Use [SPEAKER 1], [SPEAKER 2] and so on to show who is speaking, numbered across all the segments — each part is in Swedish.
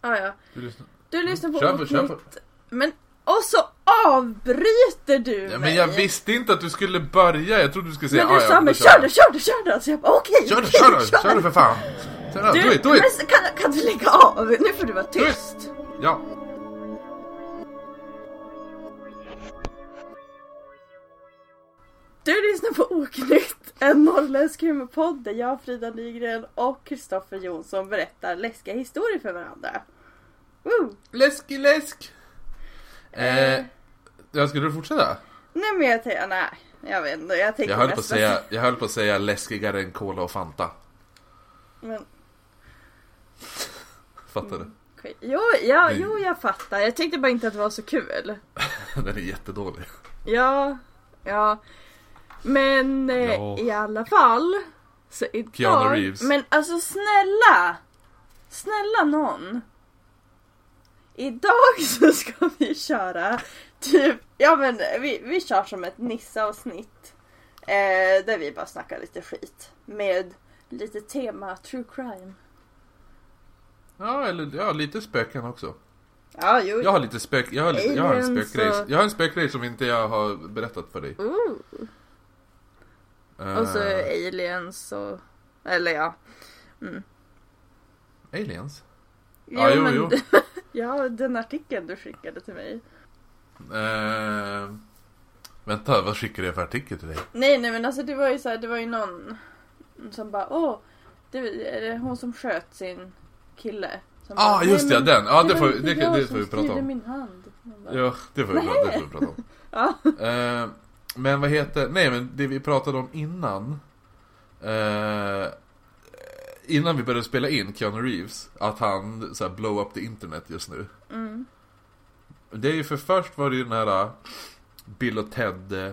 [SPEAKER 1] Ah, ja.
[SPEAKER 2] Du lyssnar.
[SPEAKER 1] Du lyssnar på
[SPEAKER 2] Kör på, kör på.
[SPEAKER 1] Men och så avbryter du
[SPEAKER 2] Ja,
[SPEAKER 1] mig.
[SPEAKER 2] men jag visste inte att du skulle börja, jag trodde du skulle säga
[SPEAKER 1] Men du
[SPEAKER 2] "Ah,
[SPEAKER 1] sa
[SPEAKER 2] ja,
[SPEAKER 1] men kör du, kör du, kör du. Så jag bara okej,
[SPEAKER 2] Kör du, kör du, kör du för fan! Kör du,
[SPEAKER 1] Du,
[SPEAKER 2] do it, do it!
[SPEAKER 1] men kan, kan du lägga av? Nu får du vara tyst.
[SPEAKER 2] Ja.
[SPEAKER 1] Du lyssnar på Oknytt, en norrländsk humorpodd där jag, Frida Nygren och Kristoffer Jonsson berättar läskiga historier för varandra. Woo!
[SPEAKER 2] Läski läsk! Eh, jag skulle du fortsätta?
[SPEAKER 1] Nej men jag tänkte, nej, jag vet inte, jag tänker
[SPEAKER 2] Jag höll, på att säga, jag höll på att säga läskigare än Cola och Fanta.
[SPEAKER 1] Men,
[SPEAKER 2] Fattar du?
[SPEAKER 1] okej. Jo, ja, jo, jag fattar. Jag tyckte bara inte att det var så kul.
[SPEAKER 2] Den är jättedålig.
[SPEAKER 1] Ja, ja. Men eh,
[SPEAKER 2] Ja.
[SPEAKER 1] i alla fall. Så idag,
[SPEAKER 2] Keanu Reeves.
[SPEAKER 1] Men alltså snälla! Snälla någon. Idag så ska vi köra typ, ja men vi, vi kör som ett Nissa-avsnitt. Eh, där vi bara snackar lite skit. Med lite tema true crime.
[SPEAKER 2] Ja, eller ja, lite spöken också.
[SPEAKER 1] Ja, jo.
[SPEAKER 2] Jag har lite spök, jag har, lite, jag har en
[SPEAKER 1] Aliens
[SPEAKER 2] spökgrej.
[SPEAKER 1] och-
[SPEAKER 2] Jag har en spökgrej som inte jag har berättat för dig.
[SPEAKER 1] Ooh. Och så
[SPEAKER 2] Eh,
[SPEAKER 1] aliens och, eller ja.
[SPEAKER 2] aliens?
[SPEAKER 1] Jo,
[SPEAKER 2] Ja, jo,
[SPEAKER 1] men,
[SPEAKER 2] jo.
[SPEAKER 1] ja, den artikeln du skickade till mig.
[SPEAKER 2] Eh, vänta, vad skickade jag för artikel till dig?
[SPEAKER 1] Nej, nej men alltså det var ju så här, det var ju någon som bara åh, det är det hon som sköt sin kille. Som
[SPEAKER 2] Ah, just
[SPEAKER 1] "Nej,
[SPEAKER 2] det,
[SPEAKER 1] men
[SPEAKER 2] den. Ja, det
[SPEAKER 1] var
[SPEAKER 2] får- det- det
[SPEAKER 1] som
[SPEAKER 2] får vi prata om."
[SPEAKER 1] min hand. Bara,
[SPEAKER 2] Ja, det får vi, det får vi prata om.
[SPEAKER 1] Ja.
[SPEAKER 2] Eh, men vad heter, nej men det vi pratade om innan eh, Innan vi började spela in Keanu Reeves Att han så här, blow up the internet just nu
[SPEAKER 1] Mm.
[SPEAKER 2] Det är ju för först var det ju den här eh, Bill och Ted eh,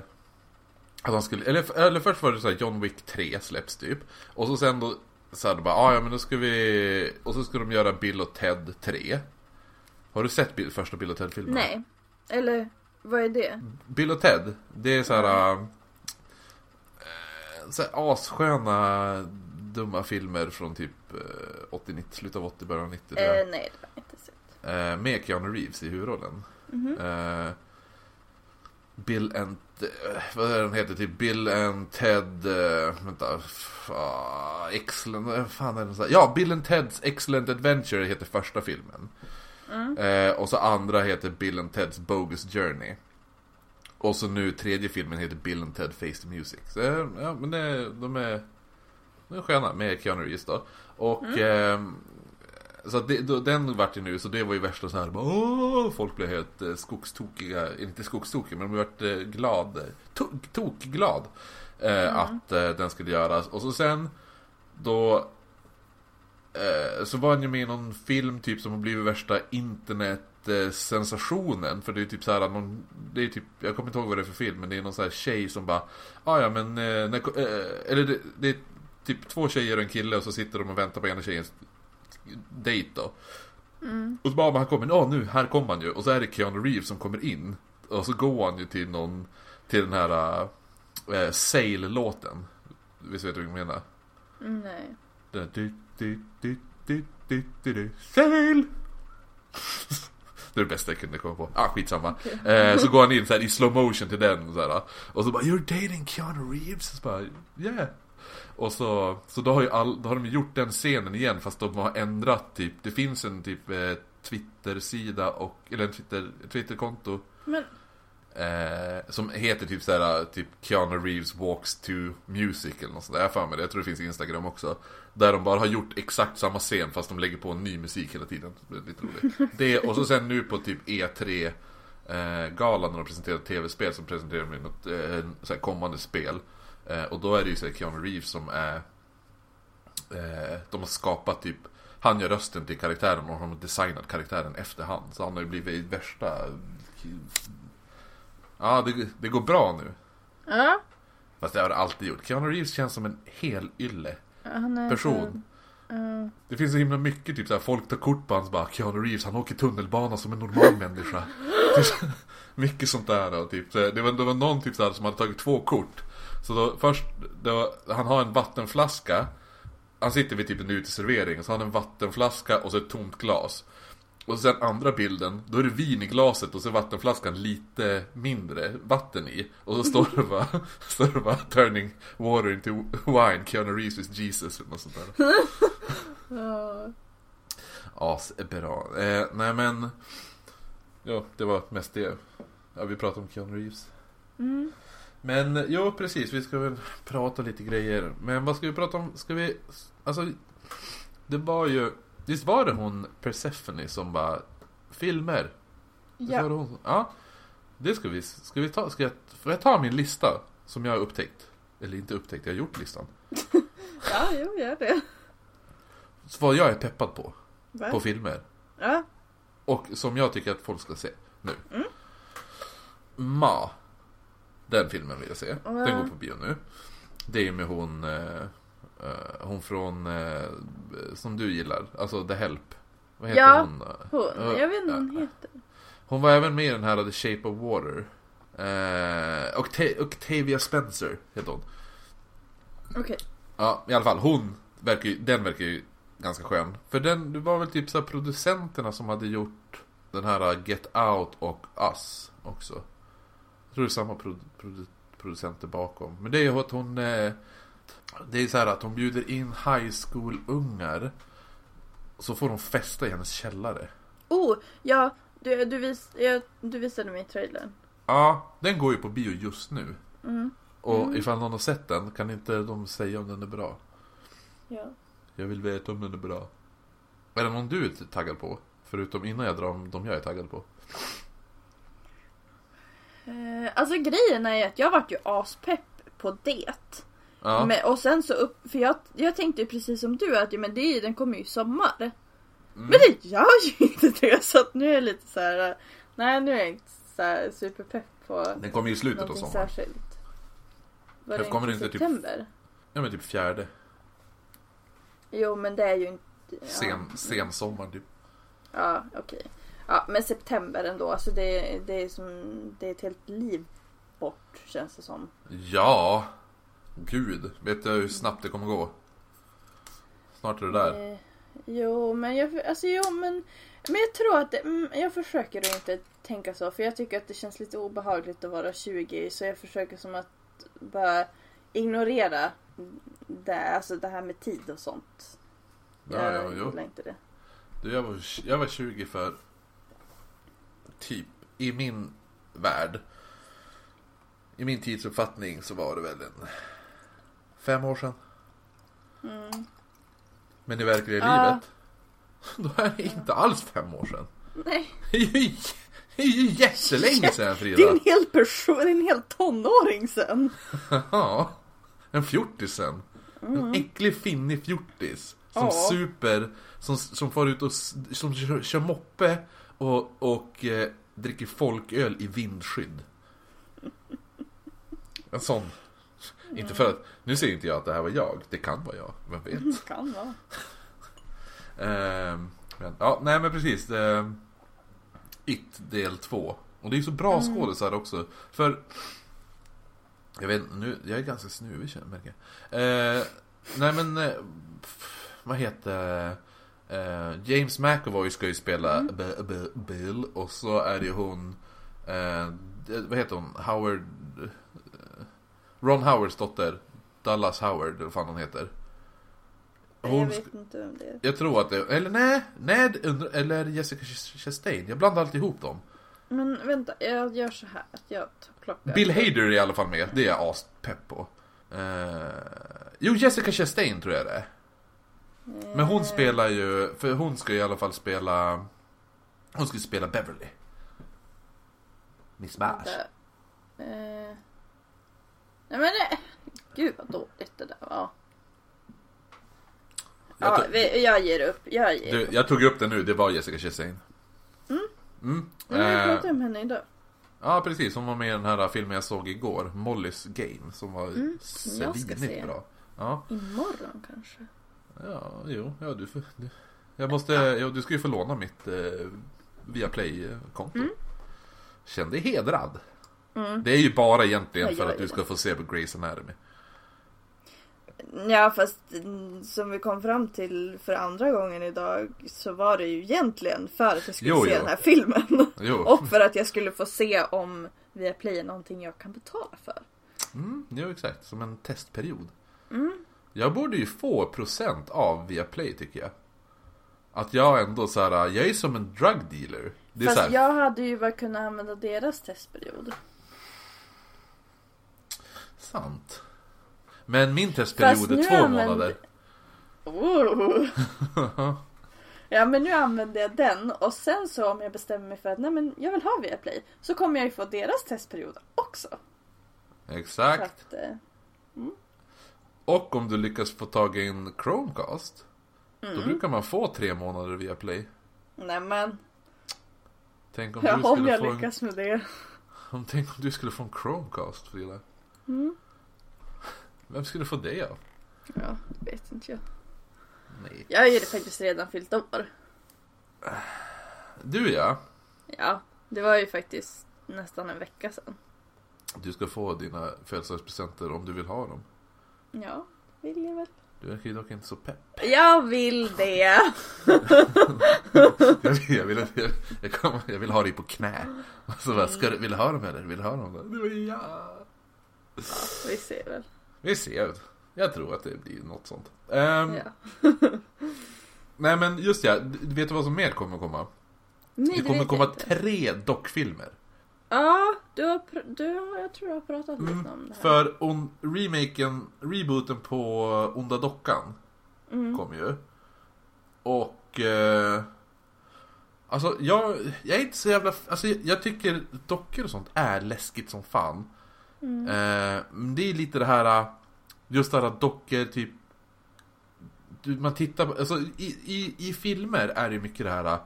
[SPEAKER 2] Att han skulle, eller, eller först var det så här John Wick 3 släpps typ Och så sen då så här, då bara, ah, ja men då ska vi Och så ska de göra Bill och Ted 3 Har du sett Bill, första Bill och Ted-filmen?
[SPEAKER 1] Nej, eller vad är det?
[SPEAKER 2] Bill och Ted, det är så här, äh, så här assköna dumma filmer från typ äh, 80-90, slutet av 80, början av 90 tror jag.
[SPEAKER 1] Eh, nej, det har jag inte sett.
[SPEAKER 2] Eh, med Keanu Reeves i huvudrollen.
[SPEAKER 1] Mhm.
[SPEAKER 2] Eh, Bill and... eh, vad är den heter? Typ Bill and Ted... Vänta. Excellent... vad fan är den så här? Ja, Bill and Teds Excellent Adventure heter första filmen. Eh, och så andra heter Bill and Teds Bogus Journey. Och så nu tredje filmen heter Bill and Ted Face the Music. Så, eh, ja, men det, de är... De är sköna med Keanu Reeves då. Och... ehm, så att det, då, den vart ju nu, så det var ju värsta så här, bara, Åh! folk blev helt eh, skogstokiga, inte skogstokiga men de vart eh, glad, to, tokglad eh, att eh, den skulle göras. Och så sen då eh, så var han ju med i någon film typ som har blivit värsta internetsensationen. För det är typ så här, någon, det är typ, jag kommer inte ihåg vad det är för film, men det är någon så här tjej som bara, ah, ja men, eh, när, eh, eller det, det är typ två tjejer och en kille och så sitter de och väntar på ena tjejens dejt då. Och så bara, han kommer, ja nu, här kommer han ju. Och så är det Keanu Reeves som kommer in. Och så går han ju till någon, till den här äh, Sail-låten. Visst vet du vad jag menar?
[SPEAKER 1] Mm, nej.
[SPEAKER 2] Den där, du, du, du, du, du, du, Sail! Det är det bästa jag kunde komma på. Ah, skitsamma. Eh, så går han in så här, i slow motion till den. Så här, och så bara, you're dating Keanu Reeves? Så bara, yeah. Och så, så då har ju all, då har de gjort den scenen igen fast de har ändrat typ, det finns en typ eh, Twitter-sida och, eller en Twitter, Twitter-konto
[SPEAKER 1] Men,
[SPEAKER 2] eh, Som heter typ såhär, typ Keanu Reeves walks to music eller något sånt där, jag för mig det, jag tror det finns Instagram också Där de bara har gjort exakt samma scen fast de lägger på ny musik hela tiden. Det är lite roligt. Det, och så sen nu på typ E3 eh, galan när de presenterar tv-spel så presenterar de något eh, så kommande spel. Eh, Och då är det ju så här Keanu Reeves som är eh, De har skapat typ Han gör rösten till karaktären och de har designat karaktären efterhand. Så han har ju blivit värsta Ja det, det går bra nu.
[SPEAKER 1] Ja.
[SPEAKER 2] Fast det har det alltid gjort. Keanu Reeves känns som en hel ylle
[SPEAKER 1] är
[SPEAKER 2] person.
[SPEAKER 1] Ja.
[SPEAKER 2] Det finns så himla mycket typ såhär, folk tar kort på hans bara Keanu Reeves, han åker tunnelbana som en normal människa. Så- Mycket sånt där och typ, det, var, det var någon typ såhär som hade tagit två kort. Så då först, var, han har en vattenflaska. Han sitter vid typ en uteservering, så har han en vattenflaska och så ett tomt glas Och sen andra bilden, då är det vin i glaset och så vattenflaskan lite mindre vatten i. Och så står det bara, står det bara 'Turning water into wine, Keanu Reeves is Jesus' eller något sånt där.
[SPEAKER 1] Ja.
[SPEAKER 2] Asbra. Eh, nej men, ja det var mest det. Ja, vi pratade om Keanu Reeves.
[SPEAKER 1] Mm.
[SPEAKER 2] Men jo, precis, vi ska väl prata lite grejer. Men vad ska vi prata om? Ska vi, alltså, det var ju, visst var det hon Persephone som bara, filmer? Var det
[SPEAKER 1] Ja.
[SPEAKER 2] hon? Ja. Det ska vi, ska vi ta, ska jag, får jag ta min lista som jag har upptäckt? Eller inte upptäckt, jag har gjort listan.
[SPEAKER 1] ja, jo, gör det.
[SPEAKER 2] Så vad jag är peppad på,
[SPEAKER 1] Va?
[SPEAKER 2] på filmer.
[SPEAKER 1] Ja.
[SPEAKER 2] Och som jag tycker att folk ska se nu.
[SPEAKER 1] Mm.
[SPEAKER 2] Ma. Den filmen vill jag se.
[SPEAKER 1] Ja.
[SPEAKER 2] Den går på bio nu. Det är med hon, eh, hon från, eh, som du gillar, alltså The Help. Vad heter
[SPEAKER 1] Ja,
[SPEAKER 2] hon?
[SPEAKER 1] Hon, jag vet inte vad hon heter.
[SPEAKER 2] Hon var även med i den här The Shape of Water. Eh, Octa- Octavia Spencer heter hon.
[SPEAKER 1] Okej.
[SPEAKER 2] Ja, i alla fall hon, verkar ju, den verkar ju ganska skön. För den, det var väl typ så producenterna som hade gjort den här Get Out och Us också. Jag tror det är samma produ- produ- producenter bakom. Men det är ju att hon, eh, det är så här att hon bjuder in high school-ungar. Så får de festa i hennes källare.
[SPEAKER 1] Oh, ja. Du, du, vis, ja, du visade mig trailern.
[SPEAKER 2] Ja, den går ju på bio just nu.
[SPEAKER 1] Mm.
[SPEAKER 2] Och
[SPEAKER 1] Mm.
[SPEAKER 2] ifall någon har sett den kan inte de säga om den är bra.
[SPEAKER 1] Ja.
[SPEAKER 2] Jag vill veta om den är bra. Är det någon du är taggad på? Förutom innan jag drar om de jag är taggad på.
[SPEAKER 1] Eh, alltså grejen är att jag vart ju aspepp på det.
[SPEAKER 2] Ja,
[SPEAKER 1] Men, och sen så upp, för jag, jag tänkte ju precis som du att ja, men det, är den kommer ju i sommar.
[SPEAKER 2] mm.
[SPEAKER 1] Men det gör ju inte det så att nu är jag lite så här. Nej nu är jag inte så här superpepp på
[SPEAKER 2] den kommer ju i slutet av sommaren.
[SPEAKER 1] särskilt. Var
[SPEAKER 2] Det kommer
[SPEAKER 1] inte
[SPEAKER 2] typ-
[SPEAKER 1] september?
[SPEAKER 2] Ja men typ fjärde.
[SPEAKER 1] Jo men det är ju inte... Ja,
[SPEAKER 2] Sen, sen sommar typ.
[SPEAKER 1] ja okej. Ja men september ändå. Alltså det, det är som... Det är ett helt liv bort känns det som.
[SPEAKER 2] Ja! Gud, vet du hur snabbt det kommer gå? Snart är det där.
[SPEAKER 1] Eh, jo men jag... Alltså jo men... Men jag tror att det, mm, jag försöker att inte tänka så för jag tycker att det känns lite obehagligt att vara 20 så jag försöker som att bara ignorera det, alltså det här med tid och sånt.
[SPEAKER 2] Ja,
[SPEAKER 1] jag
[SPEAKER 2] ja, jo.
[SPEAKER 1] gillar inte det.
[SPEAKER 2] Du, jag, var, jag var 20 för typ i min värld. I min tidsuppfattning så var det väl en fem år sedan.
[SPEAKER 1] Mm.
[SPEAKER 2] Men i verkliga
[SPEAKER 1] Ja.
[SPEAKER 2] livet. Då är det inte alls fem år sedan.
[SPEAKER 1] Nej,
[SPEAKER 2] Det är ju, det är ju jättelänge sedan
[SPEAKER 1] det är
[SPEAKER 2] Frida.
[SPEAKER 1] en hel person, en hel tonåring sen.
[SPEAKER 2] Ja. En fjortisen. En äcklig finnig fjortis. Som
[SPEAKER 1] Ja.
[SPEAKER 2] super, som, som far ut och som kör, kör moppe och, och eh, dricker folköl i vindskydd. En sån. Inte för att, nu säger inte jag att det här var jag, det kan vara jag, vem vet.
[SPEAKER 1] Kan vara.
[SPEAKER 2] Ehm, men, ja, nej men precis. Eh, It del 2. Och det är ju så bra skådisar också. För jag vet nu, jag är ganska snuvig känner jag, märker jag. Eh, nej men, eh, vad heter eh, James McAvoy ska ju spela B- Bill och så är det ju hon, det- vad heter hon, Howard, Ron Howards dotter, Dallas Howard, eller vad fan hon heter.
[SPEAKER 1] Nej, jag
[SPEAKER 2] Hon
[SPEAKER 1] vet inte vem det är.
[SPEAKER 2] jag tror att det, eller nej, Ned eller Jessica Chastain. Jag blandar alltid ihop dem.
[SPEAKER 1] Men vänta, jag gör så här att jag tar klockan.
[SPEAKER 2] Bill Hader är i alla fall med, det är jag aspepp på. Eh, jo, Jessica Chastain tror jag det är. Men hon spelar ju, för hon ska i alla fall spela, hon ska spela Beverly. Miss.
[SPEAKER 1] Eh... Nej men det... Gud vad dåligt det där var.
[SPEAKER 2] Jag,
[SPEAKER 1] Ja,
[SPEAKER 2] tog,
[SPEAKER 1] vi, jag ger upp. Jag ger
[SPEAKER 2] du,
[SPEAKER 1] upp.
[SPEAKER 2] jag tog upp det nu, det var Jessica Chastain.
[SPEAKER 1] Mm.
[SPEAKER 2] Mm.
[SPEAKER 1] Men vi
[SPEAKER 2] Eh,
[SPEAKER 1] pratar om henne idag.
[SPEAKER 2] Ja, precis. Hon var med i den här filmen jag såg igår, Molly's Game, som var
[SPEAKER 1] Mm, som jag ska
[SPEAKER 2] svinigt bra. Ja,
[SPEAKER 1] Imorgon kanske.
[SPEAKER 2] ja, jo, ja du får... Du, jag måste, ja, du ska ju få låna mitt eh, Viaplay-konto.
[SPEAKER 1] Mm.
[SPEAKER 2] Känn dig hedrad.
[SPEAKER 1] Mm.
[SPEAKER 2] Det är ju bara egentligen för att du ska få se på Grey's Anatomy.
[SPEAKER 1] Ja fast mm, som vi kom fram till för andra gången idag så var det ju egentligen för att jag skulle
[SPEAKER 2] Jo,
[SPEAKER 1] se
[SPEAKER 2] jo.
[SPEAKER 1] den här filmen. Och för att jag skulle få se om Viaplay är någonting jag kan betala för.
[SPEAKER 2] Mm, jo, exakt. Som en testperiod.
[SPEAKER 1] Mm.
[SPEAKER 2] Jag borde ju få procent av Viaplay tycker jag. Att jag ändå så här, jag är som en drug dealer. Det
[SPEAKER 1] Fast
[SPEAKER 2] här,
[SPEAKER 1] jag hade ju bara kunnat använda deras testperiod.
[SPEAKER 2] Sant. Men min testperiod är två
[SPEAKER 1] använder-
[SPEAKER 2] månader.
[SPEAKER 1] Oh. Ja men nu använder jag den och sen så om jag bestämmer mig för att nej men jag vill ha Viaplay så kommer jag ju få deras testperiod också. Så
[SPEAKER 2] Exakt.
[SPEAKER 1] att, eh,
[SPEAKER 2] Och om du lyckas få tag i en Chromecast. Då
[SPEAKER 1] Mm.
[SPEAKER 2] brukar man få tre månader via Play.
[SPEAKER 1] nej men
[SPEAKER 2] Tänk om
[SPEAKER 1] ja,
[SPEAKER 2] du
[SPEAKER 1] om jag
[SPEAKER 2] få en,
[SPEAKER 1] lyckas med det.
[SPEAKER 2] om, tänk om du skulle få en Chromecast Frida.
[SPEAKER 1] Mm.
[SPEAKER 2] Vem skulle få det av?
[SPEAKER 1] Ja, det vet inte jag.
[SPEAKER 2] Nej.
[SPEAKER 1] Jag har ju faktiskt redan fyllt år.
[SPEAKER 2] Du ja.
[SPEAKER 1] Ja, det var ju faktiskt nästan en vecka sedan.
[SPEAKER 2] Du ska få dina födelsedagspresenter om du vill ha dem.
[SPEAKER 1] Ja, vill jag väl.
[SPEAKER 2] Du verkar ju dock inte så pepp.
[SPEAKER 1] Jag vill det!
[SPEAKER 2] Jag vill, jag vill, jag, jag, kom, jag vill ha dig på knä. Och så bara, ska du, vill du ha dem eller? Vill du ha dem? Var ja.
[SPEAKER 1] Vi ser väl.
[SPEAKER 2] Vi ser. Jag tror att det blir något sånt. Ehm,
[SPEAKER 1] Ja.
[SPEAKER 2] Nej men just ja, vet du vad som mer kommer komma?
[SPEAKER 1] Nej,
[SPEAKER 2] Det kommer komma
[SPEAKER 1] inte.
[SPEAKER 2] tre dockfilmer.
[SPEAKER 1] Ja, du har, du har, jag tror du har pratat lite
[SPEAKER 2] Mm,
[SPEAKER 1] om det här.
[SPEAKER 2] för on, remaken, rebooten på Onda Dockan
[SPEAKER 1] Mm.
[SPEAKER 2] kom ju. Och... Eh, alltså jag, jag är inte så jävla... Alltså jag, jag tycker dockor och sånt är läskigt som fan.
[SPEAKER 1] Mm.
[SPEAKER 2] Eh, det är lite det här... Just det här att dockor typ... Man tittar på... Alltså i, i, i filmer är det mycket det här...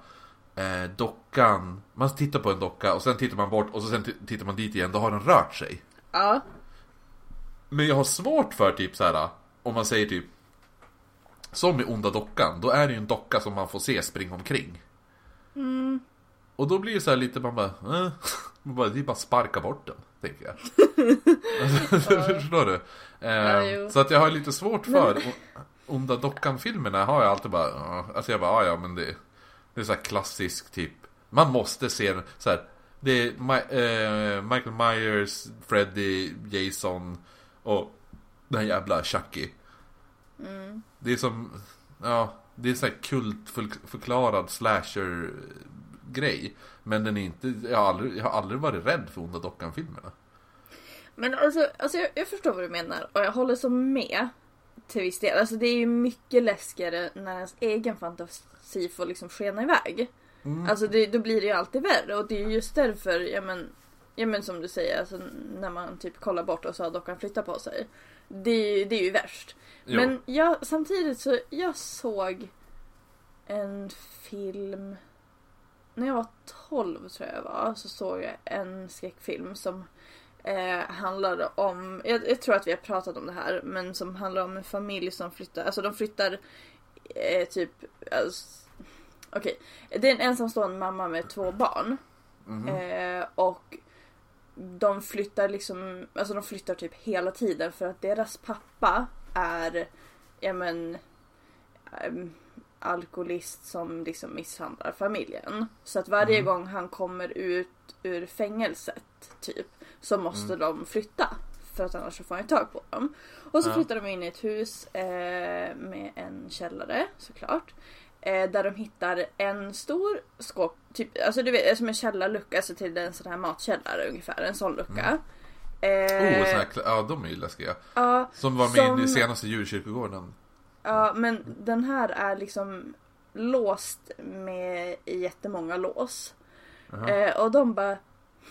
[SPEAKER 2] Eh, dockan... Man tittar på en docka och sen tittar man bort och så sen tittar man dit igen. Då har den rört sig.
[SPEAKER 1] Ja.
[SPEAKER 2] Men jag har svårt för typ så här om man säger typ som i Onda Dockan, då är det ju en docka som man får se springa omkring.
[SPEAKER 1] Mm.
[SPEAKER 2] Och då blir det så här lite, man bara, eh, man bara det är bara sparka bort den, tänker jag. Förstår du? Eh,
[SPEAKER 1] jo.
[SPEAKER 2] så att jag har lite svårt för Onda Dockan-filmerna har jag alltid bara, alltså jag bara, "Ah, ja men det, det är så här klassisk typ, man måste se den, så här, det är Mi- eh, Michael Myers, Freddy, Jason och den jävla Chucky.
[SPEAKER 1] Mm.
[SPEAKER 2] Det är som, ja, det är så här kultförklarad slasher grej. Men den är inte, jag har aldrig, jag har aldrig varit rädd för Onda Dockan-filmerna.
[SPEAKER 1] Men alltså, alltså jag, jag förstår vad du menar och jag håller så med till viss del. Alltså det är ju mycket läskigare när ens egen fantasi får liksom skena iväg.
[SPEAKER 2] Mm.
[SPEAKER 1] Alltså det, då blir det ju alltid värre och det är just därför, ja men, ja men som du säger, alltså, när man typ kollar bort och så har dockan flyttat på sig. Det, är ju- det är ju värst.
[SPEAKER 2] Jo.
[SPEAKER 1] Men jag, samtidigt så, jag såg en film när jag var 12 tror jag var, så såg jag en skräckfilm som eh, handlade om, jag, jag tror att vi har pratat om det här, men som handlar om en familj som flyttar, alltså de flyttar eh, typ, alltså, okej, det är en ensamstående mamma med två barn.
[SPEAKER 2] Mhm.
[SPEAKER 1] Eh, och de flyttar liksom, alltså de flyttar typ hela tiden för att deras pappa är, ja men, ehm, alkoholist som liksom misshandlar familjen. Så att varje
[SPEAKER 2] Mm.
[SPEAKER 1] gång han kommer ut ur fängelset typ så måste de flytta. För att annars så får han ju tag på dem. Och så
[SPEAKER 2] Ja.
[SPEAKER 1] flyttar de in i ett hus eh, med en källare såklart. Eh, där de hittar en stor skåp, typ, alltså du vet som en källarlucka, alltså till en sån här matkällare ungefär, en sån lucka.
[SPEAKER 2] Mm.
[SPEAKER 1] Eh,
[SPEAKER 2] Oh, såna här, ja de är ju läskiga.
[SPEAKER 1] ja,
[SPEAKER 2] Som var med
[SPEAKER 1] Som-
[SPEAKER 2] i senaste djurkyrkogården.
[SPEAKER 1] Ja, men den här är liksom låst med jättemånga lås. Eh, och de bara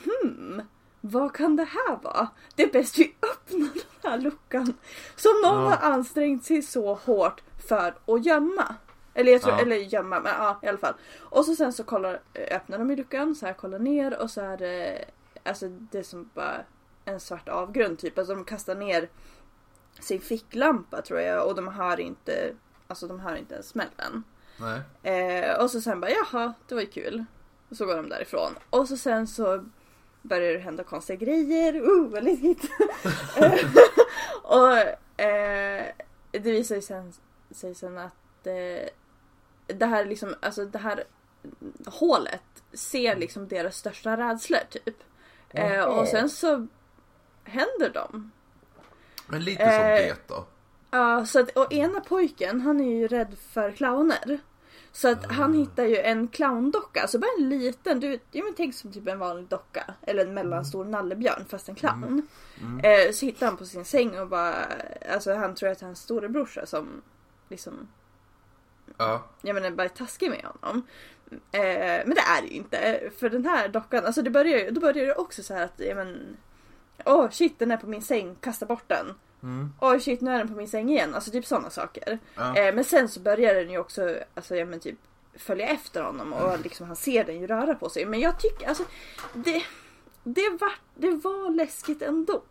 [SPEAKER 1] hmm, vad kan det här vara? Det är bäst vi öppnar den här luckan. Som någon
[SPEAKER 2] Ja.
[SPEAKER 1] har ansträngt sig så hårt för att gömma. Eller jag tror,
[SPEAKER 2] Ja.
[SPEAKER 1] eller gömma, men ja i alla fall. Och så sen så kollar, öppnar de i luckan, så här kollar ner och så är det, alltså det är som bara en svart avgrund typ. Alltså de kastar ner sin ficklampa tror jag och de hör inte, alltså de hör inte ens smällen.
[SPEAKER 2] Nej.
[SPEAKER 1] Eh, och så sen bara jaha, det var ju kul. Och så går de därifrån. Och så sen så börjar det hända konstiga grejer. Uh, vad läskigt. Och eh, det visar ju sen, sig sen att eh, det här liksom, alltså det här hålet ser liksom deras största rädslor typ. Eh, och sen så händer de.
[SPEAKER 2] Men lite som
[SPEAKER 1] Eh,
[SPEAKER 2] det då.
[SPEAKER 1] Ja, så att, och ena pojken han är ju rädd för clowner. Så att han hittar ju en clowndocka, alltså bara en liten, du, ja, men tänk som typ en vanlig docka. Eller en mellanstor nallebjörn fast en clown. Eh, så hittar han på sin säng och bara, alltså han tror att hans storebrorsa som liksom,
[SPEAKER 2] Ja.
[SPEAKER 1] jag menar bara taskig med honom. Eh, men det är det ju inte. För den här dockan, alltså det börjar ju, då börjar det också så här att, ja men, åh oh, shit den är på min säng, kasta bort den.
[SPEAKER 2] Mm.
[SPEAKER 1] Åh shit nu är den på min säng igen. Alltså typ sådana saker.
[SPEAKER 2] Ja.
[SPEAKER 1] Eh, men sen så börjar den ju också alltså, ja, men typ, följa efter honom och liksom, han ser den ju röra på sig. Men jag tycker alltså det, det, var, det var läskigt ändå.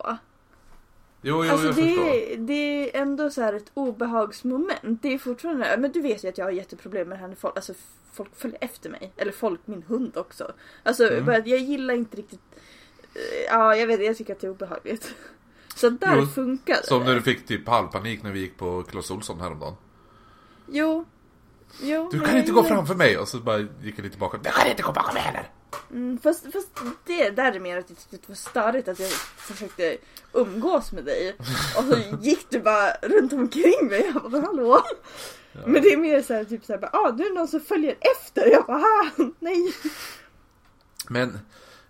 [SPEAKER 2] Jo, jo,
[SPEAKER 1] alltså
[SPEAKER 2] jag förstår.
[SPEAKER 1] det, det är ändå så här ett obehagsmoment. Det är fortfarande, men du vet ju att jag har jätteproblem med det här folk, alltså, folk följer efter mig. Eller folk, min hund också. Alltså
[SPEAKER 2] Mm.
[SPEAKER 1] jag gillar inte riktigt, ja jag vet jag tycker att det är obehagligt. Så där
[SPEAKER 2] Jo,
[SPEAKER 1] funkar det.
[SPEAKER 2] Som när du fick typ halvpanik när vi gick på Clas Ohlson häromdagen.
[SPEAKER 1] Jo. Jo,
[SPEAKER 2] Du kan inte gå framför mig! Och så bara gick jag lite tillbaka. Du kan inte gå bakom mig heller!
[SPEAKER 1] Mm, fast, fast det där är mer att jag tyckte det var störigt att jag försökte umgås med dig. Och så gick du bara runt omkring mig. Jag bara hallå? Men det är mer så här typ såhär bara ah, nu är det någon som följer efter. Jag bara ah, nej.
[SPEAKER 2] Men,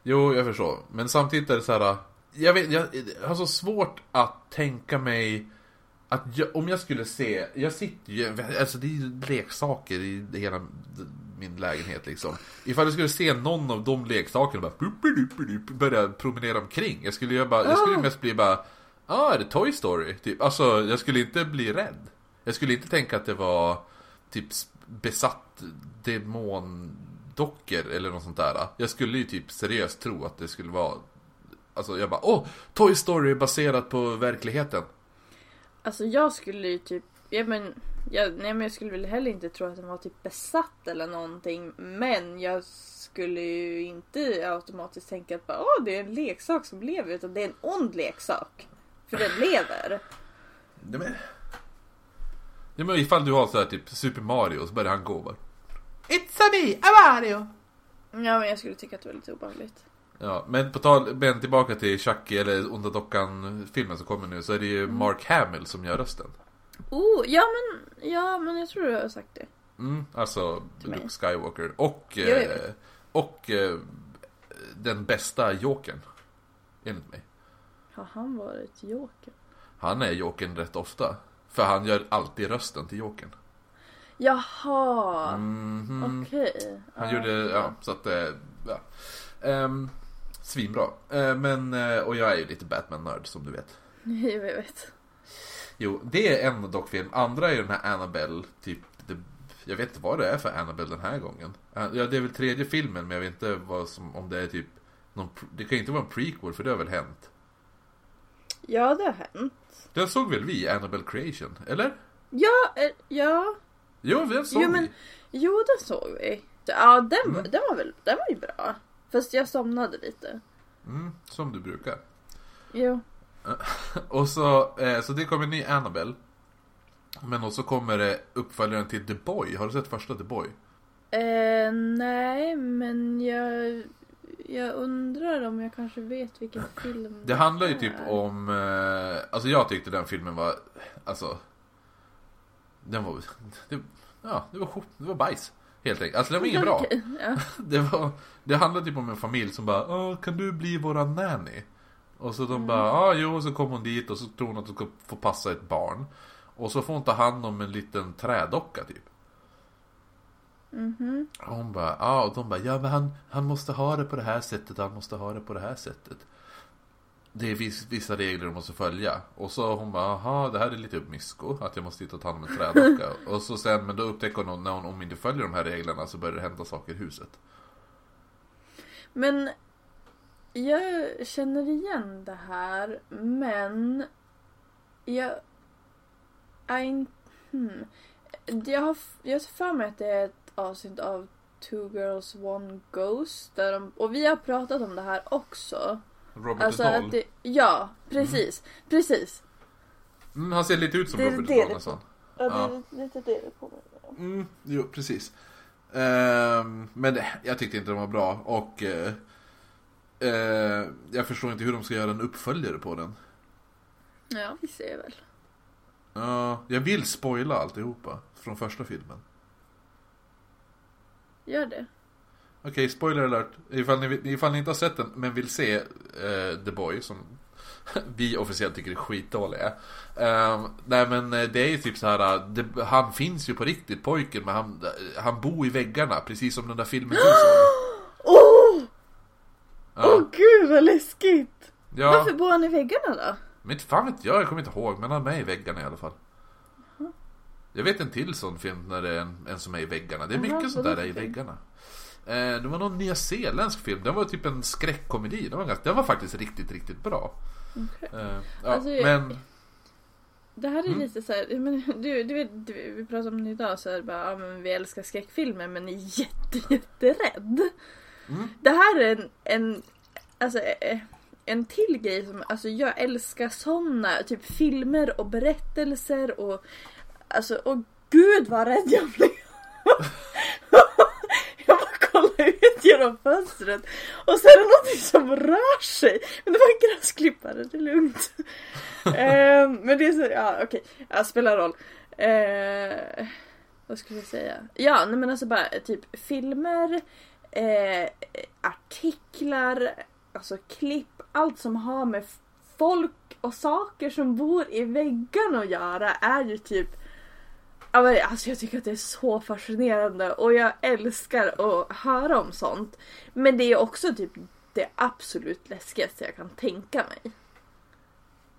[SPEAKER 2] jo jag förstår. Men samtidigt är det så här. Jag, vet, jag har så svårt att tänka mig att jag, om jag skulle se, jag sitter ju, alltså det är ju leksaker i hela min lägenhet liksom. Ifall jag skulle se någon av de leksakerna bara börja promenera omkring. Jag skulle ju bara, jag skulle
[SPEAKER 1] Ah.
[SPEAKER 2] mest bli bara, ah är det Toy Story? Typ. Alltså jag skulle inte bli rädd. Jag skulle inte tänka att det var typ besatt demondockor eller något sånt där. Jag skulle ju typ seriöst tro att det skulle vara Alltså jag bara åh, Toy Story är baserat på verkligheten.
[SPEAKER 1] Alltså jag skulle ju typ, ja men, jag, nej men jag skulle väl heller inte tro att den var typ besatt eller någonting. Men jag skulle ju inte automatiskt tänka att bara, åh det är en leksak som lever utan det är en ond leksak. För den lever.
[SPEAKER 2] Nej men... Ja men ifall du har så här typ Super Mario så börjar han gå bara It's a me, a Mario!
[SPEAKER 1] Ja men jag skulle tycka att det var lite obehagligt.
[SPEAKER 2] Ja, men på tal, men tillbaka till Chucky eller Onda Dockan-filmen som kommer nu så är det ju Mark Hamill som gör rösten.
[SPEAKER 1] Oh, ja men, ja men jag tror du har sagt det.
[SPEAKER 2] Mm, alltså
[SPEAKER 1] Till mig.
[SPEAKER 2] Luke Skywalker. Och,
[SPEAKER 1] Jo,
[SPEAKER 2] eh, och eh, den bästa Jokern. Enligt mig.
[SPEAKER 1] Har han varit Joker?
[SPEAKER 2] Han är Jokern rätt ofta. För han gör alltid rösten till Jokern.
[SPEAKER 1] Jaha,
[SPEAKER 2] Mhm.
[SPEAKER 1] okej.
[SPEAKER 2] Han
[SPEAKER 1] Ja.
[SPEAKER 2] gjorde, ja, så att, eh, ja. Um, svinbra. Eh, men, eh, och jag är ju lite Batman-nörd som du vet.
[SPEAKER 1] Jo, jag vet.
[SPEAKER 2] Jo, det är en dockfilm. Andra är den här Annabelle, typ, det, jag vet inte vad det är för Annabelle den här gången. Eh, Ja, det är väl tredje filmen, men jag vet inte vad som, om det är typ någon, det kan ju inte vara en prequel, för det har väl hänt.
[SPEAKER 1] Ja, det har hänt.
[SPEAKER 2] Den såg väl vi, Annabelle Creation, eller?
[SPEAKER 1] Ja, ja.
[SPEAKER 2] Jo, den såg
[SPEAKER 1] Jo, men-
[SPEAKER 2] vi.
[SPEAKER 1] Jo, den såg vi. Ja, den,
[SPEAKER 2] Mm.
[SPEAKER 1] den var väl, den var ju bra. Fast jag somnade lite.
[SPEAKER 2] Mm, som du brukar.
[SPEAKER 1] Jo.
[SPEAKER 2] Och så, eh, så det kommer en ny Annabelle. Men också kommer det uppföljaren till The Boy. Har du sett första The Boy?
[SPEAKER 1] Eh, nej, men jag, jag undrar om jag kanske vet vilken film
[SPEAKER 2] Det handlar ju typ om, eh, alltså jag tyckte den filmen var, alltså Den var, det, ja det var, det var bajs Helt enkelt, alltså den var ingen bra
[SPEAKER 1] Ja.
[SPEAKER 2] Det var, det handlade typ om en familj som bara Åh, kan du bli våran nanny? Och så de bara, ja jo, så kom hon dit och så tror hon att hon ska få passa ett barn Och så får hon ta hand om en liten trädocka typ
[SPEAKER 1] Mhm.
[SPEAKER 2] Och hon bara, ja och de bara, ja men han, han måste ha det på det här sättet, han måste ha det på det här sättet. Det är viss, vissa regler de måste följa. Och så hon bara, jaha det här är lite uppmisko, att jag måste hit och ta hand om en trädocka. och så sen, men då upptäcker hon när hon, om inte följer de här reglerna så börjar det hända saker i huset.
[SPEAKER 1] Men jag känner igen det här, men jag... I, hmm. jag, har, jag har för mig att det är ett avsnitt av Two Girls One Ghost. Där de, och vi har pratat om det här också.
[SPEAKER 2] Robert
[SPEAKER 1] Alltså
[SPEAKER 2] Dahl.
[SPEAKER 1] det, ja, precis. Precis.
[SPEAKER 2] Mm, han ser lite ut som
[SPEAKER 1] Det
[SPEAKER 2] Robert
[SPEAKER 1] det
[SPEAKER 2] Downey
[SPEAKER 1] Ja, det
[SPEAKER 2] Ja.
[SPEAKER 1] är lite det det påminner.
[SPEAKER 2] Mm, jo, precis. Ehm, men det- jag tyckte inte den var bra och eh, eh, jag förstår inte hur de ska göra en uppföljare på den.
[SPEAKER 1] Ja, vi ser väl.
[SPEAKER 2] Ja, jag vill spoila alltihopa från första filmen.
[SPEAKER 1] Gör det.
[SPEAKER 2] Okej, spoiler alert. Ifall ni, ifall ni inte har sett den men vill se eh, The Boy som vi officiellt tycker är skitdåliga. Uh, nej men eh, det är ju typ så här. eh, Det, han finns ju på riktigt pojken men han, han bor i väggarna precis som den där filmen du såg.
[SPEAKER 1] Åh! Åh
[SPEAKER 2] Ja,
[SPEAKER 1] gud vad läskigt!
[SPEAKER 2] ja.
[SPEAKER 1] Varför bor han i väggarna då?
[SPEAKER 2] Men inte fan vet jag, jag kommer inte ihåg men han är med i väggarna i alla fall. Jag vet en till sån film när det är en, en som är i väggarna. Det är mycket sånt där
[SPEAKER 1] för
[SPEAKER 2] i väggarna. Eh, det var någon nyzeeländsk film. Den var typ en skräckkomedi. Den var, ganska, den var faktiskt riktigt, riktigt bra.
[SPEAKER 1] Okej.
[SPEAKER 2] Eh, ja,
[SPEAKER 1] Alltså,
[SPEAKER 2] men...
[SPEAKER 1] Det här är
[SPEAKER 2] Mm.
[SPEAKER 1] lite så här, men du, du vet, du, vi pratade om det idag så här, bara, ja, men vi älskar skräckfilmer men är jätte, jätterädd.
[SPEAKER 2] Mm.
[SPEAKER 1] Det här är en, en, alltså, eh, en till grej som, alltså jag älskar såna typ filmer och berättelser och alltså, och gud vad rädd jag blev. jag bara ut genom fönstret och så är det någonting som rör sig. Men det var en gräsklippare, det är lugnt. eh, men det är så, ja okej, ja, spelar roll. Eh, vad skulle jag säga? Ja, nej men alltså bara typ filmer, eh, artiklar, alltså klipp, allt som har med folk och saker som bor i väggarna att göra är ju typ Ja, men Alltså jag tycker att det är så fascinerande och jag älskar att höra om sånt. Men det är också typ det absolut läskigaste jag kan tänka mig.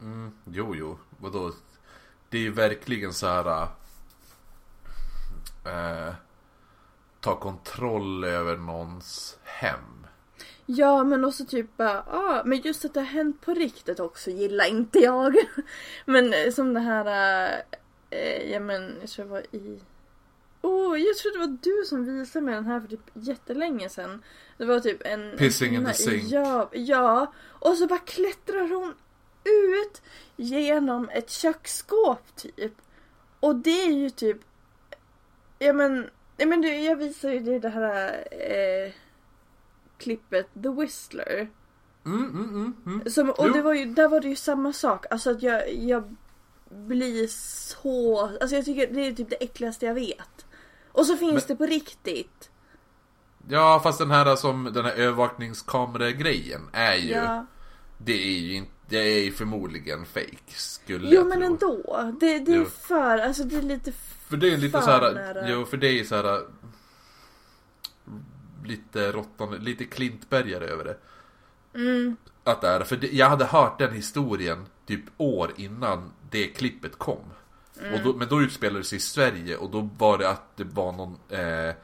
[SPEAKER 2] Mm, jo, jo. Vadå? Det är ju verkligen så här... Eh, ta kontroll över någons hem.
[SPEAKER 1] Ja men också typ bara, ah, men just att det har hänt på riktigt också gillar inte jag. men som det här, eh, ja men jag tror det var i Oh, jag tror det var du som visade mig den här för typ jättelänge sedan. Det var typ en...
[SPEAKER 2] Pissing in the sink.
[SPEAKER 1] Ja, ja. Och så bara klättrar hon ut genom ett köksskåp typ. Och det är ju typ... Ja men, ja, men du, jag visade ju dig det här eh, klippet The Whistler.
[SPEAKER 2] Mm, mm, mm, mm.
[SPEAKER 1] Som, och
[SPEAKER 2] Jo.
[SPEAKER 1] det var ju, där var det ju samma sak. Alltså att jag, jag blir så... Alltså jag tycker det är typ det äckligaste jag vet. Och så finns
[SPEAKER 2] Men-
[SPEAKER 1] det på riktigt.
[SPEAKER 2] Ja, fast den här som den här övervakningskamera-grejen är ju...
[SPEAKER 1] Ja.
[SPEAKER 2] Det är ju inte... Det är ju förmodligen fake, skulle
[SPEAKER 1] Jo
[SPEAKER 2] jag
[SPEAKER 1] men
[SPEAKER 2] tro.
[SPEAKER 1] ändå. Det, det är
[SPEAKER 2] Jo.
[SPEAKER 1] för, alltså det är lite...
[SPEAKER 2] För det är lite så här, jo för det är så här lite råttan, lite klintbergare över det.
[SPEAKER 1] Mm,
[SPEAKER 2] Att det är, för jag hade hört den historien typ år innan det klippet kom. Och då, men då utspelade det sig i Sverige och då var det att det var någon eh,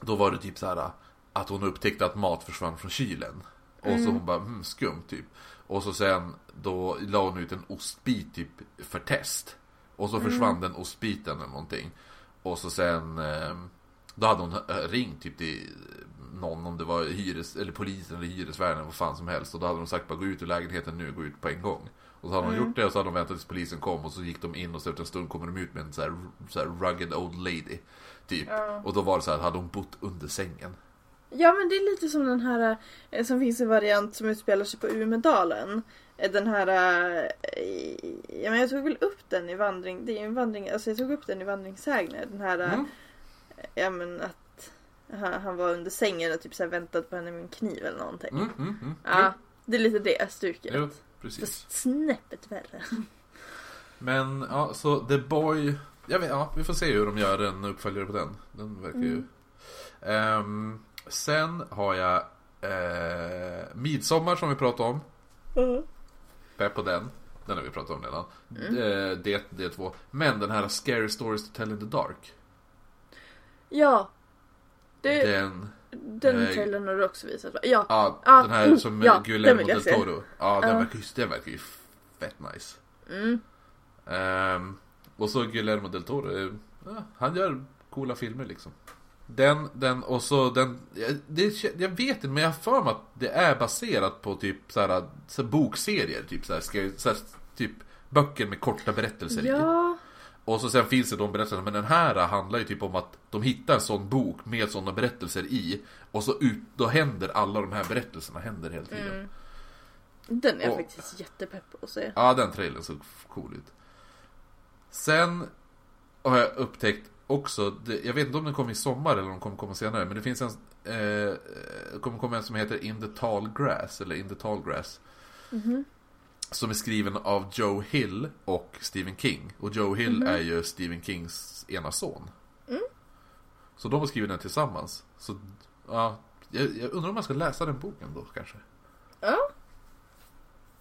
[SPEAKER 2] Då var det typ så här att hon upptäckte att mat försvann från kylen. Och så hon bara, hmm, skumt typ. Och så sen, då la hon ut en ostbit typ för test. Och så försvann den ostbiten eller någonting. Och så sen, eh, då hade hon eh, ringt typ till någon, om det var hyres, eller polisen eller hyresvärden, vad fan som helst. Och då hade de sagt bara gå ut ur lägenheten nu, gå ut på en gång. Och så hade de gjort det och så hade de väntat tills polisen kom och så gick de in och så efter en stund kommer de ut med en så här, så här rugged old lady. Typ.
[SPEAKER 1] Ja.
[SPEAKER 2] Och då var det så här, hade hon bott under sängen?
[SPEAKER 1] Ja men det är lite som den här eh, som finns en variant som utspelar sig på Umedalen. Eh, Den här, ja men jag tog väl upp den i vandring, det är en vandring, alltså jag tog upp den i vandringssägner. Den här,
[SPEAKER 2] Mm.
[SPEAKER 1] Ja men att han, han var under sängen och typ så här väntade på henne med en kniv eller någonting.
[SPEAKER 2] Mm, mm, mm.
[SPEAKER 1] Ja, det är lite det stuket.
[SPEAKER 2] Jo, precis.
[SPEAKER 1] Fast snäppet värre.
[SPEAKER 2] Men ja, så The Boy. Jag vet, ja, vi får se hur de gör en uppföljare på den. Den verkar ju...
[SPEAKER 1] Mm.
[SPEAKER 2] Ehm, sen har jag eh, Midsommar som vi pratade om. Pepp på den. Den har vi pratat om redan.
[SPEAKER 1] Mm.
[SPEAKER 2] Eh, det, det är två. Men den här Scary Stories to Tell in the Dark.
[SPEAKER 1] Ja. Det,
[SPEAKER 2] Den,
[SPEAKER 1] den
[SPEAKER 2] eh,
[SPEAKER 1] trailern har du också visat va? Ja.
[SPEAKER 2] ja,
[SPEAKER 1] Ja,
[SPEAKER 2] den här
[SPEAKER 1] mm,
[SPEAKER 2] som
[SPEAKER 1] ja,
[SPEAKER 2] ja, Guillermo del. Toro. Ja, den,
[SPEAKER 1] Ja.
[SPEAKER 2] verkar ju, den verkar ju fett nice.
[SPEAKER 1] Mm.
[SPEAKER 2] Ehm, och så Guillermo del Toro, eh, ja, han gör coola filmer liksom. Den, den och så den, det, jag vet inte men jag har för mig att det är baserat på typ såhär, så här bokserier, typ såhär, ska, så här, typ böcker med korta berättelser i. Och så sen finns det de berättelserna, men den här handlar ju typ om att de hittar en sån bok med sådana berättelser i. Och så ut, då händer alla de här berättelserna händer hela tiden.
[SPEAKER 1] Mm. den är jag
[SPEAKER 2] Och-
[SPEAKER 1] faktiskt jättepepp på att se.
[SPEAKER 2] Ja, den trailern såg cool ut. Sen har jag upptäckt också, det, jag vet inte om den kommer i sommar eller om den kommer komma senare, men det finns en, eh, kommer komma en som heter In the Tall Grass, eller In the Tall Grass.
[SPEAKER 1] Mhm.
[SPEAKER 2] Som är skriven av Joe Hill och Stephen King. Och Joe Hill
[SPEAKER 1] Mhm.
[SPEAKER 2] är ju Stephen Kings ena son.
[SPEAKER 1] Mm.
[SPEAKER 2] Så de har skrivit den tillsammans. Så, ja, jag, jag undrar om man ska läsa den boken då kanske.
[SPEAKER 1] Ja,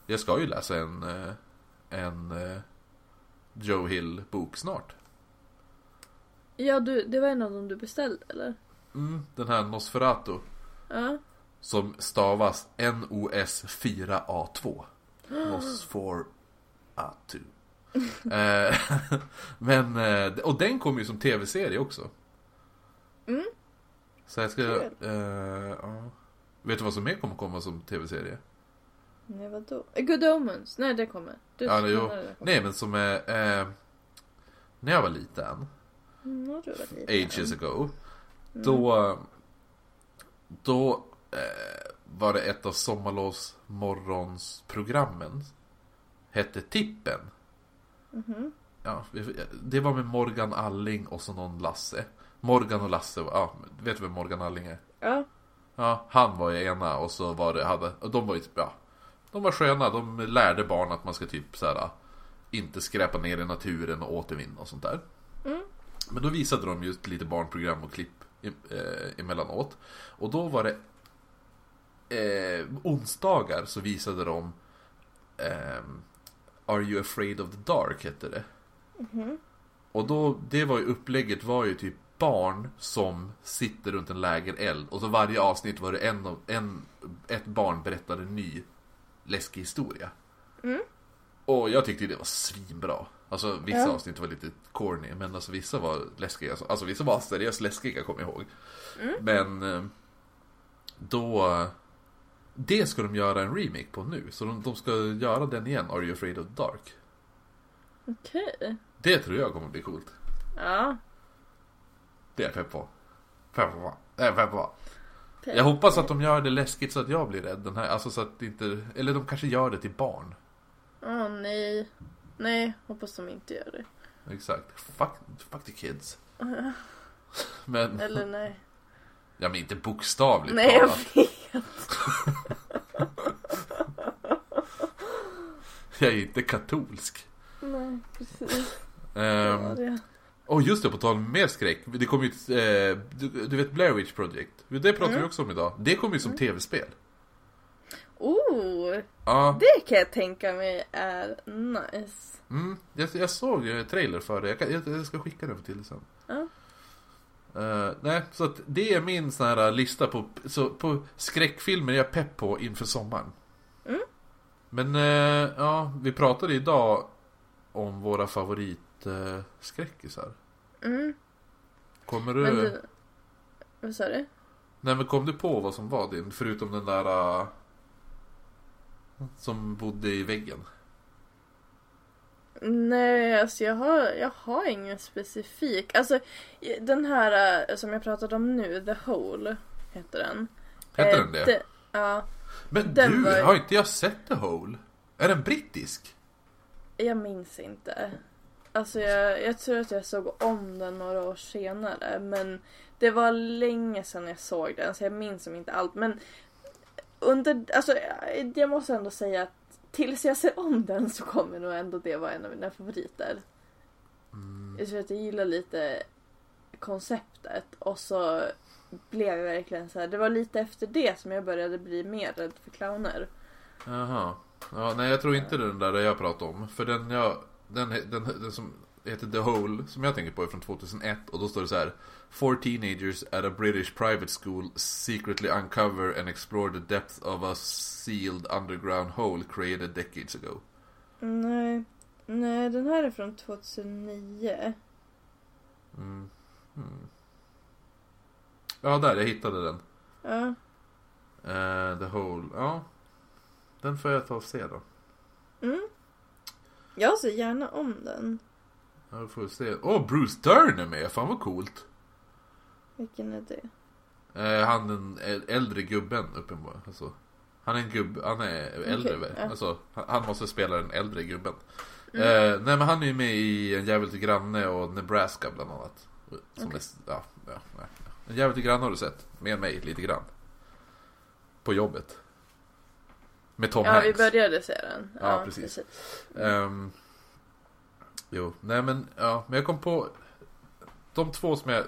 [SPEAKER 2] Jag ska ju läsa en, eh, en eh, Joe Hill-bok snart.
[SPEAKER 1] ja du, det var en av dem du beställde eller?
[SPEAKER 2] Mm, den här Nosferatu.
[SPEAKER 1] Ja.
[SPEAKER 2] Som stavas N-O-S-4-A-2. Nosferatu. Eh, Men, eh, och den kommer ju som tv-serie också.
[SPEAKER 1] Mm.
[SPEAKER 2] Så jag ska... Eh, ja. Vet du vad som mer kommer komma som tv-serie?
[SPEAKER 1] Nej vadå? Eh, Good Omens? Nej det kommer. Du,
[SPEAKER 2] Ja, nej,
[SPEAKER 1] kommer.
[SPEAKER 2] Nej, men som är... Eh, när jag var liten,
[SPEAKER 1] Mm, jag var lite.
[SPEAKER 2] ages ago.
[SPEAKER 1] Mm.
[SPEAKER 2] Då, då eh, var det ett av sommarlovsmorgonsprogrammen. Hette Tippen.
[SPEAKER 1] Mhm.
[SPEAKER 2] Ja, det var med Morgan Alling och så någon Lasse. Morgan och Lasse, ja, vet du vem Morgan Alling är?
[SPEAKER 1] Ja.
[SPEAKER 2] Ja, han var ju ena och så var det, hade, och de var ju typ, ja. De var sköna, de lärde barn att man ska typ så här inte skräpa ner i naturen och återvinna och sånt där.
[SPEAKER 1] Mm.
[SPEAKER 2] Men då visade de just lite barnprogram och klipp eh, emellanåt. Och då var det eh, onsdagar så visade de ehm, Are you afraid of the dark hette det.
[SPEAKER 1] Mhm.
[SPEAKER 2] Och då, det var ju upplägget var ju typ barn som sitter runt en lägereld och så varje avsnitt var det en, av- en ett barn berättade en ny läskig historia.
[SPEAKER 1] Mm.
[SPEAKER 2] Och jag tyckte det var svinbra. Alltså vissa
[SPEAKER 1] Ja.
[SPEAKER 2] avsnitt var lite corny men alltså vissa var läskiga. Alltså vissa var seriöst läskiga kommer jag ihåg.
[SPEAKER 1] Mm.
[SPEAKER 2] Men eh, då det ska de göra en remake på nu. Så de, de ska göra den igen, Are You Afraid of the Dark.
[SPEAKER 1] Okej.
[SPEAKER 2] Det tror jag kommer bli coolt.
[SPEAKER 1] Ja.
[SPEAKER 2] Det är jag pepp på. Pepp på. Det är jag pepp på.
[SPEAKER 1] Pepp.
[SPEAKER 2] Jag hoppas att de gör det läskigt så att jag blir rädd. Den här, alltså så att inte, eller de kanske gör det till barn.
[SPEAKER 1] Åh nej. Nej, hoppas de inte gör det.
[SPEAKER 2] Exakt. Fuck, fuck the kids. Men,
[SPEAKER 1] Eller nej.
[SPEAKER 2] ja men inte bokstavligt
[SPEAKER 1] Nej, jag
[SPEAKER 2] talat.
[SPEAKER 1] Vet.
[SPEAKER 2] Jag är inte katolsk.
[SPEAKER 1] Nej, precis.
[SPEAKER 2] Ehm,
[SPEAKER 1] Ja, det.
[SPEAKER 2] Och just det, på tal om mer skräck. Det kom ju ett, eh, du, du vet Blair Witch Project? Det pratar vi
[SPEAKER 1] Mm.
[SPEAKER 2] också om idag. Det kom ju som tv-spel.
[SPEAKER 1] Oh,
[SPEAKER 2] Ja,
[SPEAKER 1] det kan jag tänka mig är nice.
[SPEAKER 2] mm, jag, jag såg trailer för det. Jag, kan, jag, jag ska skicka den till dig sen. Eh, nej, så att det är min sån här lista på, så, på skräckfilmer jag är pepp på inför sommaren.
[SPEAKER 1] Mm.
[SPEAKER 2] Men eh, ja, vi pratade idag om våra favoritskräckisar. Uh.
[SPEAKER 1] Mm.
[SPEAKER 2] Kommer du...
[SPEAKER 1] Men du, vad sa du?
[SPEAKER 2] Nej men kom du på vad som var din, förutom den där... eh, som bodde i väggen?
[SPEAKER 1] Nej, alltså jag har, jag har ingen specifik. Alltså den här eh, som jag pratade om nu, The Hole, heter den.
[SPEAKER 2] Heter
[SPEAKER 1] Eh,
[SPEAKER 2] den det?
[SPEAKER 1] det- Ja,
[SPEAKER 2] Men
[SPEAKER 1] den
[SPEAKER 2] du,
[SPEAKER 1] var
[SPEAKER 2] har inte jag sett The Hole? Är den brittisk?
[SPEAKER 1] jag minns inte. Alltså jag, jag tror att jag såg om den några år senare. Men det var länge sedan jag såg den så jag minns inte allt. Men under, alltså jag- jag måste ändå säga att tills jag ser om den så kommer nog ändå det vara en av mina favoriter.
[SPEAKER 2] Mm.
[SPEAKER 1] Jag tror att jag gillar lite konceptet och så blev jag verkligen så här. Det var lite efter det som jag började bli mer rädd för clowner.
[SPEAKER 2] Jaha. Ja, nej jag tror inte det är den där jag pratar om. För den jag, den, den, den som heter The Hole, som jag tänker på är från 2001. Och då står det så här. Four teenagers at a British private school secretly uncover and explore the depth of a sealed underground hole created decades ago.
[SPEAKER 1] Nej, nej den här är från 2009.
[SPEAKER 2] Mm. Hmm. Ja, där, jag hittade den.
[SPEAKER 1] Ja,
[SPEAKER 2] Eh, the Hole, ja. Den får jag ta och se då.
[SPEAKER 1] mm. Jag ser gärna om den.
[SPEAKER 2] Ja, får se. Åh, oh, Bruce Dern är med! Fan vad coolt!
[SPEAKER 1] Vilken är det?
[SPEAKER 2] Eh, han den äldre gubben uppenbarligen. Alltså, han är en gubb, han är äldre.
[SPEAKER 1] Ja.
[SPEAKER 2] Alltså, han, måste spela den äldre gubben.
[SPEAKER 1] Mm.
[SPEAKER 2] Eh, nej men han är ju med i En jävel till granne och Nebraska bland annat. Som
[SPEAKER 1] Okej.
[SPEAKER 2] är, ja, ja, ja. En jävel till granne har du sett. Med mig lite grann. På jobbet. Med Tom
[SPEAKER 1] ja,
[SPEAKER 2] Hanks.
[SPEAKER 1] vi började se den.
[SPEAKER 2] Ja, precis. Ehm, jo, nej men, ja, men jag kom på de två som jag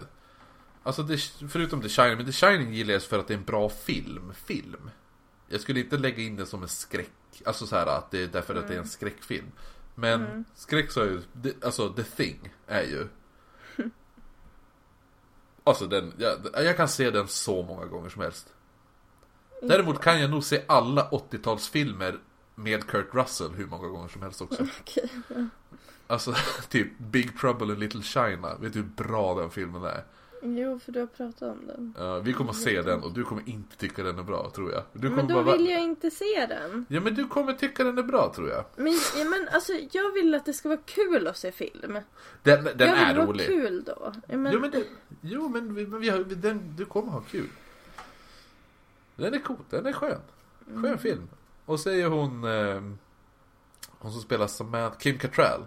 [SPEAKER 2] Alltså det, förutom The Shining, men The Shining gillar jag för att det är en bra film, film. Jag skulle inte lägga in det som en skräck, alltså så här att det är därför att det är en skräckfilm. Men
[SPEAKER 1] Mm.
[SPEAKER 2] skräck så är ju, alltså The Thing är ju Alltså den, jag, jag kan se den så många gånger som helst. Däremot kan jag nog se alla 80-talsfilmer med Kurt Russell hur många gånger som helst också.
[SPEAKER 1] Okej.
[SPEAKER 2] Alltså, typ Big Trouble in Little China. Vet du hur bra den filmen är?
[SPEAKER 1] Jo, för du har pratat om den.
[SPEAKER 2] Ja, vi kommer se den och du kommer inte tycka den är bra, tror jag. Du kommer
[SPEAKER 1] Men då
[SPEAKER 2] bara...
[SPEAKER 1] vill jag inte se den.
[SPEAKER 2] Ja, men du kommer tycka den är bra, tror jag.
[SPEAKER 1] Men, ja, men alltså, jag vill att det ska vara kul att se film.
[SPEAKER 2] Den, den
[SPEAKER 1] jag vill
[SPEAKER 2] är
[SPEAKER 1] vara
[SPEAKER 2] rolig.
[SPEAKER 1] kul då. Ja, men,
[SPEAKER 2] Jo, men, det, jo, men, vi, men vi har, den, du kommer ha kul. Den är cool, den är skön. Skön
[SPEAKER 1] Mm.
[SPEAKER 2] film. Och så är hon, eh, hon som spelar Samantha, Kim Cattrall.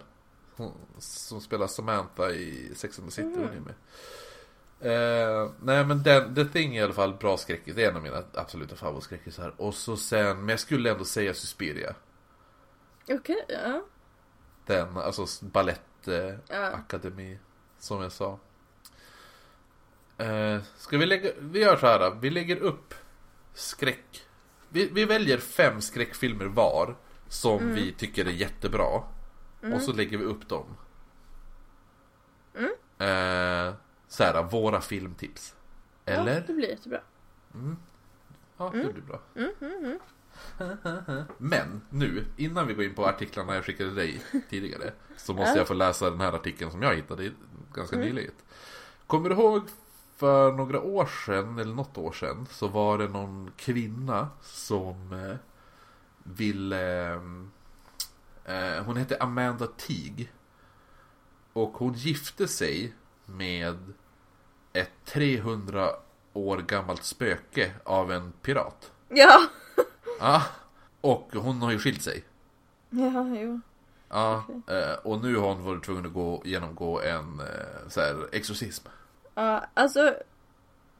[SPEAKER 2] Hon som spelar Samantha i Sex and the City, hon är med. Eh, nej men den, The Thing är i alla fall bra skräckis. Det är en av mina absoluta favoritskräckisar. Och så sen, men jag skulle ändå säga Suspiria.
[SPEAKER 1] Okej, ja.
[SPEAKER 2] Den, alltså balett eh,
[SPEAKER 1] Ja.
[SPEAKER 2] som jag sa. Eh, ska vi lägga, vi gör så här, vi lägger upp skräck. Vi, vi väljer fem skräckfilmer var, som
[SPEAKER 1] Mm.
[SPEAKER 2] vi tycker är jättebra. Och så lägger vi upp dem.
[SPEAKER 1] Mm.
[SPEAKER 2] Eh, så här, våra filmtips. Eller?
[SPEAKER 1] Ja, det blir jättebra.
[SPEAKER 2] Ja, det blir bra.
[SPEAKER 1] Mm, mm, mm.
[SPEAKER 2] Men nu, innan vi går in på artiklarna jag skickade dig tidigare Så måste
[SPEAKER 1] Ja.
[SPEAKER 2] jag få läsa den här artikeln som jag hittade ganska
[SPEAKER 1] Mm.
[SPEAKER 2] nyligen Kommer du ihåg för några år sedan, eller något år sedan Så var det någon kvinna som eh, ville eh, Hon hette Amanda Teague Och hon gifte sig med ett 300 år gammalt spöke av en pirat
[SPEAKER 1] Ja!
[SPEAKER 2] Ja, och hon har ju skilt sig.
[SPEAKER 1] Ja, jo.
[SPEAKER 2] Ja, eh, och nu har hon varit tvungen att gå, genomgå en eh, så här, exorcism.
[SPEAKER 1] Ja, alltså,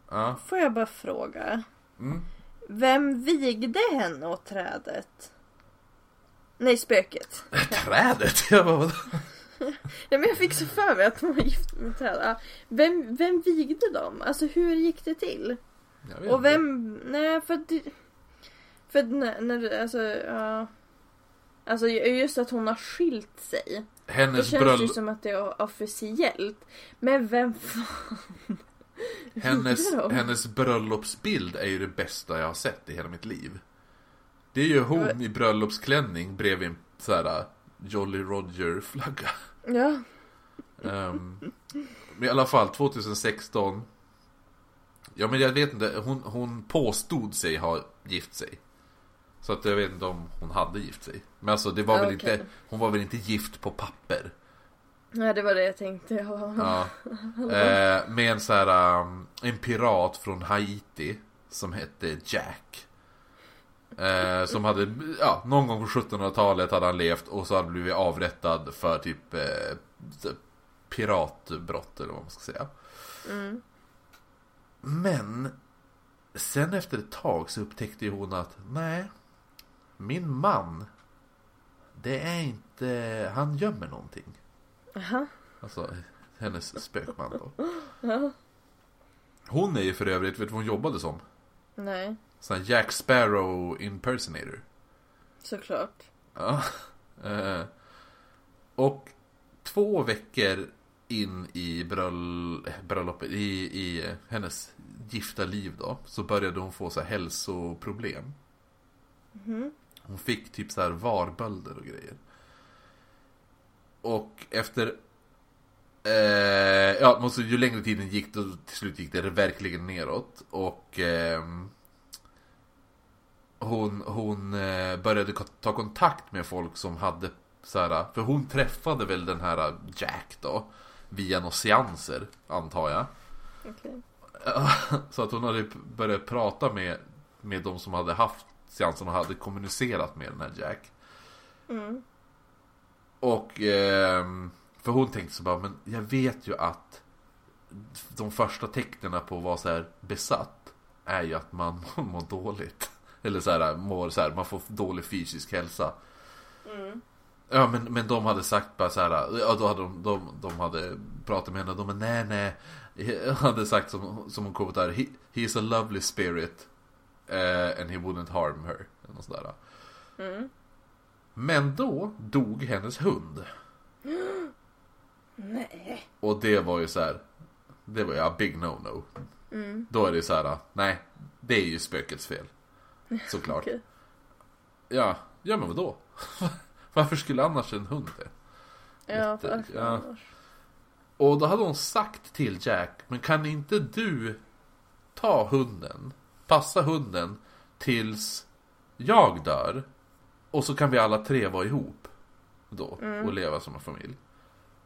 [SPEAKER 2] Ja,
[SPEAKER 1] får jag bara fråga.
[SPEAKER 2] mm.
[SPEAKER 1] Vem vigde henne åt trädet? Nej, spöket.
[SPEAKER 2] Trädet! Jag bara?
[SPEAKER 1] Nej, men jag fick så för mig att hon var gift med trädet. Ja. Vem, vem vigde dem? Alltså hur gick det till?
[SPEAKER 2] Jag vet
[SPEAKER 1] Och
[SPEAKER 2] inte.
[SPEAKER 1] vem, nej för att För att när, när alltså, ja. Alltså just att hon har skilt sig.
[SPEAKER 2] Hennes,
[SPEAKER 1] känns det ju
[SPEAKER 2] bröll...
[SPEAKER 1] som att det är officiellt. Men vem fan
[SPEAKER 2] hennes, hennes bröllopsbild är ju det bästa jag har sett i hela mitt liv. Det är ju hon i bröllopsklänning bredvid en så här Jolly Roger-flagga.
[SPEAKER 1] Ja.
[SPEAKER 2] Um, men i alla fall 2016 Ja men jag vet inte, hon, hon påstod sig ha gift sig Så att jag vet inte om hon hade gift sig Men alltså det var väl
[SPEAKER 1] Okej.
[SPEAKER 2] inte Hon var väl inte gift på papper
[SPEAKER 1] Nej det var det jag tänkte. Ja.
[SPEAKER 2] ja. eh, Med en så här um, En pirat från Haiti Som hette Jack eh, Som hade, ja någon gång på 1700-talet hade han levt Och så hade han blivit avrättad för typ eh, Piratbrott eller vad man ska säga
[SPEAKER 1] Mm.
[SPEAKER 2] Men sen efter ett tag så upptäckte hon att nej, min man, det är inte, han gömmer någonting.
[SPEAKER 1] Aha.
[SPEAKER 2] Alltså hennes spökman då. Hon är ju för övrigt, vet du vad hon jobbade som?
[SPEAKER 1] Nej,
[SPEAKER 2] Sån Jack Sparrow impersonator.
[SPEAKER 1] såklart.
[SPEAKER 2] Ja. Eh, och två veckor in i bröll, bröllopet, i, i hennes gifta liv då, så började hon få så här hälsoproblem.
[SPEAKER 1] Mhm.
[SPEAKER 2] Hon fick typ så här varbölder och grejer. Och efter... Eh, ja, måste, ju längre tiden gick, då till slut gick det verkligen neråt. Och... ehm, hon hon eh, började ta kontakt med folk som hade så här, för hon träffade väl den här Jack då. Via några seanser, antar jag.
[SPEAKER 1] Okej.
[SPEAKER 2] Så att hon hade börjat prata med, med de som hade haft seansen och hade kommunicerat med den här Jack.
[SPEAKER 1] Mm.
[SPEAKER 2] Och, ehm, för hon tänkte så bara, men jag vet ju att de första tecknen på att vara så här besatt är ju att man mår dåligt. Eller så här, mår så här, man får dålig fysisk hälsa.
[SPEAKER 1] Mm.
[SPEAKER 2] Ja men, men de hade sagt bara så här, ja då hade de, de, de hade pratat med henne och de bara nej nej. Hade sagt som, som hon kom där, he, he's a lovely spirit. eh, and he wouldn't harm her. Eller sådär.
[SPEAKER 1] Mm.
[SPEAKER 2] Men då dog hennes hund.
[SPEAKER 1] Nej.
[SPEAKER 2] Och det var ju så här. Det var ju a big no-no.
[SPEAKER 1] Mm.
[SPEAKER 2] Då är det så här, nej. Det är ju spökets fel. Såklart.
[SPEAKER 1] Okej.
[SPEAKER 2] Ja, ja men vadå? Varför skulle annars en hund det?
[SPEAKER 1] Ja,
[SPEAKER 2] Jätte-
[SPEAKER 1] varför
[SPEAKER 2] ja.
[SPEAKER 1] annars?
[SPEAKER 2] Och då hade hon sagt till Jack, men kan inte du ta hunden, passa hunden tills jag dör? Och så kan vi alla tre vara ihop då och leva som en familj.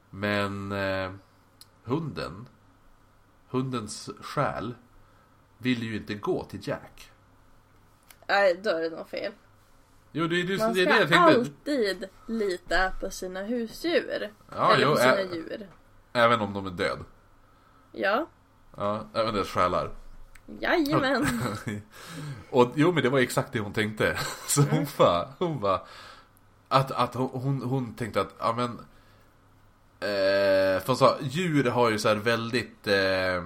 [SPEAKER 2] Men eh, hunden, hundens själ vill ju inte gå till Jack.
[SPEAKER 1] Nej, då är det nog fel.
[SPEAKER 2] Jo, det är, det,
[SPEAKER 1] Man
[SPEAKER 2] det, är
[SPEAKER 1] ska
[SPEAKER 2] det jag tänkte.
[SPEAKER 1] alltid lita på sina husdjur.
[SPEAKER 2] Ja,
[SPEAKER 1] Eller
[SPEAKER 2] jo,
[SPEAKER 1] på sina
[SPEAKER 2] ä-
[SPEAKER 1] djur.
[SPEAKER 2] även om de är död.
[SPEAKER 1] Ja,
[SPEAKER 2] Ja, även deras själar.
[SPEAKER 1] jajamän.
[SPEAKER 2] Och jo men det var exakt det hon tänkte. Så hon bara, hon bara att, att hon, hon, hon tänkte att, ja men eh, för så, djur har ju så här väldigt eh, eh,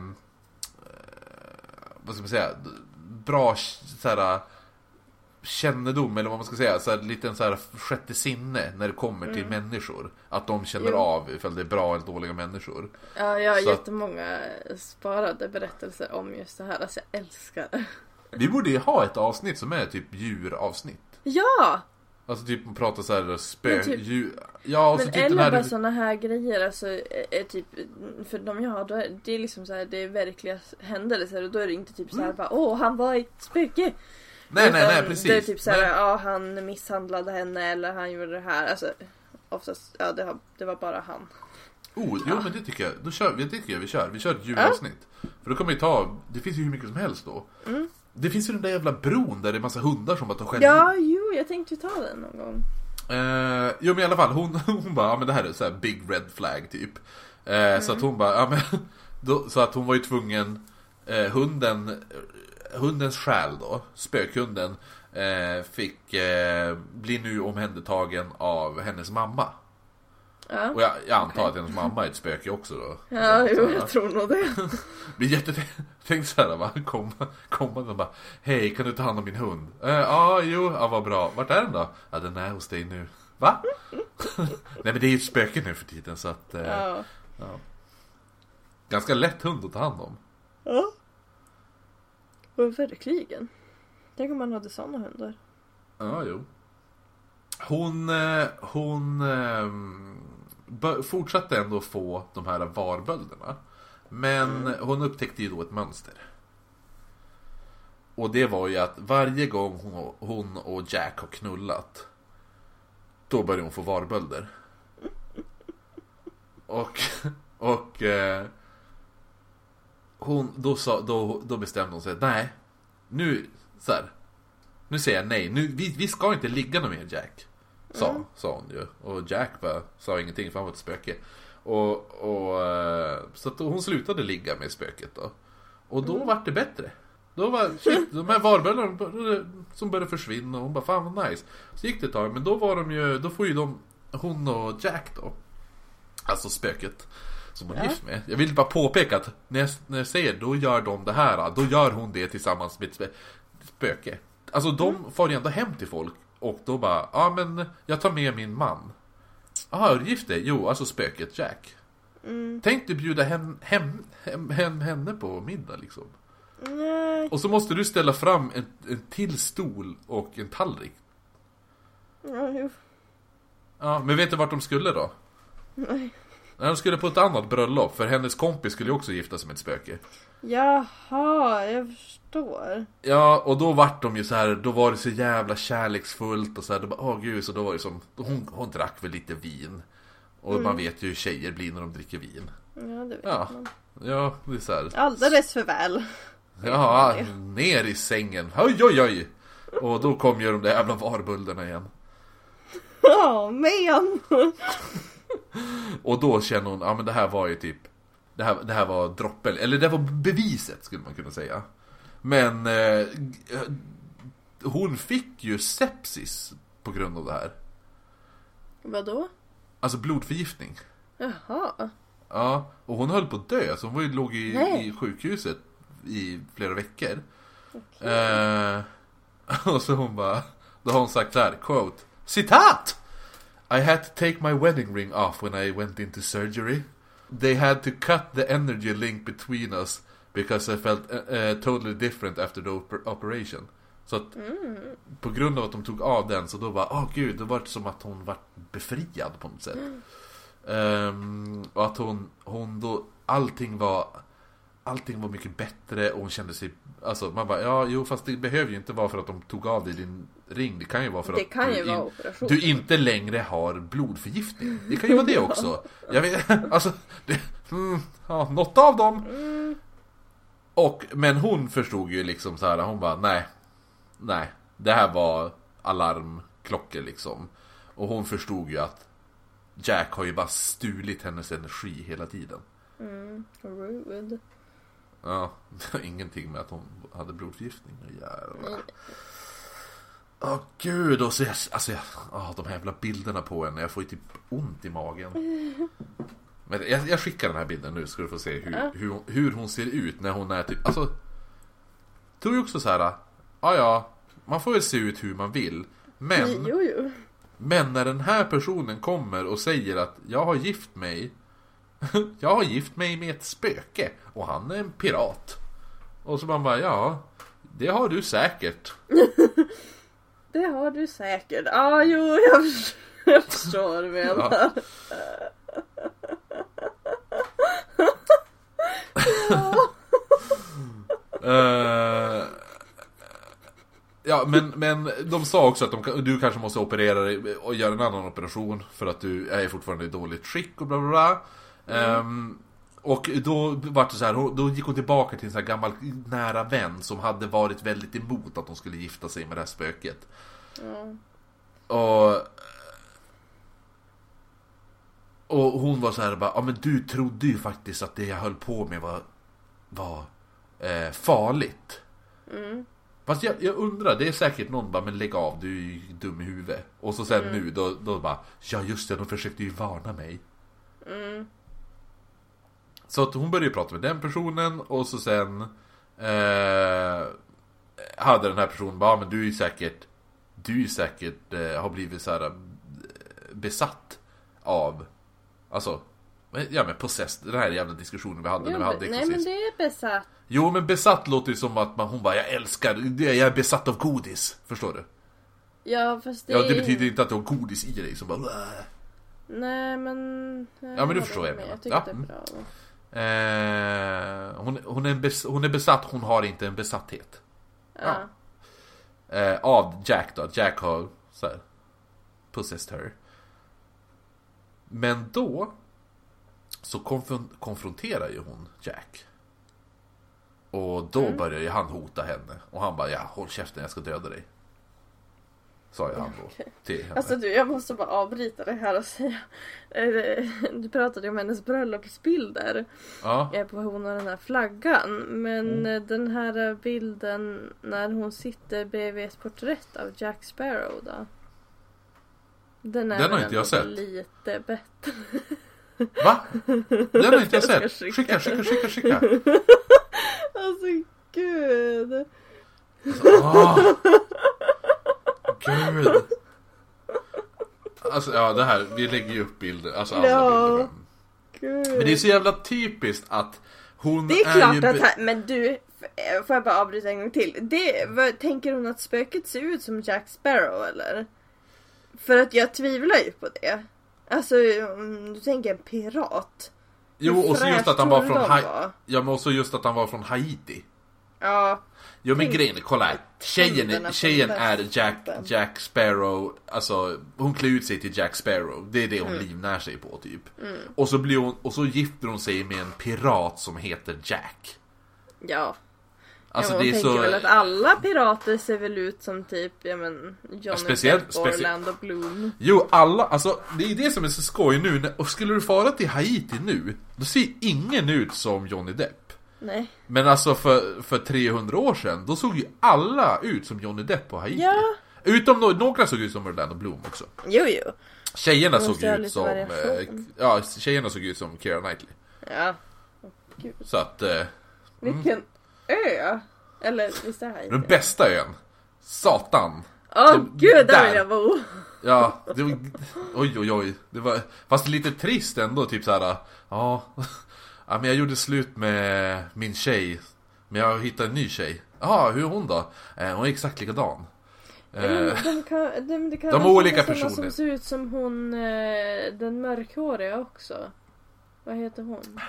[SPEAKER 2] vad ska man säga, bra så här, kännedom eller vad man ska säga, så här, liten så här sjätte sinne när det kommer till människor. Att de känner
[SPEAKER 1] Jo.
[SPEAKER 2] av ifall det är bra eller dåliga människor.
[SPEAKER 1] Ja, jag har
[SPEAKER 2] Så att-
[SPEAKER 1] jättemånga sparade berättelser om just det här. Alltså jag älskar det.
[SPEAKER 2] Vi borde ju ha ett avsnitt som är typ djuravsnitt.
[SPEAKER 1] Ja!
[SPEAKER 2] Alltså typ man pratar såhär spö...
[SPEAKER 1] Typ-
[SPEAKER 2] djur... Ja, och så
[SPEAKER 1] Men
[SPEAKER 2] typ den
[SPEAKER 1] eller
[SPEAKER 2] här...
[SPEAKER 1] bara såna här grejer, alltså är, är typ, för de jag har, då är, det är liksom så här, det är verkliga händelser och då är det inte typ så här bara åh han var ett spöke.
[SPEAKER 2] Mm. Nej, nej, nej, precis.
[SPEAKER 1] Det är typ så här,
[SPEAKER 2] Nej.
[SPEAKER 1] ja han misshandlade henne eller han gjorde det här. Alltså oftast, ja det, har, det var bara han.
[SPEAKER 2] Oh, jo men det tycker jag. Då kör det tycker jag vi kör. Vi kör ett djuravsnitt. För då kommer vi ta, det finns ju hur mycket som helst då.
[SPEAKER 1] Mm.
[SPEAKER 2] Det finns ju den där jävla bron där det är massa hundar som bara tar själv.
[SPEAKER 1] Ja, jo jag tänkte ju ta den någon gång.
[SPEAKER 2] Eh, jo men i alla fall, hon, hon bara, ja men det här är så här big red flag typ. Eh, Så att hon bara, ja men, då, så att hon var ju tvungen, eh, hunden, hundens själ då, spökhunden, eh, fick eh, bli nu omhändertagen av hennes mamma.
[SPEAKER 1] Ja,
[SPEAKER 2] Och jag, jag antar att hennes mamma är ett spöke också då.
[SPEAKER 1] ja
[SPEAKER 2] Så,
[SPEAKER 1] jo
[SPEAKER 2] ja.
[SPEAKER 1] jag tror nog det.
[SPEAKER 2] Men jätte... Tänk såhär va, komma, komma och bara Hej, kan du ta hand om min hund? Ja, eh, ah, jo, ja vad bra. Vart är den då? Ja, den är hos dig nu. Va? Nej men det är ju ett spöke nu för tiden så att... Eh,
[SPEAKER 1] Ja.
[SPEAKER 2] Ganska lätt hund att ta hand om.
[SPEAKER 1] Ja. Och verkligen. Tänk om man hade såna hundar.
[SPEAKER 2] Ja, jo. Hon, eh, hon eh, fortsatte ändå få de här varbölderna. Men hon upptäckte ju då ett mönster. Och det var ju att varje gång hon, hon och Jack har knullat Då börjar hon få varbölder. Och, och eh, hon, då, sa, då, då bestämde hon sig nej Nu, så här, Nu säger jag nej, nu, vi, vi ska inte ligga något mer Jack. Sa, sa hon ju. Och Jack bara sa ingenting för han var ett spöke. Och, och, eh, Så att hon slutade ligga med spöket då. Och då vart det bättre. Då var shit, de här varbölderna som började försvinna och hon bara fan vad nice. Så gick det ett tag, men då var de ju, då får ju de Hon och Jack då. Alltså spöket som hon är
[SPEAKER 1] Ja.
[SPEAKER 2] gift med. Jag vill bara påpeka att när jag, när jag säger då gör de det här, då gör hon det tillsammans med ett spö- spöke. Alltså de far ju ändå hem till folk och då bara, ja men jag tar med min man. Jaha, är du gift dig? Jo, alltså spöket Jack.
[SPEAKER 1] Mm.
[SPEAKER 2] Tänk dig bjuda hem, hem, hem, hem henne på middag liksom.
[SPEAKER 1] Nej.
[SPEAKER 2] Och så måste du ställa fram en, en till stol och en tallrik.
[SPEAKER 1] Ja, jo.
[SPEAKER 2] Ja, men vet du vart de skulle då?
[SPEAKER 1] Nej.
[SPEAKER 2] Nej, de skulle på ett annat bröllop, för hennes kompis skulle ju också gifta sig med ett spöke.
[SPEAKER 1] Jaha, jag förstår.
[SPEAKER 2] Ja, och då vart de ju så här, då var det så jävla kärleksfullt och så här, då bara, åh gud, så då var det som, hon, hon drack väl lite vin. Och man vet ju hur tjejer blir när de dricker vin.
[SPEAKER 1] Ja, det vet
[SPEAKER 2] Ja.
[SPEAKER 1] man.
[SPEAKER 2] Ja, det är så här.
[SPEAKER 1] Alldeles för väl.
[SPEAKER 2] Ja, ner i sängen. Oj, oj, oj. Och då kom ju de där jävla varbulderna igen.
[SPEAKER 1] Ja, men.
[SPEAKER 2] Och då känner hon, ja men det här var ju typ Det här, det här var droppen, eller det var beviset skulle man kunna säga. Men eh, Hon fick ju sepsis på grund av det här.
[SPEAKER 1] Vadå?
[SPEAKER 2] Alltså blodförgiftning.
[SPEAKER 1] Jaha.
[SPEAKER 2] Ja, och hon höll på att dö, så hon var ju, låg i, i sjukhuset i flera veckor. Eh, Och så hon bara, då har hon sagt så här, quote Citat! I had to take my wedding ring off when I went into surgery. They had to cut the energy link between us because I felt uh, totally different after the oper- operation. Så att på grund av att de tog av den så då bara, åh gud, det var som att hon var befriad på något sätt. Ehm, och att hon, hon då, allting var Allting var mycket bättre och hon kände sig Alltså man bara, ja jo fast det behöver ju inte vara för att de tog av dig din ring Det kan ju vara för
[SPEAKER 1] Det
[SPEAKER 2] att du in- du inte längre har blodförgiftning. Det kan ju vara det också. Jag vet, alltså, det, mm, ja, något av dem. Och, men hon förstod ju liksom så här, hon bara nej, nej, det här var alarmklockor liksom. Och hon förstod ju att Jack har ju bara stulit hennes energi hela tiden.
[SPEAKER 1] Rude.
[SPEAKER 2] Ja, det har ingenting med att hon hade blodförgiftning att göra. Åh gud, och så jag, alltså jag, åh, de här jävla bilderna på henne, jag får ju typ ont i magen. Men jag, jag skickar den här bilden nu ska du få se hur, hur, hur hon ser ut när hon är typ, alltså Tror ju också så här, ja ja, man får väl se ut hur man vill. Men,
[SPEAKER 1] Jo, jo.
[SPEAKER 2] men när den här personen kommer och säger att jag har gift mig Jag har gift mig med ett spöke och han är en pirat. Och så man bara, ja, det har du säkert.
[SPEAKER 1] Det har du säkert. Ja, ah, jo, jag förstår, jag förstår vad du menar.
[SPEAKER 2] Ja. Eh, ja, men, men de sa också att de, du kanske måste operera dig och göra en annan operation för att du är fortfarande i dåligt skick och bla bla bla. Ehm, och då var det så här, då gick hon tillbaka till en sån här gammal nära vän som hade varit väldigt emot att hon skulle gifta sig med det här spöket.
[SPEAKER 1] Ja.
[SPEAKER 2] Och Och hon var så här bara, ja men du trodde ju faktiskt att det jag höll på med var Var eh, farligt
[SPEAKER 1] Mm.
[SPEAKER 2] Fast jag, jag undrar, det är säkert någon bara, men lägg av, du är ju dum i huvudet Och så sen nu, då, då bara, ja just det, de försökte ju varna mig
[SPEAKER 1] Mm.
[SPEAKER 2] Så att hon började ju prata med den personen och så sen eh, Hade den här personen bara, ja, men du är säkert Du är säkert, eh, har blivit så här eh, Besatt av Alltså Ja men possessed, den här jävla diskussionen vi hade
[SPEAKER 1] Jo,
[SPEAKER 2] när vi hade
[SPEAKER 1] nej
[SPEAKER 2] Exorcist.
[SPEAKER 1] men det är besatt.
[SPEAKER 2] Jo men besatt låter ju som att man, hon bara, jag älskar, jag är besatt av godis Förstår du?
[SPEAKER 1] Ja fast det
[SPEAKER 2] Ja det betyder inte att du har godis i dig som bara "Åh."
[SPEAKER 1] Nej men...
[SPEAKER 2] Ja, men du förstår vad jag menar.
[SPEAKER 1] Jag tycker
[SPEAKER 2] Ja,
[SPEAKER 1] det är
[SPEAKER 2] mm.
[SPEAKER 1] bra.
[SPEAKER 2] Eh, hon, hon, är hon är besatt, hon har inte en besatthet
[SPEAKER 1] Ja.
[SPEAKER 2] Eh, av Jack då. Jack har så här, possessed her. Men då så konfron- konfronterar ju hon Jack. Och då
[SPEAKER 1] Mm.
[SPEAKER 2] börjar ju han hota henne. Och han bara, ja håll käften jag ska döda dig. Sa han då till henne.
[SPEAKER 1] Alltså du, jag måste bara avbryta det här och säga. eh, Du pratade om hennes bröllopsbilder.
[SPEAKER 2] ja.
[SPEAKER 1] eh, På hon och den här flaggan. Men
[SPEAKER 2] Mm.
[SPEAKER 1] eh, den här bilden när hon sitter bredvid ett porträtt av Jack Sparrow då? Den är
[SPEAKER 2] Den har inte jag sett.
[SPEAKER 1] lite bättre.
[SPEAKER 2] Va? Den har inte jag
[SPEAKER 1] Jag
[SPEAKER 2] sett.
[SPEAKER 1] skicka.
[SPEAKER 2] Skicka, skicka, skicka.
[SPEAKER 1] Alltså gud.
[SPEAKER 2] Åh. Gud. Alltså ja det här, vi lägger ju upp bilder, alltså alla
[SPEAKER 1] Ja.
[SPEAKER 2] bilder.
[SPEAKER 1] gud.
[SPEAKER 2] Men det är så jävla typiskt att hon
[SPEAKER 1] Det är klart
[SPEAKER 2] ju...
[SPEAKER 1] att han, men du, får jag bara avbryta en gång till? Det, vad, tänker hon att spöket ser ut som Jack Sparrow eller? För att jag tvivlar ju på det. Alltså om du tänker en pirat.
[SPEAKER 2] Jo, och så just att han var från Haiti.
[SPEAKER 1] var?
[SPEAKER 2] Ja, men också just att han var från Haiti.
[SPEAKER 1] Ja.
[SPEAKER 2] Jo men grejen är, kolla här. Tjejen, tjejen är Jack. Jack Sparrow, alltså hon klär ut sig till Jack Sparrow. Det är det hon
[SPEAKER 1] Mm.
[SPEAKER 2] livnär sig på typ. Och, så blir hon, och så gifter hon sig med en pirat som heter Jack.
[SPEAKER 1] Ja.
[SPEAKER 2] Alltså
[SPEAKER 1] ja,
[SPEAKER 2] det är
[SPEAKER 1] tänker
[SPEAKER 2] så...
[SPEAKER 1] väl att alla pirater ser väl ut som typ, ja men, Johnny
[SPEAKER 2] speciellt-
[SPEAKER 1] Depp Orlando Bloom.
[SPEAKER 2] Jo, alla, alltså det är det som är så skoj nu. Och skulle du fara till Haiti nu, då ser ingen ut som Johnny Depp.
[SPEAKER 1] Nej.
[SPEAKER 2] Men alltså för, för 300 år sedan, då såg ju alla ut som Johnny Depp på Haiti.
[SPEAKER 1] Ja.
[SPEAKER 2] Utom no några såg ut som Orlando Bloom också.
[SPEAKER 1] Jo, jo.
[SPEAKER 2] Tjejerna såg ut som... Eh, ja, tjejerna såg ut som Keira Knightley.
[SPEAKER 1] Ja. Gud.
[SPEAKER 2] Så att... Eh,
[SPEAKER 1] Vilken ö! Eller visst är här
[SPEAKER 2] den bästa ön. Satan.
[SPEAKER 1] Åh
[SPEAKER 2] som-
[SPEAKER 1] gud, där
[SPEAKER 2] där.
[SPEAKER 1] vill jag bo!
[SPEAKER 2] Ja, det var, oj oj oj. Det var, fast lite trist ändå, typ såhär. Ja, ja, men jag gjorde slut med min tjej. Men jag hittade en ny tjej. Jaha, hur är hon då? Eh, hon är exakt likadan.
[SPEAKER 1] Mm, de kan, de, det kan
[SPEAKER 2] de har olika personer.
[SPEAKER 1] som ser ut som hon, eh, den mörkhåriga också. Vad heter hon?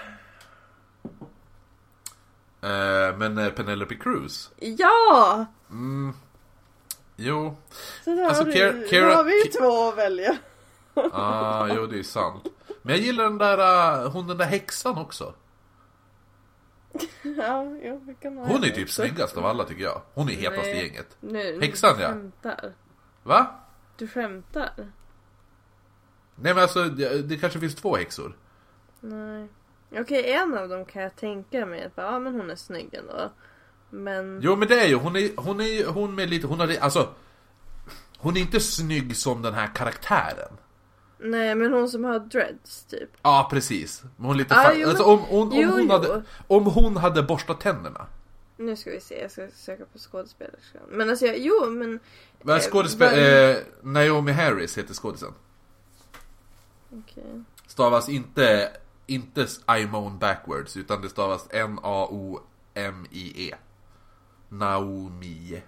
[SPEAKER 2] men Penelope Cruz.
[SPEAKER 1] Ja!
[SPEAKER 2] Mm, jo.
[SPEAKER 1] Så där
[SPEAKER 2] Alltså,
[SPEAKER 1] har, du,
[SPEAKER 2] Keira-
[SPEAKER 1] då har vi två att välja.
[SPEAKER 2] Ah, jo det är sant. Men jag gillar den där, uh, hon den där häxan också.
[SPEAKER 1] ja, vi kan ha
[SPEAKER 2] Hon är typ snyggast av alla tycker jag. Hon är hetast i gänget.
[SPEAKER 1] Nu,
[SPEAKER 2] Häxan,
[SPEAKER 1] du
[SPEAKER 2] ja.
[SPEAKER 1] skämtar.
[SPEAKER 2] Va?
[SPEAKER 1] Du skämtar?
[SPEAKER 2] Nej men alltså, det, det kanske finns två häxor.
[SPEAKER 1] Nej. Okej, en av dem kan jag tänka mig att ja men hon är snygg ändå. Men...
[SPEAKER 2] Jo men det är ju, hon är, hon är hon med lite, hon har alltså Hon är inte snygg som den här karaktären.
[SPEAKER 1] Nej men hon som har dreads typ.
[SPEAKER 2] Ja precis. Men hon lite
[SPEAKER 1] Ah, jo, men-
[SPEAKER 2] alltså, om, om, om,
[SPEAKER 1] jo,
[SPEAKER 2] hon hade, om hon hade borstat tänderna.
[SPEAKER 1] Nu ska vi se, jag ska söka på skådespelerskan. Men alltså jag, jo men...
[SPEAKER 2] Vad
[SPEAKER 1] Eh,
[SPEAKER 2] skådespel...
[SPEAKER 1] vad-
[SPEAKER 2] Eh, Naomi Harris heter skådisen.
[SPEAKER 1] Okej.
[SPEAKER 2] Stavas inte, inte I moan backwards, utan det stavas N-A-O-M-I-E. Naomi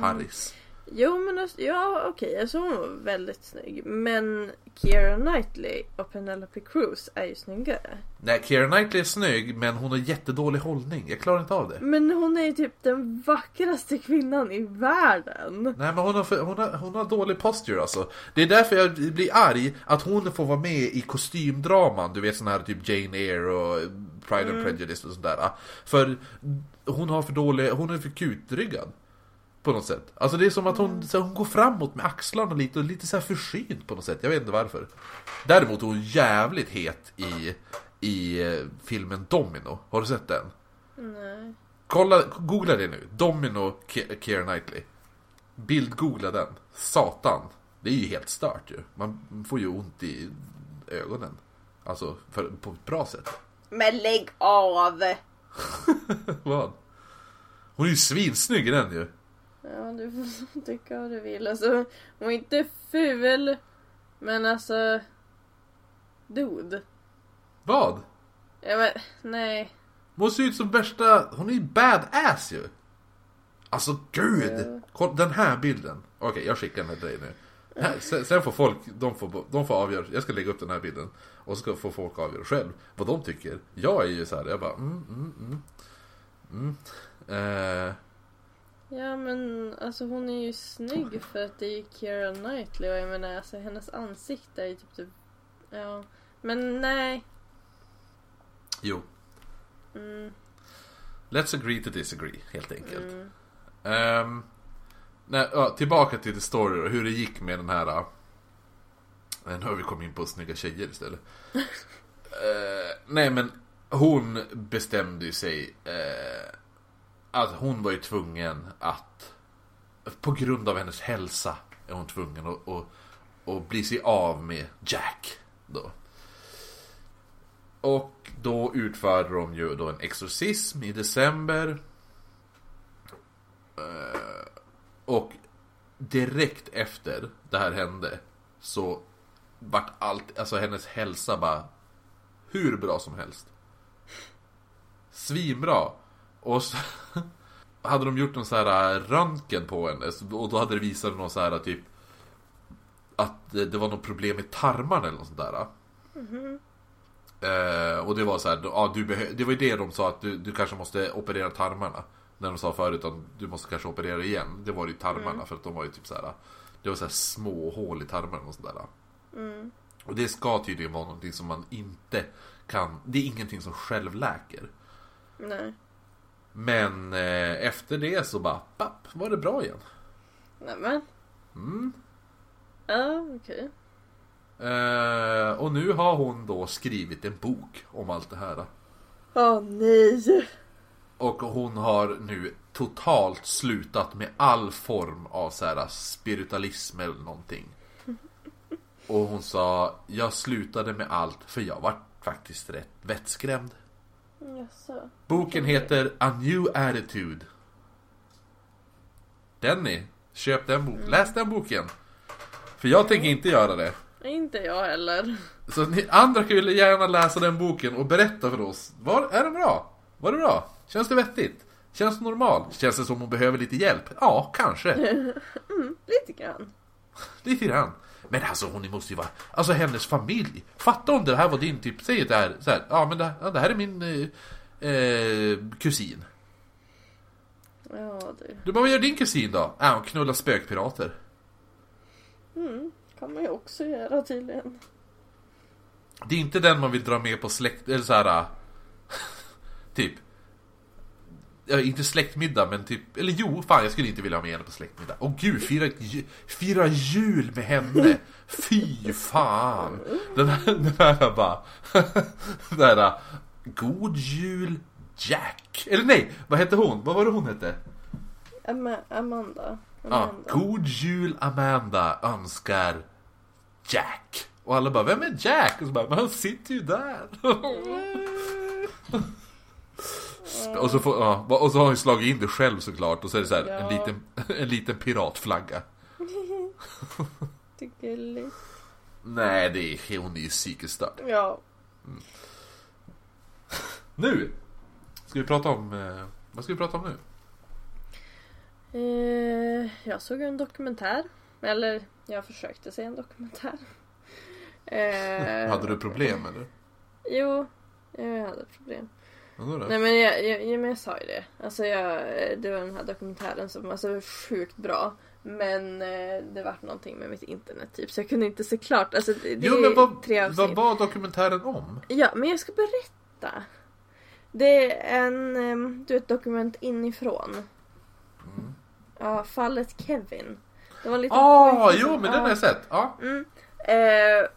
[SPEAKER 2] Harris.
[SPEAKER 1] Jo men alltså, ja okej, alltså hon var väldigt snygg. Men Keira Knightley och Penelope Cruz är ju snyggare.
[SPEAKER 2] Nej, Keira Knightley är snygg, men hon har jättedålig hållning. Jag klarar inte av det.
[SPEAKER 1] Men hon är ju typ den vackraste kvinnan i världen.
[SPEAKER 2] Nej men hon har, hon, har, hon har dålig posture alltså. Det är därför jag blir arg att hon får vara med i kostymdraman. Du vet sån här typ Jane Eyre och Pride and Prejudice och sådär. För hon har för dålig, hon är för kutryggad. På något sätt. Alltså det är som att hon, så hon går framåt med axlarna lite och lite så här försynt på något sätt. Jag vet inte varför. Däremot är hon jävligt het i, i eh, filmen Domino. Har du sett den?
[SPEAKER 1] Nej.
[SPEAKER 2] Kolla, googla det nu. Domino Ke- Keira Knightley. Bildgoogla den. Satan. Det är ju helt stört ju. Man får ju ont i ögonen. Alltså, för, på ett bra sätt.
[SPEAKER 1] Men lägg av!
[SPEAKER 2] Vad? Hon är ju svinsnygg i den ju.
[SPEAKER 1] Ja, du får tycka vad du vill. Alltså, hon är inte ful. Men alltså... Dude.
[SPEAKER 2] Vad?
[SPEAKER 1] Ja, men, nej.
[SPEAKER 2] Hon ser ut som värsta... Hon är ju badass ju. Alltså gud! Kolla den här bilden. Okej, jag skickar den till dig nu. Här, sen, får folk, de får, de får avgöra. Jag ska lägga upp den här bilden. Och så ska få folk avgöra själv vad de tycker. Jag är ju så här, jag bara mm, mm, mm. mm. Eh,
[SPEAKER 1] Ja, men alltså hon är ju snygg för att det är Keira Knightley och jag menar alltså hennes ansikte är ju typ, typ Ja. Men nej.
[SPEAKER 2] jo,
[SPEAKER 1] Mm,
[SPEAKER 2] let's agree to disagree helt enkelt.
[SPEAKER 1] mm.
[SPEAKER 2] Ehm, nej, ja, tillbaka till the story och hur det gick med den här... äh, nu har vi kommit in på snygga tjejer istället. Eh, nej men hon bestämde ju sig eh, att hon var ju tvungen att på grund av hennes hälsa är hon tvungen att, att, att bli sig av med Jack då. Och då utförde de ju då en exorcism i december eh, och direkt efter det här hände så vart allt, alltså hennes hälsa bara hur bra som helst. Svinbra. Och så hade de gjort någon så här röntgen på henne och då hade det visat någon så här typ att det var något problem med tarmarna eller något sånt där. Eh, och det var så här, ja, du det var ju det de sa att du, du kanske måste operera tarmarna. När de sa förut att du måste kanske operera igen. Det var ju tarmarna för att de var ju typ så här. Det var så här små hål i tarmarna och sådär.
[SPEAKER 1] Mm.
[SPEAKER 2] Och det ska tydligen vara någonting som man inte kan, det är ingenting som självläker.
[SPEAKER 1] Nej.
[SPEAKER 2] Men eh, efter det så bara, papp, var det bra igen.
[SPEAKER 1] Nämen.
[SPEAKER 2] Mm.
[SPEAKER 1] Ja, okej.
[SPEAKER 2] Eh, och nu har hon då skrivit en bok om allt det här.
[SPEAKER 1] Åh nej.
[SPEAKER 2] Och hon har nu totalt slutat med all form av så här spiritualism eller någonting. Och hon sa, jag slutade med allt för jag var faktiskt rätt vettskrämd.
[SPEAKER 1] Jaså.
[SPEAKER 2] Boken heter A New Attitude. Denny, köp den boken. Läs den boken. För jag tänker inte göra det.
[SPEAKER 1] Inte jag heller.
[SPEAKER 2] Så ni andra kan ju gärna läsa den boken och berätta för oss. Var, är det bra? Var det bra? Känns det vettigt? Känns det normalt? Känns det som hon behöver lite hjälp? Ja, kanske.
[SPEAKER 1] Lite grann.
[SPEAKER 2] Lite grann. Men alltså hon måste ju vara... Alltså hennes familj. Fatta om det här var din typ... Säg det här, så här. Ja men det, ja, det här är min eh, eh, kusin.
[SPEAKER 1] Ja du.
[SPEAKER 2] Du bara, vad gör din kusin då? Äh, hon knullar spökpirater.
[SPEAKER 1] Mm. Kan man ju också göra tydligen.
[SPEAKER 2] Det är inte den man vill dra med på släkt... Eller så här. typ. Ja, inte släktmiddag men typ... Eller jo, fan jag skulle inte vilja ha med henne på släktmiddag. Åh gud, fira, fira jul med henne! Fy fan! Den här, den här bara... den här... God jul Jack! Eller nej, vad hette hon? Vad var det hon hette?
[SPEAKER 1] Ama- Amanda.
[SPEAKER 2] Ja,
[SPEAKER 1] Amanda.
[SPEAKER 2] God jul Amanda önskar Jack. Och alla bara, vem är Jack? Och så bara, men han sitter ju där. och, så får, ja, och så har han slagit in det själv såklart. Och så är det så här, en,
[SPEAKER 1] Ja.
[SPEAKER 2] liten, en liten piratflagga.
[SPEAKER 1] Det gulligt.
[SPEAKER 2] Nej, det är, hon är ju psykiskt störd.
[SPEAKER 1] Ja.
[SPEAKER 2] Nu! Ska vi prata om, eh, vad ska vi prata om nu?
[SPEAKER 1] Eh, jag såg en dokumentär. Eller jag försökte se en dokumentär. Eh,
[SPEAKER 2] Hade du problem eller?
[SPEAKER 1] Jo, jag hade problem.
[SPEAKER 2] Vadå?
[SPEAKER 1] Nej men jag, jag, jag, men jag sa ju det. Alltså jag, det var den här dokumentären som alltså, var sjukt bra. Men eh, det var någonting med mitt internet typ så jag kunde inte se klart. Alltså, det,
[SPEAKER 2] Jo men vad,
[SPEAKER 1] tre
[SPEAKER 2] vad var dokumentären om?
[SPEAKER 1] Ja men jag ska berätta. Det är en, em, du vet dokument inifrån.
[SPEAKER 2] Mm.
[SPEAKER 1] Ja, fallet Kevin. Det var lite
[SPEAKER 2] Ah, jo men den har jag sett. Ja.
[SPEAKER 1] Mm. Eh,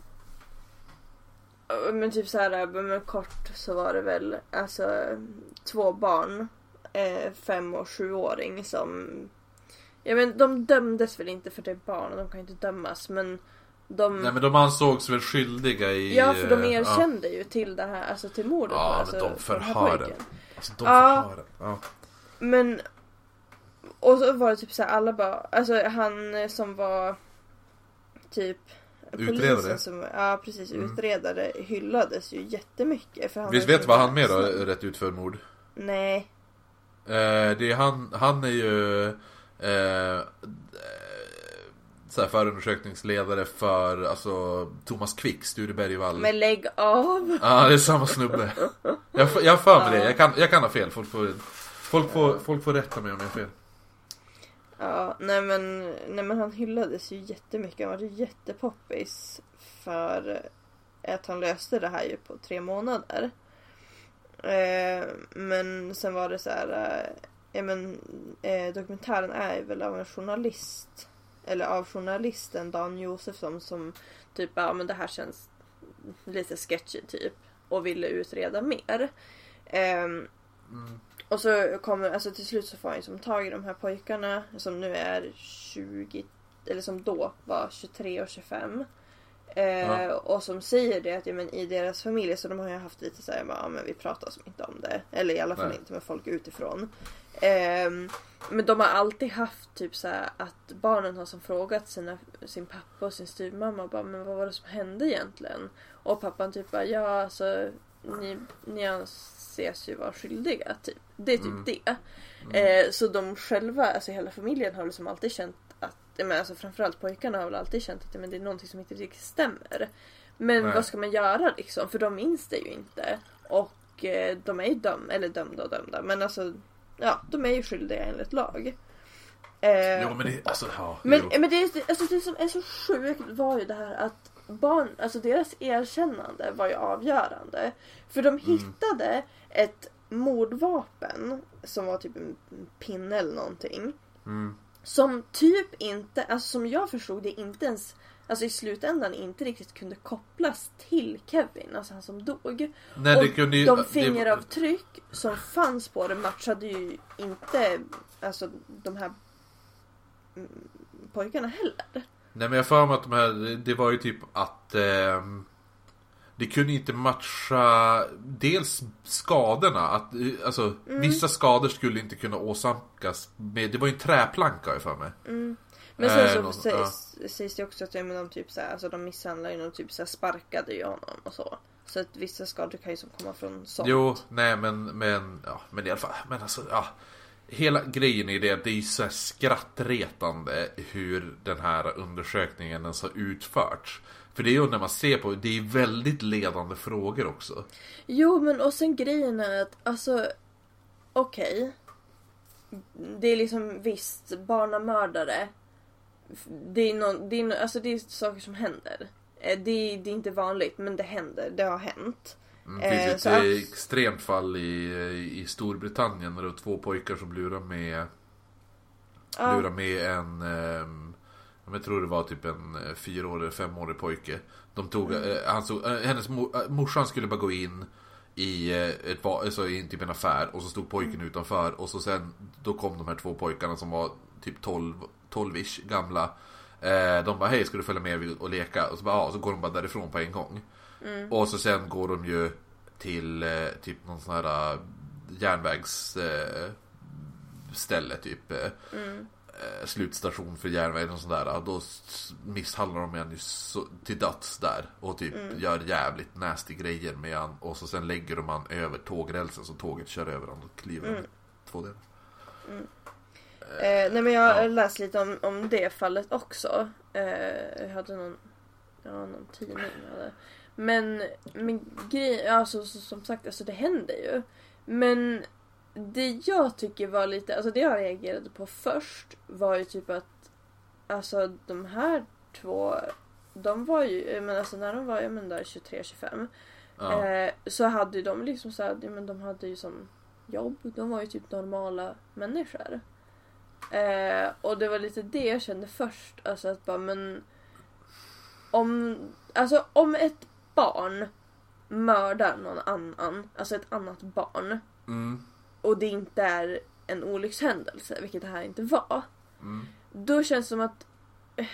[SPEAKER 1] men typ så här, men kort så var det väl alltså två barn, eh, fem och sjuåring som, ja men de dömdes väl inte för det är barn och de kan inte dömas men de,
[SPEAKER 2] Nej men de ansågs väl skyldiga i...
[SPEAKER 1] ja för de
[SPEAKER 2] eh,
[SPEAKER 1] erkände ju till det här, alltså till mordet.
[SPEAKER 2] Ja, men
[SPEAKER 1] alltså,
[SPEAKER 2] de
[SPEAKER 1] på den här
[SPEAKER 2] förhören. Ja, alltså de
[SPEAKER 1] Ja.
[SPEAKER 2] förhören. Ja.
[SPEAKER 1] Men och så var det typ så här, alla bara, alltså han eh, som var typ
[SPEAKER 2] Utredare?
[SPEAKER 1] Polisen som, ja precis,
[SPEAKER 2] Mm.
[SPEAKER 1] utredare hyllades ju jättemycket. För han
[SPEAKER 2] Visst vet
[SPEAKER 1] så
[SPEAKER 2] vad han med då, rätt ut för mord?
[SPEAKER 1] Nej.
[SPEAKER 2] Eh, det är han, han är ju... Eh, så här förundersökningsledare för alltså, Thomas Quick, Sture Bergvall.
[SPEAKER 1] Men lägg av!
[SPEAKER 2] Ja, det är samma snubbe. Jag har för mig det, jag kan, jag kan ha fel. Folk får, folk, får, folk får rätta mig om jag har fel.
[SPEAKER 1] Ja, nej men, nej men han hyllades ju jättemycket. Han var ju jättepoppis för att han löste det här ju på tre månader. Eh, men sen var det så här, eh, ja men eh, dokumentären är väl av en journalist. Eller av journalisten Dan Josefsson som typ, ja men det här känns lite sketchy typ. Och ville utreda mer. Ehm,
[SPEAKER 2] Mm.
[SPEAKER 1] och så kommer, alltså till slut så får han ju som tag i de här pojkarna som nu är 20, eller som då var 23 och 25. Eh,
[SPEAKER 2] Ja.
[SPEAKER 1] Och som säger det att ja, men i deras familj, så de har ju haft lite såhär, ja men vi pratar som inte om det. Eller i alla fall
[SPEAKER 2] Nej.
[SPEAKER 1] inte med folk utifrån. Ehm, men de har alltid haft typ så här att barnen har som frågat sina, sin pappa och sin styvmamma bara, men vad var det som hände egentligen? Och pappan typ bara, ja alltså ni, ni anses ju vara skyldiga typ. Det är typ
[SPEAKER 2] Mm.
[SPEAKER 1] det. Eh, så de själva, alltså hela familjen har liksom alltid känt att men alltså framförallt pojkarna har väl alltid känt att men det är någonting som inte riktigt stämmer. Men
[SPEAKER 2] Nej.
[SPEAKER 1] vad ska man göra liksom? För de minns det ju inte. Och eh, de är ju dömda, eller dömda och dömda. Men alltså, ja, de är ju skyldiga enligt lag. Eh,
[SPEAKER 2] Jo men det, alltså ja.
[SPEAKER 1] men, men det, alltså, det som är så sjukt var ju det här att barn, alltså deras erkännande var ju avgörande. För de hittade ett mordvapen som var typ en pinne eller någonting.
[SPEAKER 2] Mm.
[SPEAKER 1] Som typ inte, alltså som jag förstod det inte ens, alltså i slutändan inte riktigt kunde kopplas till Kevin, alltså han som dog.
[SPEAKER 2] Nej,
[SPEAKER 1] och
[SPEAKER 2] det kunde ju,
[SPEAKER 1] de
[SPEAKER 2] det-
[SPEAKER 1] fingeravtryck som fanns på det matchade ju inte alltså de här mm, pojkarna heller.
[SPEAKER 2] Nej men jag för mig att de här, det- var ju typ att ehm, Det kunde inte matcha dels skadorna, att eh, alltså
[SPEAKER 1] Mm.
[SPEAKER 2] vissa skador skulle inte kunna åsamkas med, det var ju en träplanka jag för mig.
[SPEAKER 1] Men sen
[SPEAKER 2] Eh,
[SPEAKER 1] så
[SPEAKER 2] någon-
[SPEAKER 1] sägs, sägs det också att ja, men de typ så här, alltså de misshandlade ju och typ så här sparkade ju honom och så. Så att vissa skador kan ju som komma från sånt.
[SPEAKER 2] Jo, nej men, men, ja, men i alla fall, men alltså, ja. Hela grejen är det att det är så skrattretande hur den här undersökningen ens har utförts. För det är ju när man ser på, det är väldigt ledande frågor också.
[SPEAKER 1] Jo men och sen grejen är att alltså okej. Det är liksom visst barnamördare. Det är, någon, det, är, alltså det är saker som händer. Eh, det är, det är inte vanligt men det händer. Det har hänt.
[SPEAKER 2] Mm, Det finns
[SPEAKER 1] Eh,
[SPEAKER 2] ett
[SPEAKER 1] så
[SPEAKER 2] extremt fall i, i Storbritannien när det var två pojkar som lurade med,
[SPEAKER 1] Ja.
[SPEAKER 2] lurade med en, ehm, jag tror det var typ en eh, fyraårig, femårig pojke. De tog,
[SPEAKER 1] Mm.
[SPEAKER 2] eh, han såg, hennes mor, morsan skulle bara gå in i ett, alltså i typ en affär och så stod pojken
[SPEAKER 1] Mm.
[SPEAKER 2] utanför och så sen då kom de här två pojkarna som var typ 12, 12-ish gamla. De bara hej ska du följa med och leka? Och så bara ja, så går de bara därifrån på en gång.
[SPEAKER 1] Mm.
[SPEAKER 2] Och så sen går de ju till eh, typ någon sån här eh, järnvägs eh, ställe typ. Eh,
[SPEAKER 1] Mm.
[SPEAKER 2] eh, slutstation för järnvägen och sådär. Då misshandlar de en så, till döds där. Och typ
[SPEAKER 1] Mm.
[SPEAKER 2] gör jävligt nasty grejer med han. Och så sen lägger de han över tågrälsen så tåget kör över honom och kliver
[SPEAKER 1] Mm.
[SPEAKER 2] mm. två delar.
[SPEAKER 1] Eh, nej men jag har
[SPEAKER 2] Ja.
[SPEAKER 1] läst lite om, om det fallet också. Eh, jag hade någon, ja, någon tidning. hade. Men, men grejen, alltså så, som sagt, alltså det händer ju. Men det jag tycker var lite, alltså det jag reagerade på först var ju typ att alltså de här två, de var ju, men alltså när de var, ja men där 23-25.
[SPEAKER 2] Ja.
[SPEAKER 1] Eh, så hade ju de liksom så här, ja, men de hade ju som jobb. De var ju typ normala människor. Eh, och det var lite det jag kände först. Alltså att bara men om, alltså om ett barn mördar någon annan, alltså ett annat barn
[SPEAKER 2] Mm.
[SPEAKER 1] och det inte är en olyckshändelse, vilket det här inte var.
[SPEAKER 2] Mm.
[SPEAKER 1] Då känns det som att eh,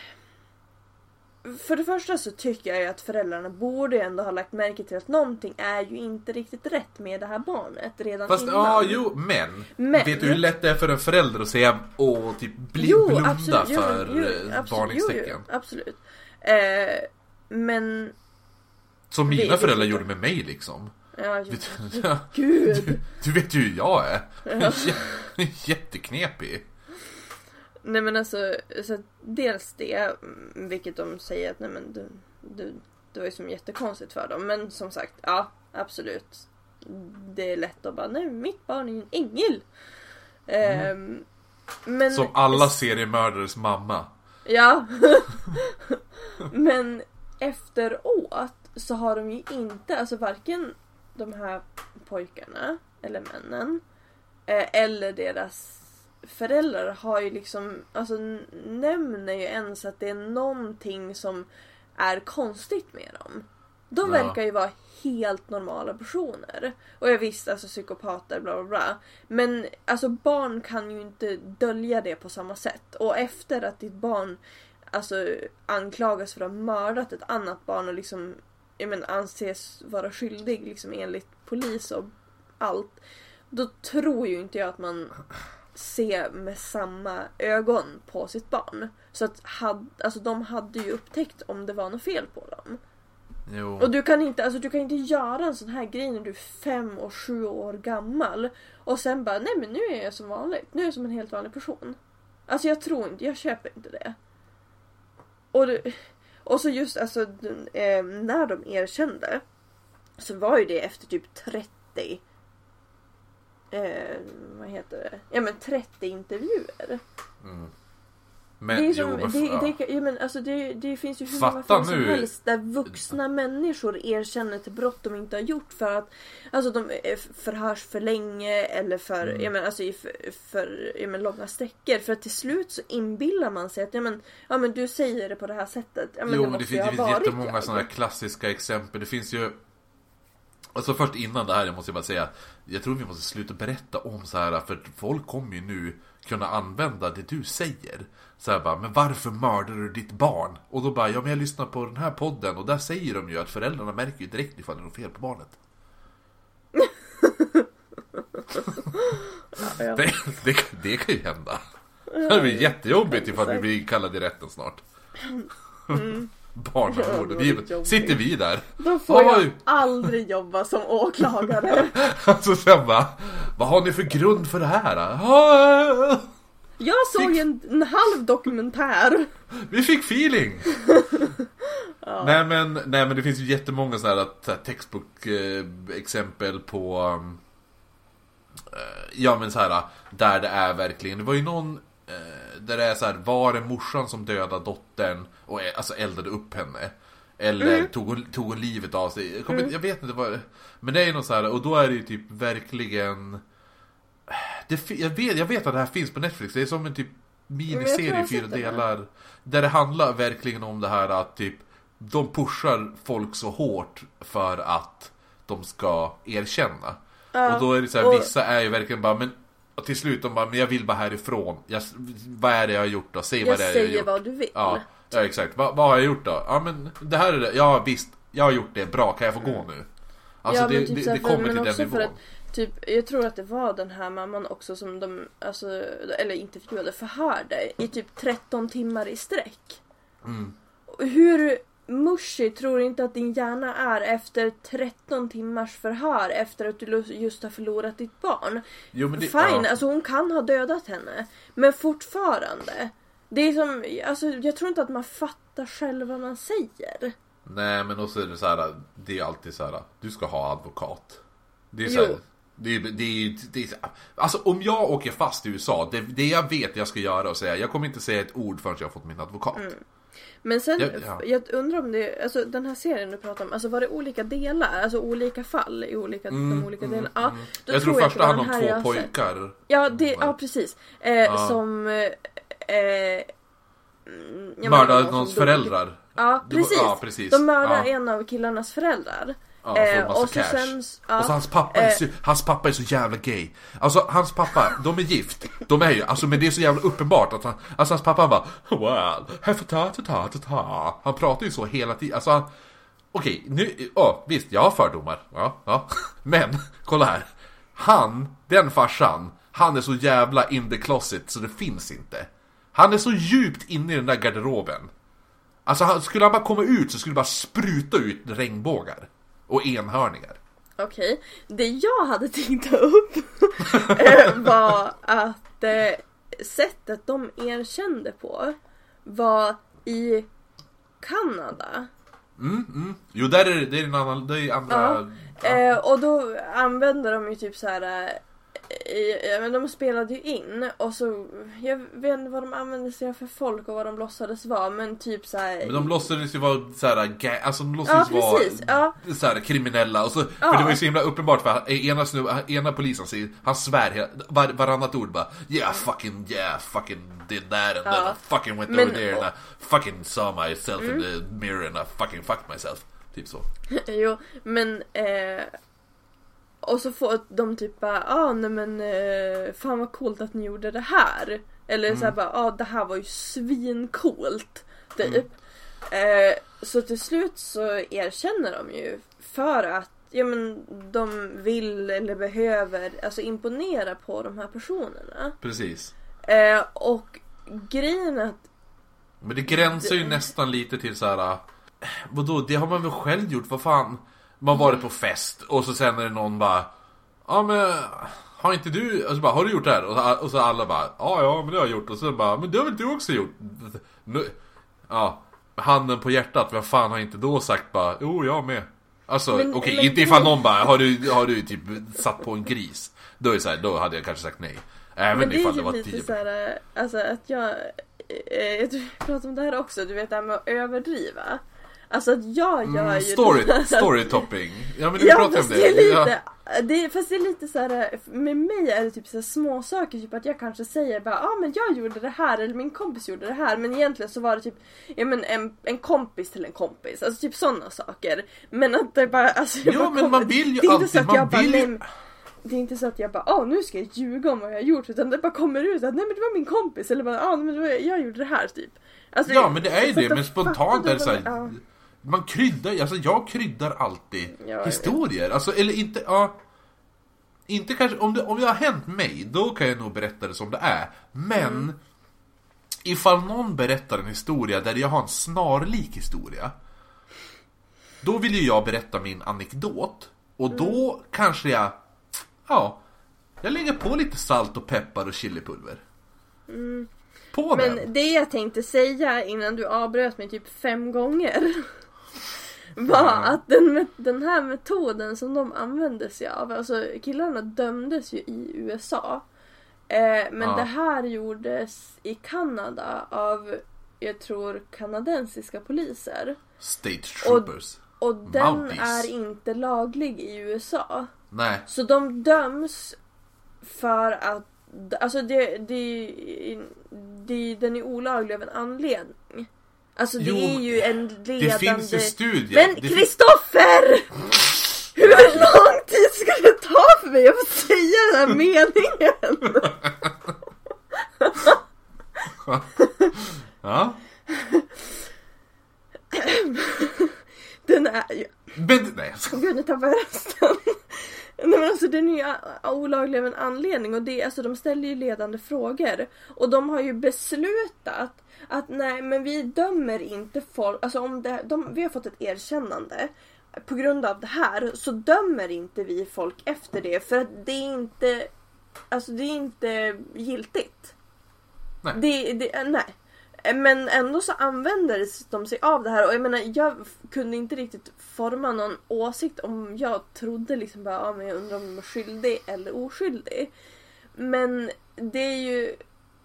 [SPEAKER 1] för det första så tycker jag ju att föräldrarna borde ändå ha lagt märke till att någonting är ju inte riktigt rätt med det här barnet redan
[SPEAKER 2] Fast
[SPEAKER 1] innan.
[SPEAKER 2] ja, jo, men.
[SPEAKER 1] Men-
[SPEAKER 2] Vet du hur lätt det är för en förälder att säga och typ bli,
[SPEAKER 1] Jo,
[SPEAKER 2] blunda
[SPEAKER 1] absolut, jo,
[SPEAKER 2] för
[SPEAKER 1] jo,
[SPEAKER 2] eh,
[SPEAKER 1] absolut,
[SPEAKER 2] varningstecken?
[SPEAKER 1] Jo, jo, absolut. Eh, men...
[SPEAKER 2] Som mina
[SPEAKER 1] Det-
[SPEAKER 2] föräldrar
[SPEAKER 1] det-
[SPEAKER 2] gjorde med mig liksom.
[SPEAKER 1] Ja,
[SPEAKER 2] Vet
[SPEAKER 1] ju-
[SPEAKER 2] du-
[SPEAKER 1] gud!
[SPEAKER 2] Du vet ju hur jag är.
[SPEAKER 1] Ja.
[SPEAKER 2] Jä- Jätteknepig.
[SPEAKER 1] Nej men alltså, så dels det, mm, vilket de säger att nej men du, du, det var ju som jättekonstigt för dem. Men som sagt, ja absolut. Det är lätt att bara, nej mitt barn är ju en ängel. Ehm, men,
[SPEAKER 2] Som alla seriemördares mamma.
[SPEAKER 1] Ja. Men efteråt så har de ju inte, alltså varken de här pojkarna eller männen eh, eller deras föräldrar har ju liksom, alltså nämner ju ens att det är någonting som är konstigt med dem. De
[SPEAKER 2] Ja.
[SPEAKER 1] verkar ju vara helt normala personer. Och jag visste alltså psykopater bla bla bla. Men alltså barn kan ju inte dölja det på samma sätt. Och efter att ditt barn alltså anklagas för att ha mördat ett annat barn och liksom menar, anses vara skyldig liksom enligt polis och allt. Då tror ju inte jag att man ser med samma ögon på sitt barn. Så att had, alltså, de hade ju upptäckt om det var något fel på dem.
[SPEAKER 2] Jo.
[SPEAKER 1] Och du kan inte, alltså, du kan inte göra en sån här grej när du är fem och sju år gammal. Och sen bara, nej men nu är jag som vanligt. Nu är jag som en helt vanlig person. Alltså jag tror inte, jag köper inte det. Och, det, och så just alltså eh, när de erkände så var ju det efter typ 30 eh, vad heter det? Ja men 30 intervjuer. Mm.
[SPEAKER 2] Men,
[SPEAKER 1] det, är
[SPEAKER 2] jo,
[SPEAKER 1] som,
[SPEAKER 2] men,
[SPEAKER 1] det,
[SPEAKER 2] ja.
[SPEAKER 1] det, ja, men alltså det, det finns ju hur
[SPEAKER 2] Fatta
[SPEAKER 1] många fall som helst där vuxna människor erkänner till brott de inte har gjort för att alltså de eh, förhörs för länge eller för,
[SPEAKER 2] Mm.
[SPEAKER 1] ja, men, alltså, för, för ja, men, långa sträckor. För att till slut så inbillar man sig att ja, men, ja, men du säger det på det här sättet. Ja, men
[SPEAKER 2] jo,
[SPEAKER 1] det
[SPEAKER 2] men det finns, det finns jättemånga
[SPEAKER 1] jag.
[SPEAKER 2] sådana klassiska exempel. Det finns ju... Alltså först innan det här, jag måste bara säga. Jag tror vi måste sluta berätta om så här för folk kommer ju nu kunna använda det du säger. Så här bara, men varför mördar du ditt barn? Och då bara, ja men jag lyssnar på den här podden och där säger de ju att föräldrarna märker ju direkt ifall det är något fel på barnet.
[SPEAKER 1] Ja.
[SPEAKER 2] Det, det, det kan ju hända. Det blir jättejobbigt ifall vi blir kallade i rätten snart.
[SPEAKER 1] Ja, är jobbigt.
[SPEAKER 2] sitter vi där.
[SPEAKER 1] Då får jag aldrig jobba som åklagare.
[SPEAKER 2] Alltså sen bara, vad har ni för grund för det här?
[SPEAKER 1] Jag såg en, en halv dokumentär.
[SPEAKER 2] vi fick feeling! nej, men, nej men det finns ju jättemånga sådana här textbook-exempel på um, eh, Ja men så här där det är verkligen, det var ju någon eh, Där det är så här, var det morsan som dödade dottern och eh, alltså eldade upp henne? Eller tog, hon- tog hon livet av sig? Jag, inte- jag vet inte vad Men det är ju något så här, och då är det ju typ verkligen det, jag, vet, jag vet att det här finns på Netflix, det är som en typ
[SPEAKER 1] jag
[SPEAKER 2] miniserie
[SPEAKER 1] jag
[SPEAKER 2] i fyra
[SPEAKER 1] det.
[SPEAKER 2] delar Där det handlar verkligen om det här att typ De pushar folk så hårt för att de ska erkänna. Och då är det så här,
[SPEAKER 1] och-
[SPEAKER 2] vissa är ju verkligen bara men och till slut de bara, men jag vill bara härifrån. Jag, Vad är det jag har gjort då? Säg
[SPEAKER 1] Jag
[SPEAKER 2] vad det är jag har
[SPEAKER 1] säger
[SPEAKER 2] gjort.
[SPEAKER 1] vad du vill.
[SPEAKER 2] Ja, ja exakt, Va, vad har jag gjort då? Ja men det här är det, ja visst. Jag har gjort det, bra, kan jag få gå nu? Alltså
[SPEAKER 1] Ja,
[SPEAKER 2] det,
[SPEAKER 1] typ
[SPEAKER 2] det, det kommer till den nivån
[SPEAKER 1] Typ, jag tror att det var den här mamman också som de alltså, eller intervjuade, förhörde i typ 13 timmar i sträck.
[SPEAKER 2] Mm.
[SPEAKER 1] Hur mushy tror du inte att din hjärna är efter 13 timmars förhör efter att du just har förlorat ditt barn?
[SPEAKER 2] Jo det,
[SPEAKER 1] Fine,
[SPEAKER 2] ja.
[SPEAKER 1] alltså hon kan ha dödat henne. Men fortfarande. Det är som, alltså jag tror inte att man fattar själv vad man säger.
[SPEAKER 2] Nej men också är det så här, det är alltid så här, du ska ha advokat. Det är så här, det är, det det alltså om jag åker fast i USA, det, det jag vet jag ska göra och säga, jag kommer inte säga ett ord förrän jag har fått min advokat.
[SPEAKER 1] Men sen,
[SPEAKER 2] Ja, ja.
[SPEAKER 1] jag undrar om det, alltså den här serien du pratar om, alltså var det olika delar? Alltså olika fall i olika, de olika delarna? Ja, då
[SPEAKER 2] Mm, jag tror
[SPEAKER 1] det
[SPEAKER 2] första
[SPEAKER 1] den
[SPEAKER 2] om två
[SPEAKER 1] jag
[SPEAKER 2] pojkar.
[SPEAKER 1] Ja, det, ja precis. Eh,
[SPEAKER 2] Ja.
[SPEAKER 1] Som... Eh, eh, mm,
[SPEAKER 2] Mördade
[SPEAKER 1] någon
[SPEAKER 2] någons
[SPEAKER 1] dog.
[SPEAKER 2] föräldrar.
[SPEAKER 1] Ja precis.
[SPEAKER 2] ja, precis.
[SPEAKER 1] De mördar
[SPEAKER 2] Ja.
[SPEAKER 1] en av killarnas föräldrar.
[SPEAKER 2] Ja,
[SPEAKER 1] Eh,
[SPEAKER 2] massa
[SPEAKER 1] och så sen, ja,
[SPEAKER 2] Och så hans pappa, är
[SPEAKER 1] eh,
[SPEAKER 2] så, hans pappa är så jävla gay. Alltså hans pappa, de är gift. De är ju, alltså men det är så jävla uppenbart att han, alltså hans pappa han bara Well, have ta ta ta ta ta Han pratar ju så hela tiden, alltså han Okej, nu, ja visst jag har fördomar, ja, ja. Men, kolla här. Han, den farsan, han är så jävla in the closet så det finns inte. Han är så djupt inne i den där garderoben. Alltså skulle han bara komma ut så skulle det bara spruta ut regnbågar. Och enhörningar.
[SPEAKER 1] Okej. Det jag hade tänkt ta upp eh, var att eh, sättet de erkände på var i Kanada.
[SPEAKER 2] Mm, mm. Jo, där är det, det är en annan, det är andra... Ja.
[SPEAKER 1] Eh, och då använder de ju typ så här. Eh, i- ja, men de spelade ju in och så, jag vet inte vad de använde sig av för folk och vad de låtsades vara men typ så här.
[SPEAKER 2] Men de låtsades ju vara såhär, ga- alltså de låtsades
[SPEAKER 1] Ja, precis,
[SPEAKER 2] vara
[SPEAKER 1] ja.
[SPEAKER 2] såhär, kriminella och så, för
[SPEAKER 1] Ja.
[SPEAKER 2] det var ju så himla uppenbart för ena, snub, ena polisen säger, han svär hela, var, varannat ord bara Yeah fucking, yeah fucking did that and then
[SPEAKER 1] Ja.
[SPEAKER 2] I fucking went
[SPEAKER 1] Men-
[SPEAKER 2] over there and I fucking saw myself in the mirror and I fucking fucked myself. Typ så.
[SPEAKER 1] jo, men eh, och så får de typ bara, ah nej men eh, fan vad coolt att ni gjorde det här. Eller så här bara, ah det här var ju svincoolt. Typ. Eh, så till slut så erkänner de ju för att ja, men de vill eller behöver alltså imponera på de här personerna.
[SPEAKER 2] Precis.
[SPEAKER 1] Eh, och grejen är att
[SPEAKER 2] Men det gränsar ju nästan lite till så här. äh, Vadå, det har man väl själv gjort, vad fan? Man varit på fest och så sen är det någon bara Ja men har inte du, och så bara, har du gjort det här? Och så, och så alla bara, ja ja men det har jag gjort. Och så bara, men det har väl du också gjort? Nu, ja, handen på hjärtat, vem fan har inte då sagt bara, jo jag med. Alltså okej,
[SPEAKER 1] men-
[SPEAKER 2] inte ifall någon bara, har du, har du typ satt på en gris? Då är det så här, då hade jag kanske sagt nej. Även
[SPEAKER 1] Men det
[SPEAKER 2] ifall det var
[SPEAKER 1] lite
[SPEAKER 2] 10
[SPEAKER 1] såhär, alltså att jag, eh, jag tror vi pratade om det här också, du vet det här med att överdriva. Alltså att jag gör
[SPEAKER 2] Mm,
[SPEAKER 1] ju
[SPEAKER 2] story,
[SPEAKER 1] här-
[SPEAKER 2] story topping. Ja men du
[SPEAKER 1] Ja
[SPEAKER 2] pratade om det.
[SPEAKER 1] det är
[SPEAKER 2] Ja.
[SPEAKER 1] lite, det fast det är lite så här, med mig är det typ så här små saker typ att jag kanske säger bara ja ah, men jag gjorde det här eller min kompis gjorde det här men egentligen så var det typ ja men en, en kompis till en kompis, alltså typ sådana saker. Men att det bara, alltså jag
[SPEAKER 2] Jo,
[SPEAKER 1] bara
[SPEAKER 2] men man vill ju
[SPEAKER 1] det är inte
[SPEAKER 2] alltid-
[SPEAKER 1] så att
[SPEAKER 2] man
[SPEAKER 1] jag bara,
[SPEAKER 2] vill
[SPEAKER 1] nej, det är inte så att jag bara åh nu ska jag ljuga om vad jag har gjort utan det bara kommer ut att nej men det var min kompis eller bara ja men jag gjorde det här typ. Alltså,
[SPEAKER 2] Ja men det är ju det, men spontant är det såhär
[SPEAKER 1] ja.
[SPEAKER 2] Man kryddar, alltså jag kryddar alltid
[SPEAKER 1] Ja,
[SPEAKER 2] historier. Alltså eller inte, ja Inte kanske, om det, om det har hänt mig, då kan jag nog berätta det som det är. Men
[SPEAKER 1] Mm.
[SPEAKER 2] Ifall någon berättar en historia där jag har en snarlik historia Då vill ju jag berätta min anekdot Och då
[SPEAKER 1] Mm.
[SPEAKER 2] kanske jag Ja Jag lägger på lite salt och peppar och chilipulver På den!
[SPEAKER 1] Men det jag tänkte säga innan du avbröt mig typ fem gånger var att den, den här metoden som de använde sig av, alltså killarna dömdes ju i USA. Eh, men
[SPEAKER 2] Ja.
[SPEAKER 1] det här gjordes i Kanada av, jag tror, kanadensiska poliser.
[SPEAKER 2] State troopers
[SPEAKER 1] Och den
[SPEAKER 2] Mounties.
[SPEAKER 1] är inte laglig i USA.
[SPEAKER 2] Nej
[SPEAKER 1] Så de döms för att Alltså det, det, det, den är olaglig av en anledning. Alltså det
[SPEAKER 2] Jo,
[SPEAKER 1] är ju en ledande...
[SPEAKER 2] Det finns ju studier
[SPEAKER 1] Men Kristoffer! Hur lång tid ska det ta för mig att få säga den här meningen?
[SPEAKER 2] Ja
[SPEAKER 1] Den är ju...
[SPEAKER 2] Men, nej
[SPEAKER 1] Gud, nu tappade jag rösten. Nej men alltså den är ju olaglig av en anledning och det, alltså de ställer ju ledande frågor. Och de har ju beslutat att nej men vi dömer inte folk, alltså om det, de, vi har fått ett erkännande. På grund av det här så dömer inte vi folk efter det för att det är inte, alltså det är inte giltigt.
[SPEAKER 2] Nej.
[SPEAKER 1] Det, det, nej. Men ändå så använder de sig av det här och jag menar jag kunde inte riktigt forma någon åsikt om jag trodde liksom bara ja, men jag undrar om de är skyldig eller oskyldig. Men det är ju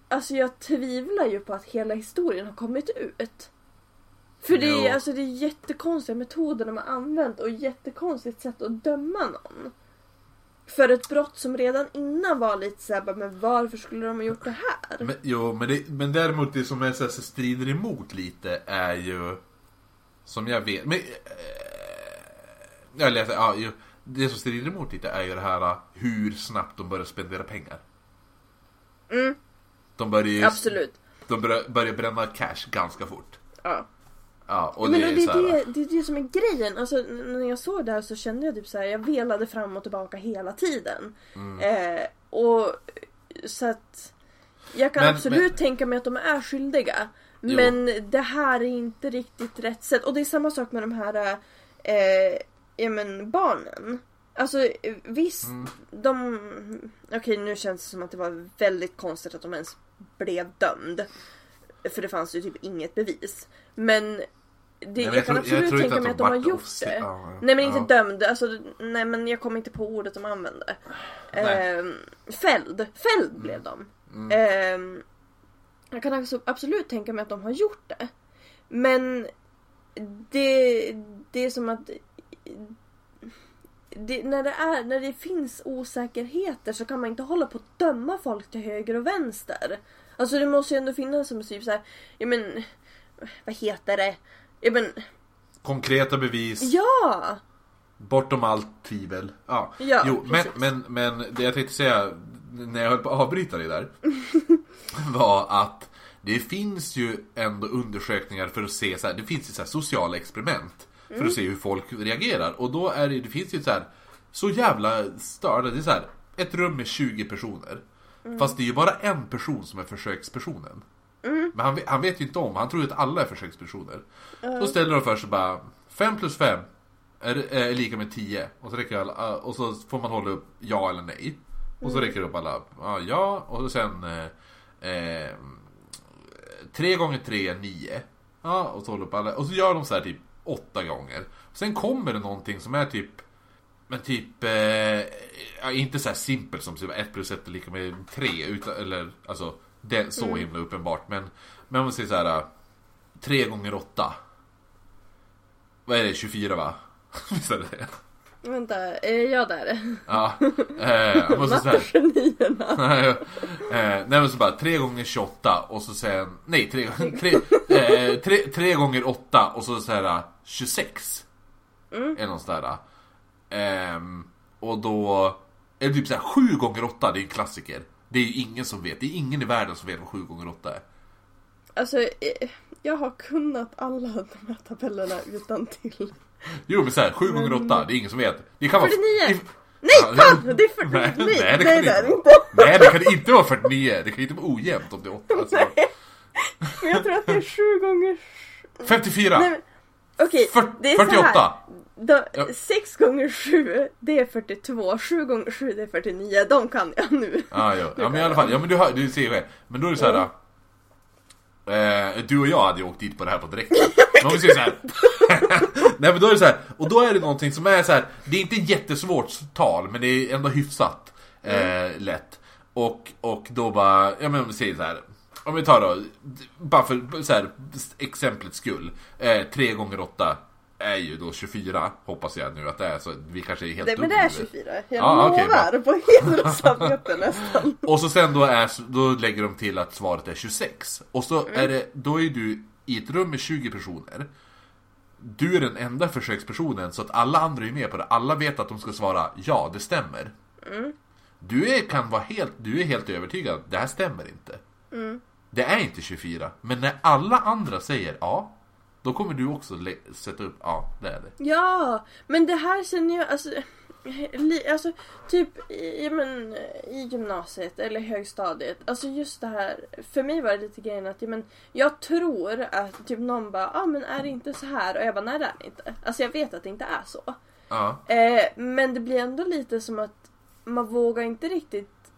[SPEAKER 1] Alltså jag tvivlar ju på att hela historien har kommit ut. För det är,
[SPEAKER 2] Jo.
[SPEAKER 1] alltså, det är jättekonstiga metoder de har använt och jättekonstigt sätt att döma någon. För ett brott som redan innan var lite såhär, men varför skulle de ha gjort det här?
[SPEAKER 2] Men, jo, men, det, men däremot det som är så här, så strider emot lite är ju Som jag vet, men äh, Eller ja, jo, det som strider emot lite är ju det här hur snabbt de börjar spendera pengar
[SPEAKER 1] Mm,
[SPEAKER 2] De börjar ju
[SPEAKER 1] absolut.
[SPEAKER 2] De börjar, börjar bränna cash ganska fort
[SPEAKER 1] Ja.
[SPEAKER 2] Ja, och
[SPEAKER 1] men
[SPEAKER 2] det
[SPEAKER 1] och
[SPEAKER 2] är
[SPEAKER 1] det,
[SPEAKER 2] så
[SPEAKER 1] är det, det är det som är grejen. Alltså, när jag såg det här så kände jag typ så här, jag velade fram och tillbaka hela tiden.
[SPEAKER 2] Mm.
[SPEAKER 1] Eh, och så att jag kan
[SPEAKER 2] Men-
[SPEAKER 1] absolut
[SPEAKER 2] men-
[SPEAKER 1] tänka mig att de är skyldiga.
[SPEAKER 2] Jo.
[SPEAKER 1] Men det här är inte riktigt rätt sätt. Och det är samma sak med de här eh, ja, men barnen. Alltså visst,
[SPEAKER 2] Mm.
[SPEAKER 1] de... Okej nu känns det som att det var väldigt konstigt att de ens blev dömd. För det fanns ju typ inget bevis. Men det, jag,
[SPEAKER 2] jag
[SPEAKER 1] kan
[SPEAKER 2] tror- jag
[SPEAKER 1] absolut
[SPEAKER 2] inte
[SPEAKER 1] tänka mig att de har gjort
[SPEAKER 2] offici-
[SPEAKER 1] det.
[SPEAKER 2] ja, ja.
[SPEAKER 1] Nej men inte
[SPEAKER 2] Ja.
[SPEAKER 1] dömd, alltså, nej men jag kommer inte på ordet de använde. Ehm, fälld, fälld blev de.
[SPEAKER 2] Mm.
[SPEAKER 1] Ehm, jag kan alltså absolut tänka mig att de har gjort det. Men det, det är som att det, när, det är, när det finns osäkerheter så kan man inte hålla på att döma folk till höger och vänster. Alltså det måste ju ändå finnas som typ såhär, ja men, vad heter det? Ja men,
[SPEAKER 2] Konkreta bevis
[SPEAKER 1] ja!
[SPEAKER 2] Bortom allt tvivel. Ja,
[SPEAKER 1] Ja,
[SPEAKER 2] jo, men, men, men det jag tänkte säga när jag höll på att avbryta dig där var att det finns ju ändå undersökningar för att se så här, det finns ju så sociala experiment för
[SPEAKER 1] Mm.
[SPEAKER 2] att se hur folk reagerar och då är det, det finns ju så här så jävla störda, det är så här ett rum med 20 personer
[SPEAKER 1] Mm.
[SPEAKER 2] fast det är ju bara en person som är försökspersonen.
[SPEAKER 1] Mm.
[SPEAKER 2] Men han, vet- han vet ju inte om, han tror ju att alla är försökspersoner. Så ställer de för sig bara 5 plus 5 är, är lika med 10 och så, räcker alla, och så får man hålla upp ja eller nej. Och så räcker du upp alla. Ja, ja och sen... Eh, eh, tre gånger tre är nio. Ja, och så håller upp alla. Och så gör de så här typ åtta gånger. Sen kommer det någonting som är typ... Men typ... Eh, inte så här simpelt som typ 1 plus 1 är lika med 3. Utan, eller alltså... Det är så himla uppenbart. Men, men om man säger så här... 3 gånger 8. Vad är det? 24 va? Visst är det det?
[SPEAKER 1] Vänta, är jag där?
[SPEAKER 2] Ja. Eh.
[SPEAKER 1] Mattegenierna.
[SPEAKER 2] Eh, nej men så bara 3 gånger 28 och så sen Nej 3 tre, eh, tre, tre gånger 8 och så såhär 26
[SPEAKER 1] Mm.
[SPEAKER 2] Är någon sån där ehm, Och då det typ såhär 7 gånger 8 det är en klassiker Det är ju ingen som vet, det är ingen i världen som vet vad 7 gånger 8 är
[SPEAKER 1] Alltså, eh, jag har kunnat alla de här tabellerna utan till.
[SPEAKER 2] Jo men såhär 7 gånger 8 det är ingen som vet Det kan vara
[SPEAKER 1] 49.
[SPEAKER 2] det-
[SPEAKER 1] Nej, fan! Det är 49.
[SPEAKER 2] Nej,
[SPEAKER 1] Nej,
[SPEAKER 2] nej, det kan
[SPEAKER 1] nej,
[SPEAKER 2] det
[SPEAKER 1] är
[SPEAKER 2] inte. Nej det kan inte vara 49 Det kan inte vara ojämnt om det är 8 alltså.
[SPEAKER 1] Men jag tror att det är 7 gånger...
[SPEAKER 2] 54
[SPEAKER 1] Nej, men, Okej,
[SPEAKER 2] Fyrt-
[SPEAKER 1] det är så
[SPEAKER 2] 48
[SPEAKER 1] här. Då,
[SPEAKER 2] Ja.
[SPEAKER 1] 6 gånger 7 det är 42, 7 gånger 7 det är 49, de kan jag nu.
[SPEAKER 2] Ja, ja. ja men i alla fall, ja men du, hör, du ser ju själv. Men då är det så här. Eh, du och jag hade ju åkt dit på det här på direkt. Men vi säger så här. Nej men då är det så här. Och då är det någonting som är så här. Det är inte jättesvårt tal, men det är ändå hyfsat eh, lätt. Och, och då bara, ja men om vi säger så här. Om vi tar då, bara för så här, exemplets skull. Eh, 3 gånger 8 är ju då 24, hoppas jag nu att det är. Så vi kanske är helt
[SPEAKER 1] Det, men det är
[SPEAKER 2] i huvudet.
[SPEAKER 1] 24, jag
[SPEAKER 2] Ja, okej,
[SPEAKER 1] lovar på heder och samvete nästan.
[SPEAKER 2] Och så sen då, är, då lägger de till att svaret är 26. Och så är det, då är du i ett rum med 20 personer. Du är den enda försökspersonen så att alla andra är med på det. Alla vet att de ska svara ja, det stämmer. Du är, kan vara helt, du är helt övertygad, det här stämmer inte. Det är inte 24. Men när alla andra säger ja, då kommer du också sätta upp ja, det är det.
[SPEAKER 1] Ja, men det här känner jag, alltså, alltså typ i, men, i gymnasiet eller högstadiet. Alltså just det här, för mig var det lite grejen att men, jag tror att typ någon bara, ja ah, men är det inte så här? Och jag bara, nej det är det inte. Alltså jag vet att det inte är så.
[SPEAKER 2] Ja.
[SPEAKER 1] Eh, men det blir ändå lite som att man vågar inte riktigt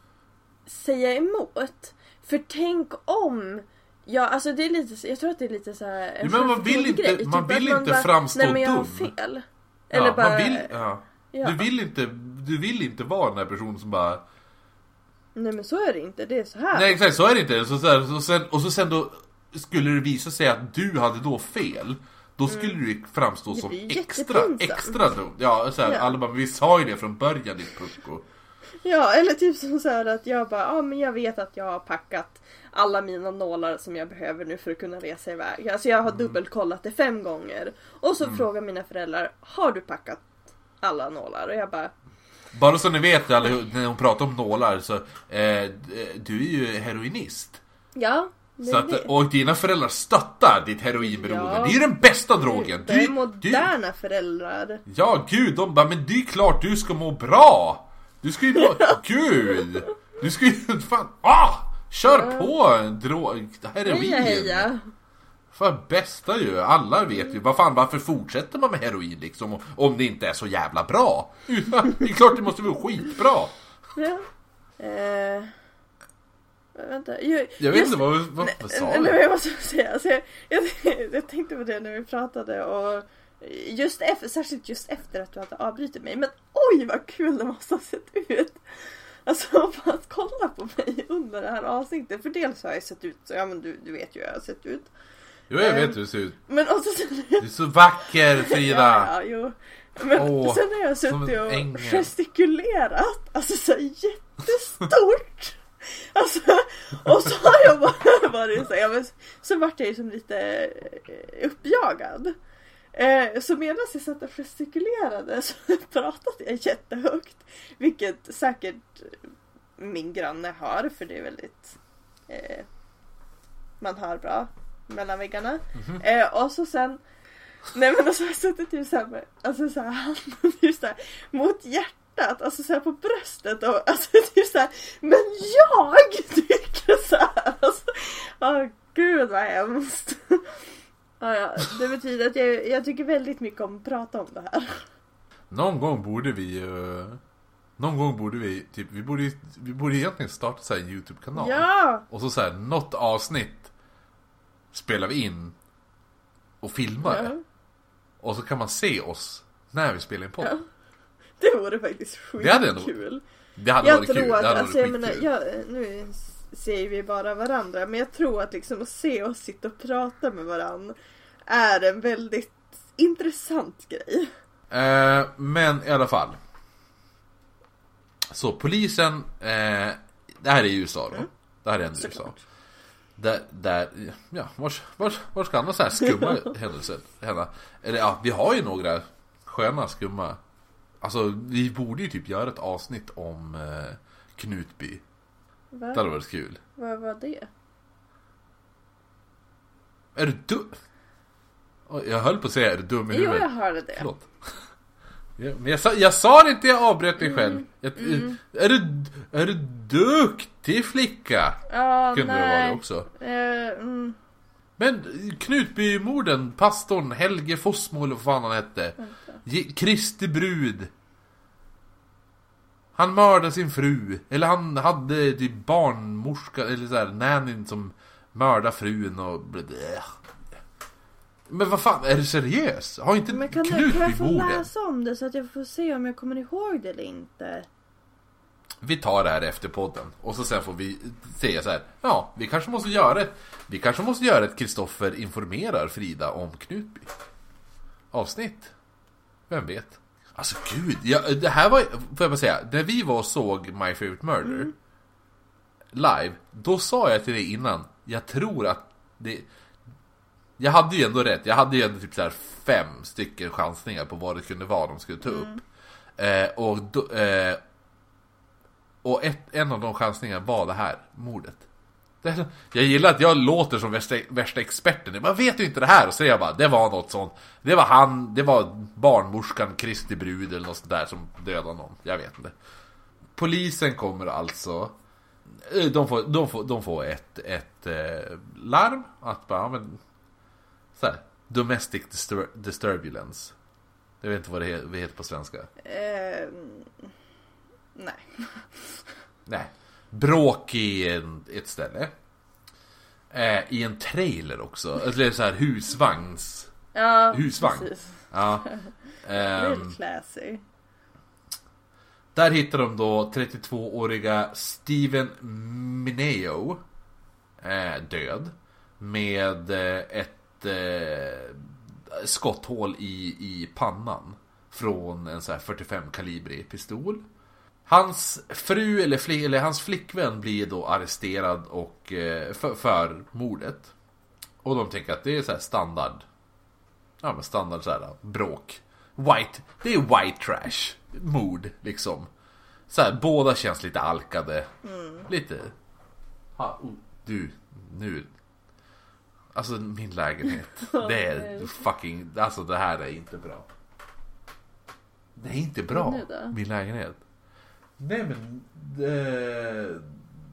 [SPEAKER 1] säga emot. För tänk om Ja, alltså det är lite, jag tror att det är lite så här en
[SPEAKER 2] Ja, men man vill inte- man
[SPEAKER 1] Typ
[SPEAKER 2] vill inte
[SPEAKER 1] bara,
[SPEAKER 2] framstå
[SPEAKER 1] Nej men jag har
[SPEAKER 2] dum."
[SPEAKER 1] fel.
[SPEAKER 2] ja
[SPEAKER 1] Eller bara,
[SPEAKER 2] man vill, ja.
[SPEAKER 1] ja.
[SPEAKER 2] Du vill inte, du vill inte vara den här personen som bara
[SPEAKER 1] Nej men så är det inte, det är så här.
[SPEAKER 2] Nej exakt, så är det inte. Så, så, här, så sen, och så sen då skulle det visa sig att du hade då fel. Då skulle du ju framstå som extra, extra dum. Ja, så här,
[SPEAKER 1] Ja.
[SPEAKER 2] alla bara, vi sa ju det från början ditt pucko.
[SPEAKER 1] Ja, eller typ som så här att jag bara, ja men jag vet att jag har packat alla mina nålar som jag behöver nu för att kunna resa iväg. Alltså jag har
[SPEAKER 2] Mm.
[SPEAKER 1] dubbelkollat det fem gånger. Och så frågar mina föräldrar, har du packat alla nålar? Och jag bara,
[SPEAKER 2] Bara så ni vet, alla, när hon pratar om nålar, så eh, du är ju heroinist.
[SPEAKER 1] ja.
[SPEAKER 2] Så att, och dina föräldrar stöttar ditt heroinberoende.
[SPEAKER 1] Ja.
[SPEAKER 2] Det är ju den bästa drogen.
[SPEAKER 1] Det är
[SPEAKER 2] Du, du,
[SPEAKER 1] moderna föräldrar.
[SPEAKER 2] ja, gud, de bara, men det är klart du ska må bra! Du ska ju må, gud! Du ska ju, fan, ah! Kör på! Drog, heroin!
[SPEAKER 1] Heja heja.
[SPEAKER 2] För bästa ju, alla vet ju. Vad fan, varför fortsätter man med heroin liksom? Om det inte är så jävla bra? Det är klart det måste vara skitbra!
[SPEAKER 1] Ja. Eh, vänta. Jag,
[SPEAKER 2] Jag vet
[SPEAKER 1] just-
[SPEAKER 2] inte, vad, vad, vad sa
[SPEAKER 1] Nej,
[SPEAKER 2] du?
[SPEAKER 1] jag måste säga, alltså, jag, jag, jag tänkte på det när vi pratade och just efter, särskilt just efter att du hade avbrutit mig. Men oj vad kul det måste ha sett ut! Alltså bara att kolla på mig under det här avsnittet. För dels har jag sett ut så, ja men du, du vet ju hur jag har sett ut.
[SPEAKER 2] Jo, jag vet hur det ser ut.
[SPEAKER 1] Men också sen...
[SPEAKER 2] Du är så vacker Frida!
[SPEAKER 1] Ja, ja, jo. Men
[SPEAKER 2] Åh,
[SPEAKER 1] sen har jag suttit och
[SPEAKER 2] ängel.
[SPEAKER 1] gestikulerat. Alltså så jättestort. Alltså, och så har jag bara varit så, ja, men, så vart jag ju som lite eh, uppjagad. Eh, så medan jag satt och gestikulerade så pratade jag jättehögt. Vilket säkert min granne hör för det är väldigt eh, man hör bra mellan väggarna.
[SPEAKER 2] Mhm.
[SPEAKER 1] Eh, och så sen Nej men alltså jag suttit typ såhär med, alltså såhär handen typ såhär mot hjärtat, alltså såhär på bröstet och alltså typ såhär Men jag tycker såhär! Alltså, åh gud vad hemskt! Ja, ja, det betyder att jag, jag tycker väldigt mycket om att prata om det här.
[SPEAKER 2] Någon gång borde vi ju Någon gång borde vi, typ, vi borde, vi borde egentligen starta så här en YouTube-kanal.
[SPEAKER 1] Ja!
[SPEAKER 2] Och så så här, något avsnitt spelar vi in och filmar det.
[SPEAKER 1] ja.
[SPEAKER 2] Och så kan man se oss när vi spelar in podd.
[SPEAKER 1] Ja. Det vore faktiskt
[SPEAKER 2] Det hade ändå-
[SPEAKER 1] skitkul.
[SPEAKER 2] Det hade
[SPEAKER 1] Jag
[SPEAKER 2] varit kul.
[SPEAKER 1] tror
[SPEAKER 2] Det
[SPEAKER 1] att,
[SPEAKER 2] hade
[SPEAKER 1] alltså jag
[SPEAKER 2] varit
[SPEAKER 1] menar,
[SPEAKER 2] skitkul.
[SPEAKER 1] jag, nu ser vi bara varandra men jag tror att liksom att se oss sitta och prata med varandra är en väldigt intressant grej.
[SPEAKER 2] Eh, men i alla fall. Så polisen, eh, det här är i USA då. Det här är ändå i USA. Där, där, ja, vars, vars, vars ska andra så här skumma händelser hända? Eller ja, vi har ju några sköna skumma. Alltså, vi borde ju typ göra ett avsnitt om eh, Knutby.
[SPEAKER 1] Va?
[SPEAKER 2] Det hade varit kul.
[SPEAKER 1] Vad var det?
[SPEAKER 2] Är du dum? Jag höll på att säga, är du dum i
[SPEAKER 1] Jo,
[SPEAKER 2] huvudet?
[SPEAKER 1] jag hörde det.
[SPEAKER 2] Förlåt. Ja, men jag sa, jag sa det inte, jag avbröt mig själv.
[SPEAKER 1] Mm.
[SPEAKER 2] Jag, är, du, är du duktig flicka?
[SPEAKER 1] Ja,
[SPEAKER 2] Kunde det vara
[SPEAKER 1] nej.
[SPEAKER 2] det också.
[SPEAKER 1] Eh, mm,
[SPEAKER 2] Men Knutbymorden, pastorn Helge Fossmo eller vad fan han hette. Kristi brud. Han mördade sin fru. Eller han hade typ barnmorska, eller såhär, nannyn som mördade frun och... bleh. Men vad fan, är du seriös? Har inte
[SPEAKER 1] men kan, du, kan jag få läsa om det så att jag får se om jag kommer ihåg det eller inte?
[SPEAKER 2] Vi tar det här efter podden och så sen får vi säga så här. Ja, vi kanske måste göra ett Vi kanske måste göra ett Kristoffer informerar Frida om Knutby Avsnitt Vem vet Alltså gud, ja, det här var, får jag bara säga När vi var och såg My Favorite Murder Live, då sa jag till dig innan Jag tror att det Jag hade ju ändå rätt, jag hade ju ändå typ så här fem stycken chansningar på vad det kunde vara de skulle ta upp. Eh, Och då, eh, och ett, en av de chansningarna var det här mordet. Jag gillar att jag låter som värsta, värsta experten. Man vet ju inte det här. Och så säger jag bara, det var något sånt. Det var han, det var barnmorskan Kristi brud eller något sånt där som dödade någon. Jag vet inte. Polisen kommer alltså. eh, De får, de får, de får ett, ett eh, larm. Att bara, ja, men. Så här, Domestic distur- disturbulence. Jag vet inte vad det heter på svenska.
[SPEAKER 1] Eh, nej.
[SPEAKER 2] Nej. Bråk i en, ett ställe. Eh, I en trailer också. Eller så här husvagns...
[SPEAKER 1] Ja,
[SPEAKER 2] Husvagn.
[SPEAKER 1] precis.
[SPEAKER 2] Ja. Ehm,
[SPEAKER 1] classy.
[SPEAKER 2] där hittar de då 32-åriga Steven Mineo. Eh, död. Med eh, ett eh, skotthål i, i pannan. Från en så här 45 kalibrig pistol. Hans fru eller, fli, eller hans flickvän blir då arresterad och, eh, för, för mordet. Och de tänker att det är så här standard. Ja men standard så här bråk. White, det är white trash. Mord liksom. Så här, båda känns lite alkade. Lite. Ha, oh, du, nu. Alltså min lägenhet. Det är fucking, alltså det här är inte bra. Det är inte bra, min lägenhet. Nej men, eh,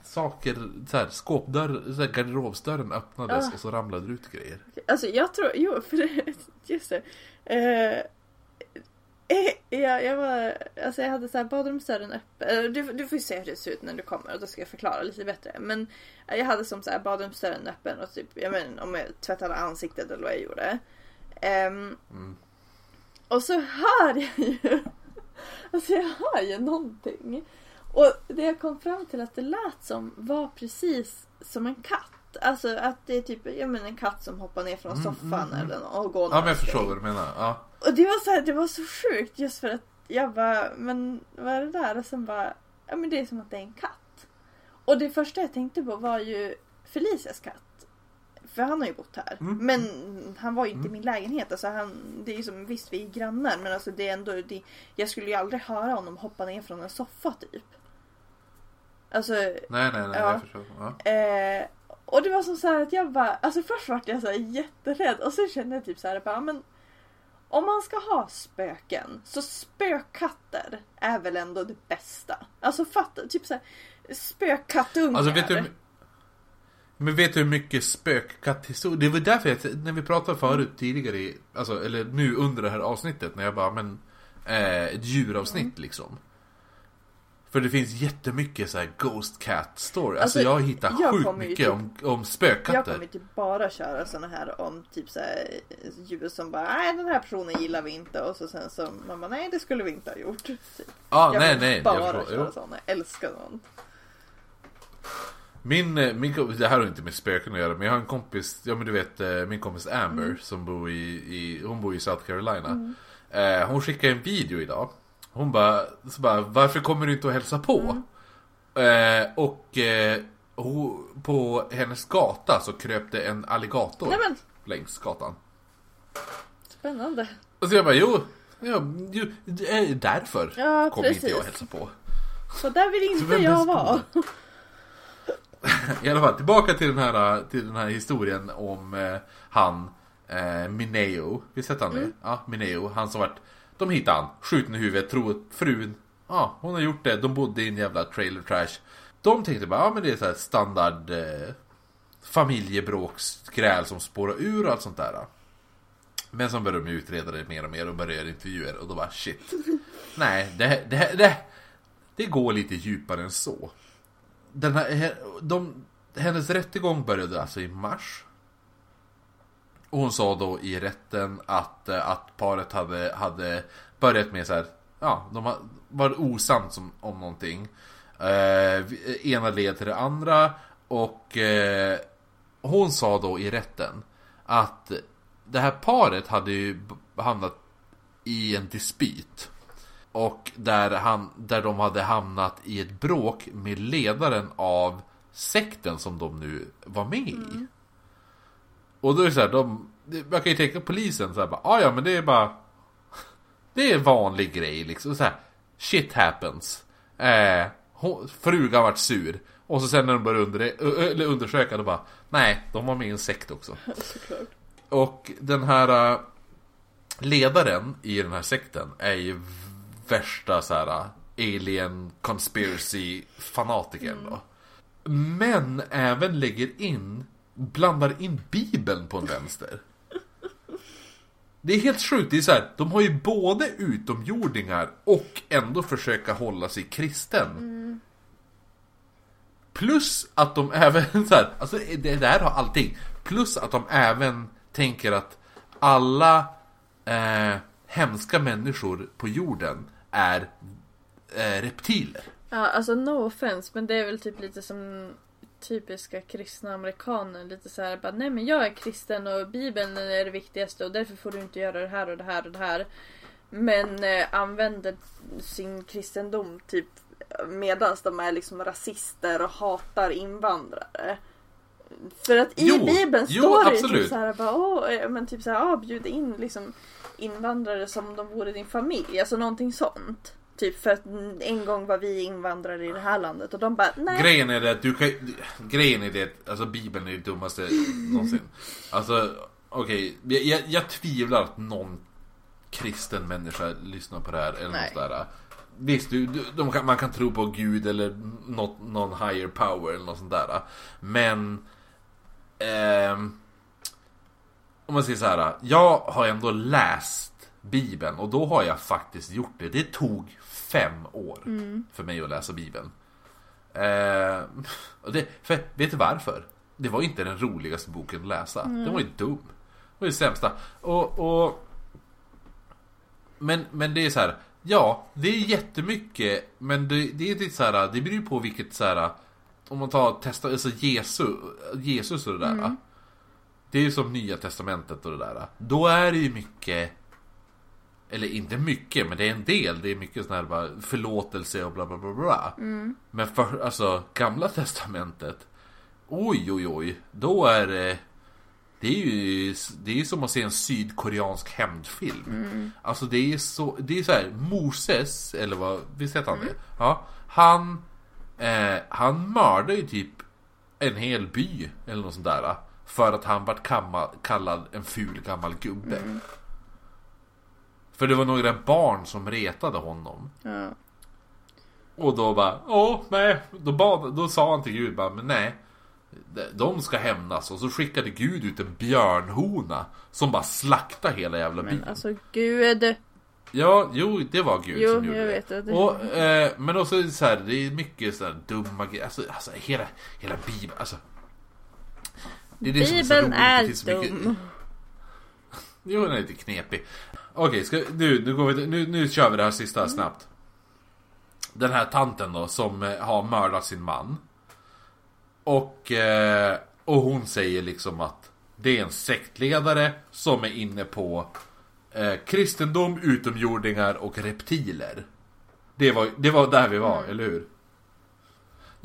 [SPEAKER 2] saker, så här, skåpdörr, så här, garderobsdörren öppnades
[SPEAKER 1] Ah.
[SPEAKER 2] och så ramlade det ut grejer.
[SPEAKER 1] Alltså jag tror, jo för det, just det. Eh, eh, jag, jag var, alltså jag hade så här badrumsdörren öppen. Eh, Du, du får ju se hur det ser ut när du kommer och då ska jag förklara lite bättre. Men eh, jag hade som så här badrumsdörren öppen och typ, jag inte om jag tvättade ansiktet eller vad jag gjorde. Ehm,
[SPEAKER 2] Mm.
[SPEAKER 1] Och så hör jag ju, alltså jag hör ju någonting. Och det jag kom fram till att det lät som var precis som en katt. Alltså att det är typ jag menar, en katt som hoppar ner från
[SPEAKER 2] Mm,
[SPEAKER 1] soffan
[SPEAKER 2] mm, mm.
[SPEAKER 1] eller nå- och går
[SPEAKER 2] Ja men jag förstår vad du menar. Ja.
[SPEAKER 1] Och det var så här, det var så sjukt just för att jag bara, men vad är det där? Och sen bara, ja men det är som att det är en katt. Och det första jag tänkte på var ju Felicias katt. För han har ju bott här.
[SPEAKER 2] Mm.
[SPEAKER 1] Men han var ju inte
[SPEAKER 2] Mm.
[SPEAKER 1] i min lägenhet. Alltså han, det är ju som, visst vi är grannar men alltså det är ändå, det, jag skulle ju aldrig höra honom hoppa ner från en soffa typ. Alltså,
[SPEAKER 2] Nej nej nej,
[SPEAKER 1] Ja.
[SPEAKER 2] jag förstår. Ja.
[SPEAKER 1] Eh, och det var som så här att jag bara, alltså först vart jag så här jätterädd och sen kände jag typ så här bara, men om man ska ha spöken så spökkatter är väl ändå det bästa. Alltså fatta, typ så här spökkattungar.
[SPEAKER 2] Alltså vet du Men vet du hur mycket spökkatthistoria Det var därför jag, när vi pratade förut tidigare i, Alltså eller nu under det här avsnittet när jag bara men eh, Ett djuravsnitt liksom För det finns jättemycket så här Ghost Cat story. Alltså,
[SPEAKER 1] Alltså,
[SPEAKER 2] jag har hittat
[SPEAKER 1] jag
[SPEAKER 2] sjukt
[SPEAKER 1] ju
[SPEAKER 2] mycket
[SPEAKER 1] typ-
[SPEAKER 2] om, om
[SPEAKER 1] Jag
[SPEAKER 2] spökkatter.
[SPEAKER 1] kommer typ bara köra såna här om typ så här djur som bara nej den här personen gillar vi inte och så sen så man bara nej det skulle vi inte ha gjort. Typ.
[SPEAKER 2] Ja,
[SPEAKER 1] jag
[SPEAKER 2] nej, nej. jag
[SPEAKER 1] bara
[SPEAKER 2] förstår.
[SPEAKER 1] köra
[SPEAKER 2] Jo.
[SPEAKER 1] såna. Jag älskar sånt.
[SPEAKER 2] Min, eh, min det här har inte med spöken att göra, men jag har en kompis, ja men du vet eh, min kompis Amber
[SPEAKER 1] Mm.
[SPEAKER 2] som bor i, i, hon bor i South Carolina. Eh, hon skickade en video idag. Hon bara, så bara, varför kommer du inte och hälsa på?
[SPEAKER 1] Mm.
[SPEAKER 2] Eh, och eh, hon, på hennes gata så kröp det en alligator
[SPEAKER 1] Nej men
[SPEAKER 2] längs gatan.
[SPEAKER 1] spännande.
[SPEAKER 2] Och så jag bara, jo, ja, jo därför
[SPEAKER 1] Ja
[SPEAKER 2] kommer inte jag och hälsa på.
[SPEAKER 1] Så där vill inte jag vara.
[SPEAKER 2] I alla fall, tillbaka till den här, till den här historien om eh, han eh, Mineo. Visst hette han det? Ja, Mineo. Han som vart... De hittade han, skjuten i huvudet, att frun... Ja, hon har gjort det. De bodde i en jävla trailer trash. De tänkte bara, ja men det är så här standard eh, familjebråksgräl som spårar ur och allt sånt där. Men så började de utreda det mer och mer och började göra intervjuer och då bara shit. Nej, det, det, det, det går lite djupare än så. Den här, de, hennes rättegång började alltså i mars. Och hon sa då i rätten att, eh, att paret hade, hade börjat med så här, ja, de har- var osams om, om någonting. Eh, eh ena led till det andra och eh, hon sa då i rätten att det här paret hade ju hamnat i en dispyt. Och där, han, där de hade hamnat i ett bråk med ledaren av sekten som de nu var med i. Och då är det så här, de, man kan ju tänka polisen så här bara, "Ah, ja men det är bara Det är en vanlig grej liksom, så här, Shit happens. Eh, hon, frugan vart sur. Och så sen när de började under, undersöka, då bara Nej, de var med i en sekt också. Och den här äh, ledaren i den här sekten är ju värsta så här alien conspiracy fanatiken då. Men även lägger in, blandar in bibeln på en vänster. Det är helt sjukt, det är så här, de har ju både utomjordingar och ändå försöka hålla sig kristen. Plus att de även så här, alltså det där har allting. Plus att de även tänker att alla eh, hemska människor på jorden är eh, reptiler.
[SPEAKER 1] Ja, alltså no offense, men det är väl typ lite som typiska kristna amerikaner. Lite så här bara, nej men jag är kristen och bibeln är det viktigaste och därför får du inte göra det här och det här och det här. Men eh, använder sin kristendom typ medans de är liksom rasister och hatar invandrare. För att i
[SPEAKER 2] Jo,
[SPEAKER 1] bibeln
[SPEAKER 2] jo,
[SPEAKER 1] står det ju typ så här, bara, åh, eh, men typ så här, ah, bjud in liksom invandrare som om de vore din familj. Alltså någonting sånt. Typ för att en gång var vi invandrare i det här landet och de bara nej.
[SPEAKER 2] Grejen är det att du kan Grejen är det alltså Bibeln är det dummaste någonsin. Alltså, okej. jag, jag, jag tvivlar att någon kristen människa lyssnar på det här eller
[SPEAKER 1] Nej.
[SPEAKER 2] något sådär. Visst, du, du, de kan, man kan tro på Gud eller något, någon higher power eller något sånt där. Men... ehm, om man säger så här. Jag har ändå läst Bibeln och då har jag faktiskt gjort det. Det tog fem år för mig att läsa Bibeln. Eh, det, för, vet du varför? Det var inte den roligaste boken att läsa. Den var ju dum. Det var ju sämsta. Och, och men, men det är så här. Ja, det är jättemycket. Men det, det är lite så här. Det beror ju på vilket så här. Om man tar testa, alltså Jesus, Jesus och det där. Det är ju som nya testamentet och det där. Då är det ju mycket eller inte mycket, men det är en del. Det är mycket sån här bara förlåtelse och bla bla bla bla. Men för, alltså, gamla testamentet. Oj oj oj. Då är det... Det är ju det är som att se en sydkoreansk hämndfilm. Alltså det är så, det är så här, Moses, eller vad, visst heter han det? Ja, han, eh, han mördade ju typ en hel by, eller något sånt där. För att han vart kallad en ful gammal gubbe. För det var några barn som retade honom.
[SPEAKER 1] Ja.
[SPEAKER 2] Och då bara, åh nej. Då, bad, då sa han till Gud bara, men nej. De ska hämnas. Och så skickade Gud ut en björnhona. Som bara slaktade hela jävla byn.
[SPEAKER 1] Men alltså gud.
[SPEAKER 2] Ja, jo, det var Gud
[SPEAKER 1] Jo,
[SPEAKER 2] som gjorde
[SPEAKER 1] jag
[SPEAKER 2] det.
[SPEAKER 1] vet att det-
[SPEAKER 2] Och, eh, men också det så här, det är mycket så här dumma grejer. Alltså, alltså hela, hela Bibeln, alltså. Det är det som så
[SPEAKER 1] Bibeln
[SPEAKER 2] roligt.
[SPEAKER 1] är
[SPEAKER 2] Det finns så mycket-
[SPEAKER 1] dum.
[SPEAKER 2] Jo, den är lite knepig. Okej, ska, nu, nu, går vi, nu, nu kör vi det här sista
[SPEAKER 1] Mm.
[SPEAKER 2] snabbt. Den här tanten då som eh, har mördat sin man. Och, eh, och hon säger liksom att det är en sektledare som är inne på eh, kristendom, utomjordingar och reptiler. Det var, det var där vi var, eller hur?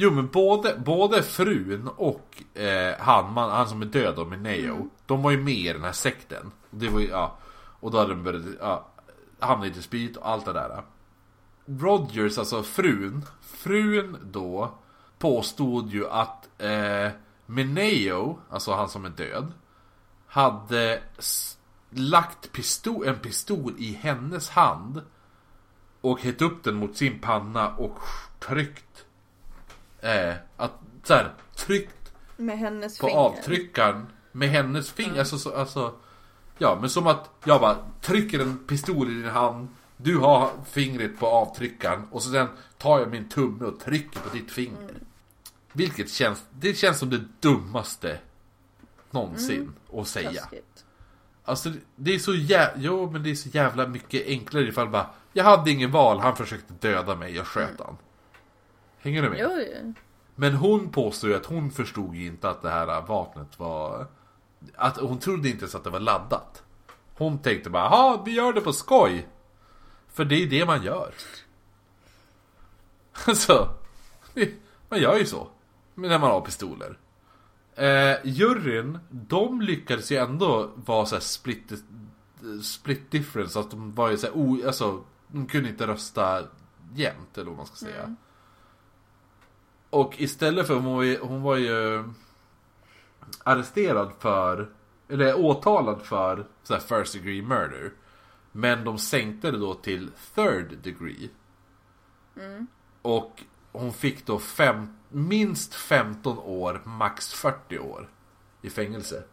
[SPEAKER 2] Jo men både, både frun och eh, han, man, han som är död då med Neo De var ju med i den här sekten. Det var ju, ja Och då hade de börjat, ja Hamnat i dispyt och allt det där. Rogers, alltså frun Frun då Påstod ju att eh, Meneo, alltså han som är död Hade lagt pistol, en pistol i hennes hand Och hett upp den mot sin panna och tryckt Eh, att så här, tryckt
[SPEAKER 1] Med hennes
[SPEAKER 2] på
[SPEAKER 1] finger.
[SPEAKER 2] avtryckaren med hennes finger. Alltså, så, alltså, ja, men som att jag bara trycker en pistol i din hand. Du har fingret på avtryckaren och så sen tar jag min tumme och trycker på ditt finger. Vilket känns, det känns som det dummaste någonsin att säga.
[SPEAKER 1] Taskigt.
[SPEAKER 2] Alltså det är så jävla, jo men det är så jävla mycket enklare ifall bara Jag hade ingen val, han försökte döda mig, jag sköt han. Hänger du med?
[SPEAKER 1] Jo, jo.
[SPEAKER 2] Men hon påstår ju att hon förstod ju inte att det här vapnet var... Att hon trodde inte ens att det var laddat. Hon tänkte bara, ja vi gör det på skoj. För det är det man gör. Alltså, man gör ju så. När man har pistoler. Eh, juryn, de lyckades ju ändå vara så split, split difference. Att de var ju så här, o, alltså, de kunde inte rösta jämnt eller vad man ska säga. Och istället för, hon var ju, hon var ju arresterad för, eller åtalad för så här first degree murder. Men de sänkte det då till third degree. Och hon fick då fem, minst 15 år, max 40 år i fängelse.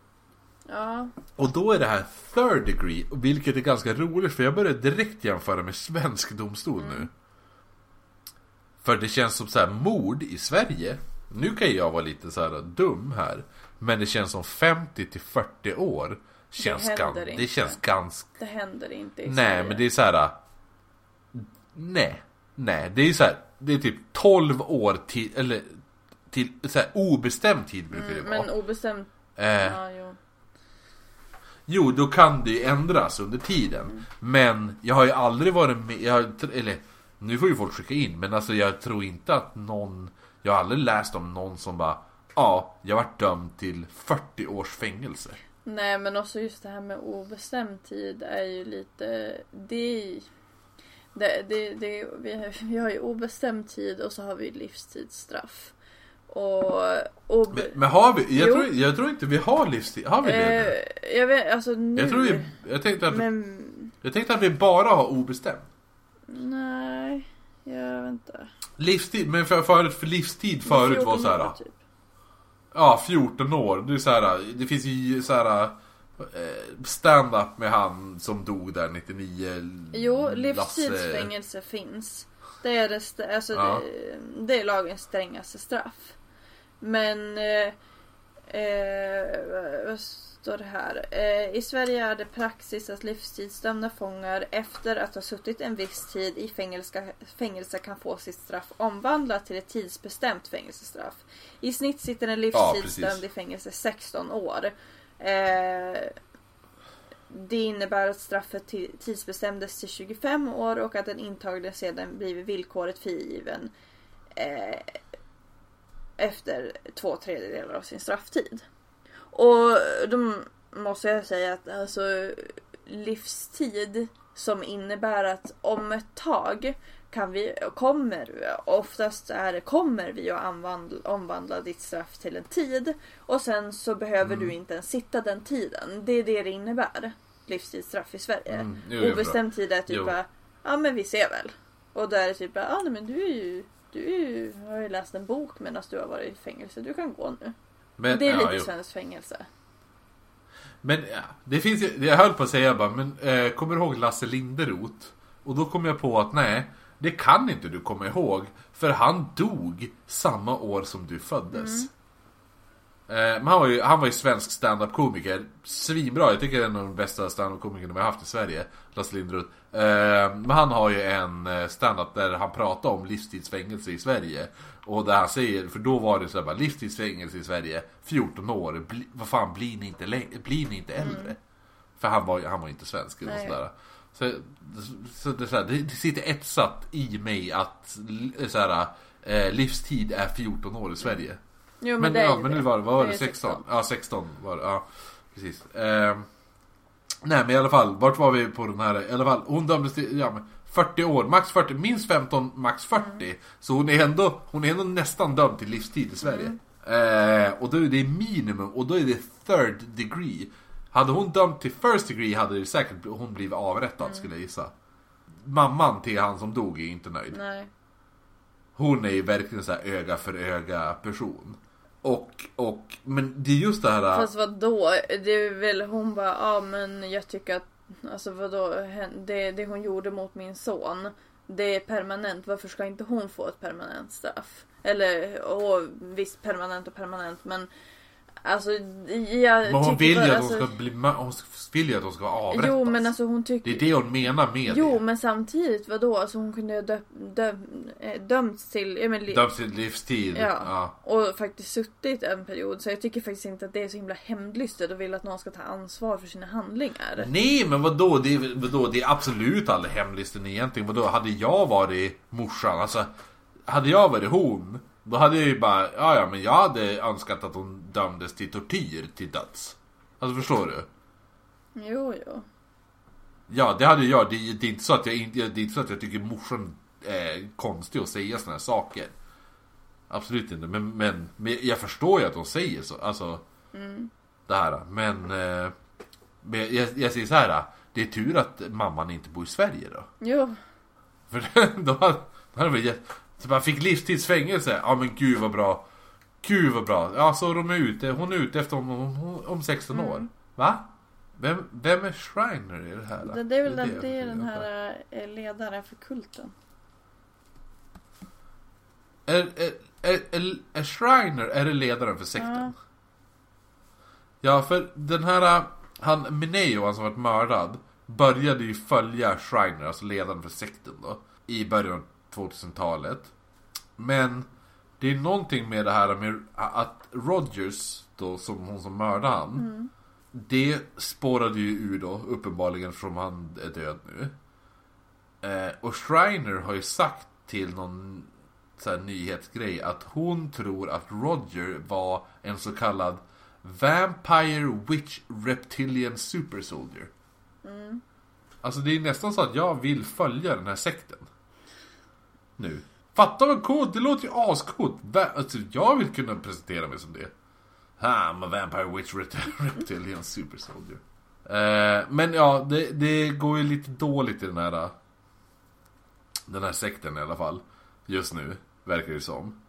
[SPEAKER 1] Ja.
[SPEAKER 2] Och då är det här third degree, vilket är ganska roligt för jag började direkt jämföra med svensk domstol nu. För det känns som så här mord i Sverige. Nu kan jag vara lite så här dum här. Men det känns som 50 till 40 år. Känns
[SPEAKER 1] händer
[SPEAKER 2] gan- det
[SPEAKER 1] inte.
[SPEAKER 2] känns ganska...
[SPEAKER 1] Det händer inte i
[SPEAKER 2] Nej
[SPEAKER 1] Sverige.
[SPEAKER 2] men det är så här. Nej. Nej, det är så här. Det är typ 12 år till, eller till så här obestämd tid brukar det
[SPEAKER 1] Mm,
[SPEAKER 2] vara.
[SPEAKER 1] Men obestämt...
[SPEAKER 2] Eh,
[SPEAKER 1] Ja, jo.
[SPEAKER 2] Jo, då kan det ju ändras under tiden. Men jag har ju aldrig varit med, jag, har- eller nu får ju folk skicka in, men alltså jag tror inte att någon, jag har aldrig läst om någon som bara Ja, jag varit dömd till 40 års fängelse.
[SPEAKER 1] Nej men också just det här med obestämd tid är ju lite... Det det, det, det, vi, vi har ju obestämd tid och så har vi livstidsstraff. Och... och
[SPEAKER 2] Men, men har vi? Jag tror, jag tror inte vi har livstid, har vi det
[SPEAKER 1] eh, jag vet, alltså nu...
[SPEAKER 2] Jag tror vi, jag tänkte att,
[SPEAKER 1] Men...
[SPEAKER 2] jag tänkte att vi bara har obestämt.
[SPEAKER 1] Nej, jag vet inte.
[SPEAKER 2] Livstid, men för, förut, för livstid förut var
[SPEAKER 1] 14
[SPEAKER 2] så här.
[SPEAKER 1] typ.
[SPEAKER 2] Ja, 14 år. Det är så här, det finns ju så här eh, stand-up med han som dog där 99.
[SPEAKER 1] Jo, livstidsfängelse finns. Det är, det, alltså
[SPEAKER 2] Ja.
[SPEAKER 1] det, det är lagens strängaste straff. Men... Eh, eh, står det här? Eh, I Sverige är det praxis att livstidsdömda fångar efter att ha suttit en viss tid i fängelse, fängelse kan få sitt straff omvandlat till ett tidsbestämt fängelsestraff. I snitt sitter en livstidsdömd
[SPEAKER 2] precis.
[SPEAKER 1] i fängelse 16 år. Eh, det innebär att straffet ti- tidsbestämdes till 25 år och att den intagne sedan blivit villkorligt frigiven eh, efter två tredjedelar av sin strafftid. Och då måste jag säga att alltså livstid som innebär att om ett tag kan vi, kommer, oftast är det, kommer vi att omvandla, omvandla ditt straff till en tid och sen så behöver du inte ens sitta den tiden. Det är det det innebär. Livstidsstraff i Sverige.
[SPEAKER 2] Mm, jo.
[SPEAKER 1] Obestämd tid är typ bara, ja men vi ser väl. Och då är det typ bara, ja men du är ju, du är ju, har ju läst en bok medan du har varit i fängelse. Du kan gå nu.
[SPEAKER 2] Men,
[SPEAKER 1] det är
[SPEAKER 2] ja,
[SPEAKER 1] lite
[SPEAKER 2] jo.
[SPEAKER 1] svenskt fängelse.
[SPEAKER 2] Men ja, det finns ju, jag höll på att säga bara, men eh, kommer du ihåg Lasse Linderoth? Och då kom jag på att nej, det kan inte du komma ihåg. För han dog samma år som du föddes. Eh, Men han var ju, han var ju svensk stand-up-komiker. Svinbra, jag tycker det är en av de bästa stand-up-komikerna vi har haft i Sverige. Lasse Lindroth. Eh, Men han har ju en eh, stand-up där han pratar om livstidsfängelse i Sverige. Och där han säger, för då var det så här bara, livstidsfängelse i Sverige, 14 år, bli, vad fan blir ni inte, blir ni inte äldre? För han var ju han var inte svensk
[SPEAKER 1] Nej.
[SPEAKER 2] sådär. Så, så, det, så här, det, det sitter etsat i mig att så här, eh, livstid är 14 år i Sverige.
[SPEAKER 1] Jo men,
[SPEAKER 2] Men,
[SPEAKER 1] det är
[SPEAKER 2] ja, men
[SPEAKER 1] det.
[SPEAKER 2] nu var det, vad var
[SPEAKER 1] Det
[SPEAKER 2] det?
[SPEAKER 1] är
[SPEAKER 2] 16? Ja, 16 var det. Ja, precis. Ehm, nej, men i alla fall, vart var vi på den här? I alla fall, hon dömdes till ja, men 40 år, max 40, minst 15, max 40.
[SPEAKER 1] Mm.
[SPEAKER 2] Så hon är, ändå, hon är ändå nästan dömd till livstid i Sverige.
[SPEAKER 1] Mm.
[SPEAKER 2] Eh, och då är det minimum, och då är det third degree. Hade hon dömt till first degree hade det säkert hon blivit avrättad
[SPEAKER 1] Mm.
[SPEAKER 2] skulle jag gissa. Mamman till han som dog är inte nöjd.
[SPEAKER 1] Nej.
[SPEAKER 2] Hon är ju verkligen så här öga för öga person. Och, och, men det är just det här...
[SPEAKER 1] Fast vad då? Det är väl hon bara, ja men jag tycker att, alltså vadå, det, det hon gjorde mot min son, det är permanent. Varför ska inte hon få ett permanent straff? Eller, och visst permanent och permanent men Alltså jag
[SPEAKER 2] men hon vill ju att
[SPEAKER 1] alltså,
[SPEAKER 2] hon ska bli, hon vill ju att hon ska avrättas.
[SPEAKER 1] Jo men alltså hon
[SPEAKER 2] Det
[SPEAKER 1] tycker
[SPEAKER 2] är det hon menar med
[SPEAKER 1] Jo
[SPEAKER 2] det.
[SPEAKER 1] men samtidigt vadå? Alltså hon kunde ha dö, dö, dömts till, men,
[SPEAKER 2] Döms till livstid.
[SPEAKER 1] Ja.
[SPEAKER 2] Ja.
[SPEAKER 1] och faktiskt suttit en period. Så jag tycker faktiskt inte att det är så himla hämndlystet och vill att någon ska ta ansvar för sina handlingar.
[SPEAKER 2] Nej men vadå? Det är, vadå? det är absolut aldrig hemlisten egentligen. Vadå? Hade jag varit morsan, alltså Hade jag varit hon Då hade jag ju bara, ja ja men jag hade önskat att hon dömdes till tortyr till döds. Alltså förstår du?
[SPEAKER 1] Jo, jo.
[SPEAKER 2] Ja det hade jag, det, det är inte så att jag det är inte så att jag tycker morsan är konstig att säga såna här saker. Absolut inte, men, men, men jag förstår ju att de säger så, alltså Det här, men, eh, men jag, jag säger så här. Det är tur att mamman inte bor i Sverige då.
[SPEAKER 1] Jo.
[SPEAKER 2] För då hade, då hade vi gett, så man fick livstidsfängelse. Ja men gud vad bra. Gud vad bra. Ja så de är ute, hon är ute efter om, om, om 16 år. Va? Vem, vem är Shriner i det här?
[SPEAKER 1] Det, det är väl den,
[SPEAKER 2] jag
[SPEAKER 1] det är den här eh, ledaren för kulten.
[SPEAKER 2] Är, är, är, är, är Shriner, är det ledaren för sekten?
[SPEAKER 1] Ja.
[SPEAKER 2] Ja, för den här, han Mineo, han som varit mördad, började ju följa Shriner, alltså ledaren för sekten då, i början 2000-talet. Men det är någonting med det här med att Rogers, då, som hon som mördade han, det spårade ju ur då, uppenbarligen, eftersom han är död nu. Eh, och Shriner har ju sagt till någon så här, nyhetsgrej att hon tror att Roger var en så kallad Vampire Witch Reptilian Super Soldier. Alltså det är nästan så att jag vill följa den här sekten. Nu. Fattar vad coolt, det låter ju ascoolt. Alltså, jag vill kunna presentera mig som det. Ha, I'm a Vampire Witch Reptilian Super Soldier. Eh, men ja, det, det går ju lite dåligt i den här eh, Den här sekten i alla fall Just nu, verkar det som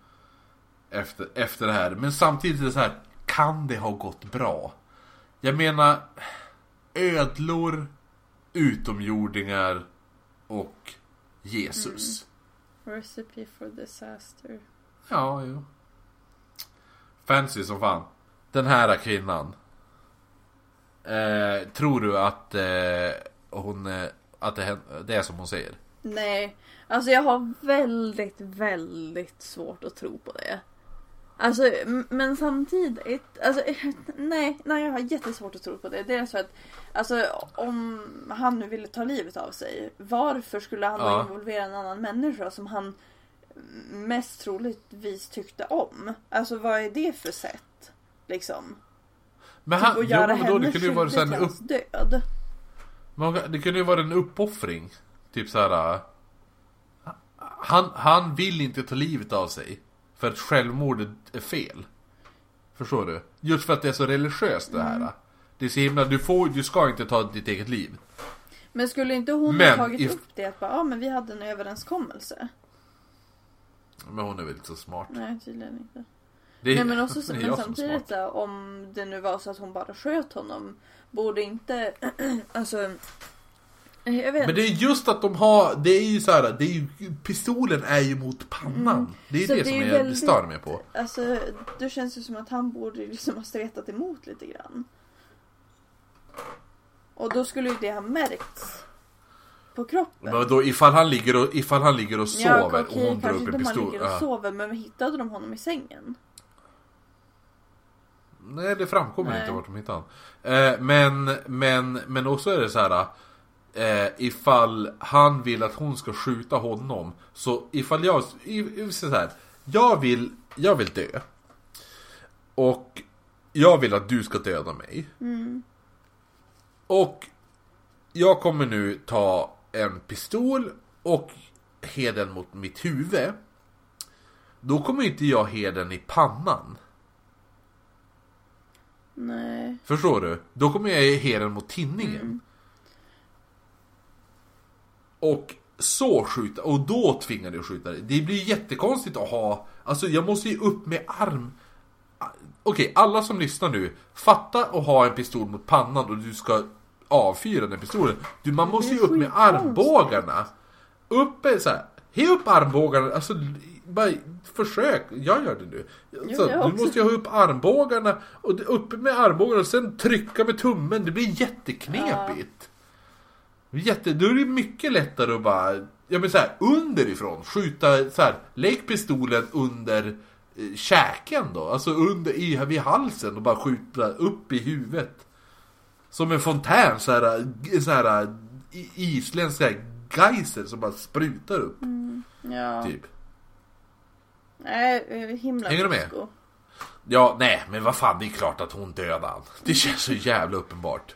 [SPEAKER 2] Efter, efter det här, men samtidigt är det så här Kan det ha gått bra? Jag menar Ödlor Utomjordingar Och Jesus mm.
[SPEAKER 1] Recipe for disaster.
[SPEAKER 2] Ja, jo. Fancy som fan. Den här kvinnan. Eh, tror du att eh, hon... Eh, att det, det är som hon säger?
[SPEAKER 1] Nej, alltså jag har väldigt, väldigt svårt att tro på det. Alltså, men samtidigt, alltså nej, nej jag har jättesvårt att tro på det. Det är så att, alltså om han nu ville ta livet av sig, varför skulle han
[SPEAKER 2] Ja.
[SPEAKER 1] involvera en annan människa som han mest troligtvis tyckte om? Alltså vad är det för sätt? Liksom.
[SPEAKER 2] Men
[SPEAKER 1] Typ
[SPEAKER 2] han,
[SPEAKER 1] att
[SPEAKER 2] jo,
[SPEAKER 1] göra
[SPEAKER 2] men då, det
[SPEAKER 1] henne
[SPEAKER 2] kunde ju vara
[SPEAKER 1] skyldig
[SPEAKER 2] så
[SPEAKER 1] till
[SPEAKER 2] här en upp,
[SPEAKER 1] död.
[SPEAKER 2] men Det kunde ju vara en uppoffring. Typ så här. eh, Han, han vill inte ta livet av sig. För att självmordet är fel. Förstår du? Just för att det är så religiöst det här. Det är så himla, du, får, du ska inte ta ditt eget liv.
[SPEAKER 1] Men skulle inte hon
[SPEAKER 2] Men
[SPEAKER 1] ha tagit
[SPEAKER 2] if-
[SPEAKER 1] upp det? Att bara, ja men vi hade en överenskommelse.
[SPEAKER 2] Men hon är väl inte så smart.
[SPEAKER 1] Nej tydligen inte.
[SPEAKER 2] Det är,
[SPEAKER 1] Nej men också men
[SPEAKER 2] jag
[SPEAKER 1] samtidigt om det nu var så att hon bara sköt honom. Borde inte, alltså
[SPEAKER 2] Men det är just att de har, det är ju så här, det är ju, pistolen är ju mot pannan. Det är
[SPEAKER 1] Mm. Så
[SPEAKER 2] det,
[SPEAKER 1] det
[SPEAKER 2] som
[SPEAKER 1] är
[SPEAKER 2] jag
[SPEAKER 1] väldigt-
[SPEAKER 2] stör mig på.
[SPEAKER 1] Alltså, då känns det som att han borde liksom ha stretat emot lite grann. Och då skulle ju det ha märkts på kroppen.
[SPEAKER 2] Men då ifall han ligger och, ifall han ligger och sover
[SPEAKER 1] ja,
[SPEAKER 2] och
[SPEAKER 1] okej,
[SPEAKER 2] hon drar upp en pistol.
[SPEAKER 1] ligger och sover, men hittade de honom i sängen?
[SPEAKER 2] Nej, det framkommer
[SPEAKER 1] Nej.
[SPEAKER 2] inte vart de hittade han. Eh, men, men, men också är det så här. Eh, ifall han vill att hon ska skjuta honom. Så ifall jag, så här, jag vill, jag vill dö. Och jag vill att du ska döda mig. Och jag kommer nu ta en pistol och heden mot mitt huvud. Då kommer inte jag heden i pannan.
[SPEAKER 1] Nej.
[SPEAKER 2] Förstår du? Då kommer jag heden mot tinningen. Och så skjuta, och då tvingar du att skjuta dig. Det blir jättekonstigt att ha, alltså jag måste ju upp med arm. Okej, alla som lyssnar nu, fatta att ha en pistol mot pannan och du ska avfyra den pistolen. Du, man måste ju upp med armbågarna. Uppe så här, he upp armbågarna, alltså bara försök, jag gör det nu.
[SPEAKER 1] Jag
[SPEAKER 2] du måste ju ha upp armbågarna och uppe med armbågarna och sen trycka med tummen, det blir jätteknepigt. Jätte, då är det mycket lättare att bara, ja men så här, underifrån, skjuta så här, lägg pistolen under eh, käken då, alltså under i, vid halsen och bara skjuta upp i huvudet. Som en fontän, så här, eh, så här isländsk geyser som bara sprutar upp,
[SPEAKER 1] Ja.
[SPEAKER 2] typ.
[SPEAKER 1] Nej, eh, himla
[SPEAKER 2] Hänger du med? Ja, nej, men vad fan, det är klart att hon dödade han. Det känns så jävla uppenbart.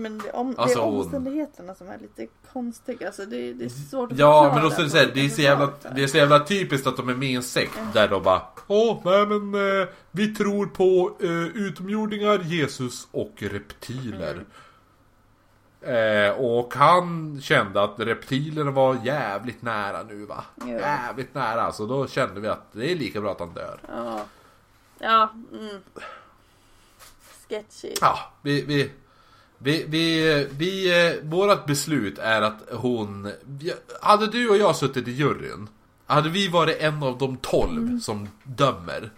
[SPEAKER 1] Men det, om,
[SPEAKER 2] Alltså,
[SPEAKER 1] det är omständigheterna som är lite konstiga. Alltså det, det är svårt att
[SPEAKER 2] Ja, men det, så här, det, är så jävla, det är så jävla typiskt att de är med i en sekt där de bara Åh, nej men eh, vi tror på eh, utomjordingar, Jesus och reptiler. Eh, och han kände att reptilerna var jävligt nära nu va?
[SPEAKER 1] Ja.
[SPEAKER 2] Jävligt nära, så då kände vi att det är lika bra att han dör.
[SPEAKER 1] Ja. Ja, mm. Sketchy.
[SPEAKER 2] Ja, vi, vi, vi, vi, vi eh, vårat beslut är att hon, hade du och jag suttit i juryn, hade vi varit en av de tolv som dömer,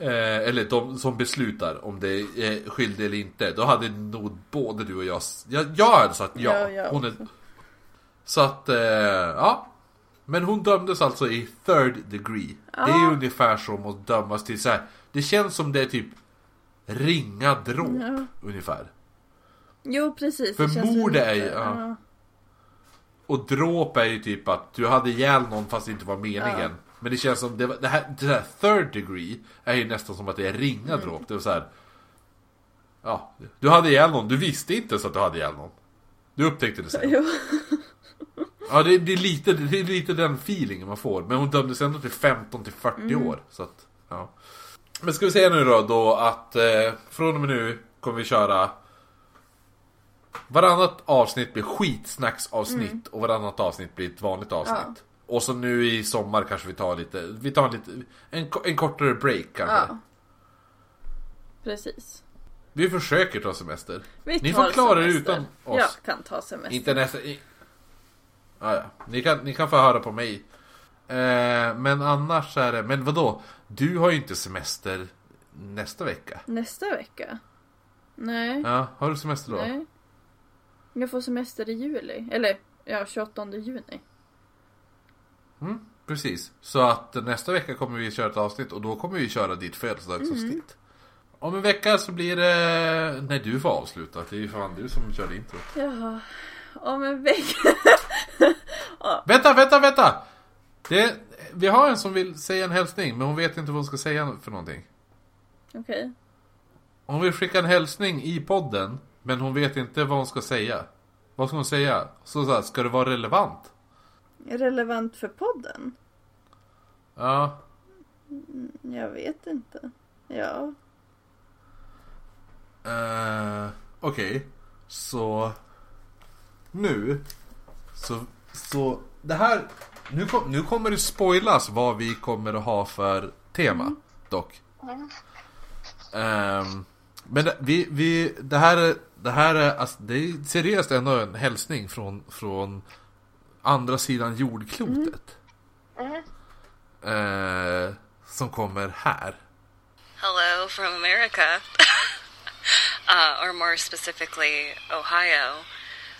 [SPEAKER 2] eh, eller de som beslutar om det är skyldig eller inte, då hade nog både du och jag, jag, jag hade sagt ja.
[SPEAKER 1] Ja, jag
[SPEAKER 2] hon är, så att, eh, ja. Men hon dömdes alltså i third degree. Det är
[SPEAKER 1] Ja.
[SPEAKER 2] ungefär som att dömas till så här. Det känns som det är typ ringa dråp
[SPEAKER 1] Ja.
[SPEAKER 2] ungefär.
[SPEAKER 1] Jo, precis.
[SPEAKER 2] För mord är ju- ja. Och dråp är ju typ att du hade ihjäl någon fast det inte var meningen.
[SPEAKER 1] Ja.
[SPEAKER 2] Men det känns som, det, var- det, här, det här third degree är ju nästan som att det är ringa
[SPEAKER 1] Mm.
[SPEAKER 2] dråp. Det var så här. Ja, du hade ihjäl någon, du visste inte så att du hade ihjäl någon. Du upptäckte det sen.
[SPEAKER 1] Jo.
[SPEAKER 2] Ja, det, det, är lite, det är lite den feelingen man får. Men hon dömdes ändå till 15 till 40
[SPEAKER 1] Mm.
[SPEAKER 2] år. Så att, ja. Men ska vi säga nu då, då att eh, från och med nu kommer vi köra Varannat avsnitt blir skitsnacksavsnitt
[SPEAKER 1] Mm.
[SPEAKER 2] och varannat avsnitt blir ett vanligt avsnitt. Och så nu i sommar kanske vi tar lite, vi tar en, lite, en, en kortare break kanske.
[SPEAKER 1] Ja. Precis.
[SPEAKER 2] Vi försöker ta semester.
[SPEAKER 1] Vi
[SPEAKER 2] Ni
[SPEAKER 1] tar
[SPEAKER 2] får klara er
[SPEAKER 1] semester.
[SPEAKER 2] utan oss.
[SPEAKER 1] Jag kan ta semester.
[SPEAKER 2] Inte nästa... I... Ah, ja. ni, kan, ni kan få höra på mig. Eh, men annars är det... Men vadå? Du har ju inte semester nästa vecka.
[SPEAKER 1] Nästa vecka? Nej.
[SPEAKER 2] Ja, har du semester då?
[SPEAKER 1] Nej. Jag får semester i juli. Eller ja, 28 juni.
[SPEAKER 2] Mm, precis. Så att nästa vecka kommer vi köra ett avsnitt och då kommer vi köra ditt födelsedagsavsnitt. Om en vecka så blir det... Nej, du får avsluta. Det är ju fan du som kör introt.
[SPEAKER 1] Jaha. Om en vecka.
[SPEAKER 2] Vänta, vänta, vänta! Det, vi har en som vill säga en hälsning, men hon vet inte vad hon ska säga för någonting.
[SPEAKER 1] Okej.
[SPEAKER 2] Hon vill skicka en hälsning i podden, men hon vet inte vad hon ska säga. Vad ska hon säga? Så, så här, ska det vara relevant?
[SPEAKER 1] Relevant för podden?
[SPEAKER 2] Ja.
[SPEAKER 1] Jag vet inte. Ja.
[SPEAKER 2] Uh, Okej. Så... Nu. Så... Så... Det här... Nu, kom, nu kommer det spoilas vad vi kommer att ha för tema. Dock. Ehm, Men det, vi, vi, det här är, det här är, alltså, det är seriöst ändå en hälsning från, från andra sidan jordklotet. Eh, som kommer här.
[SPEAKER 3] Hello from America. uh, or more specifically, Ohio,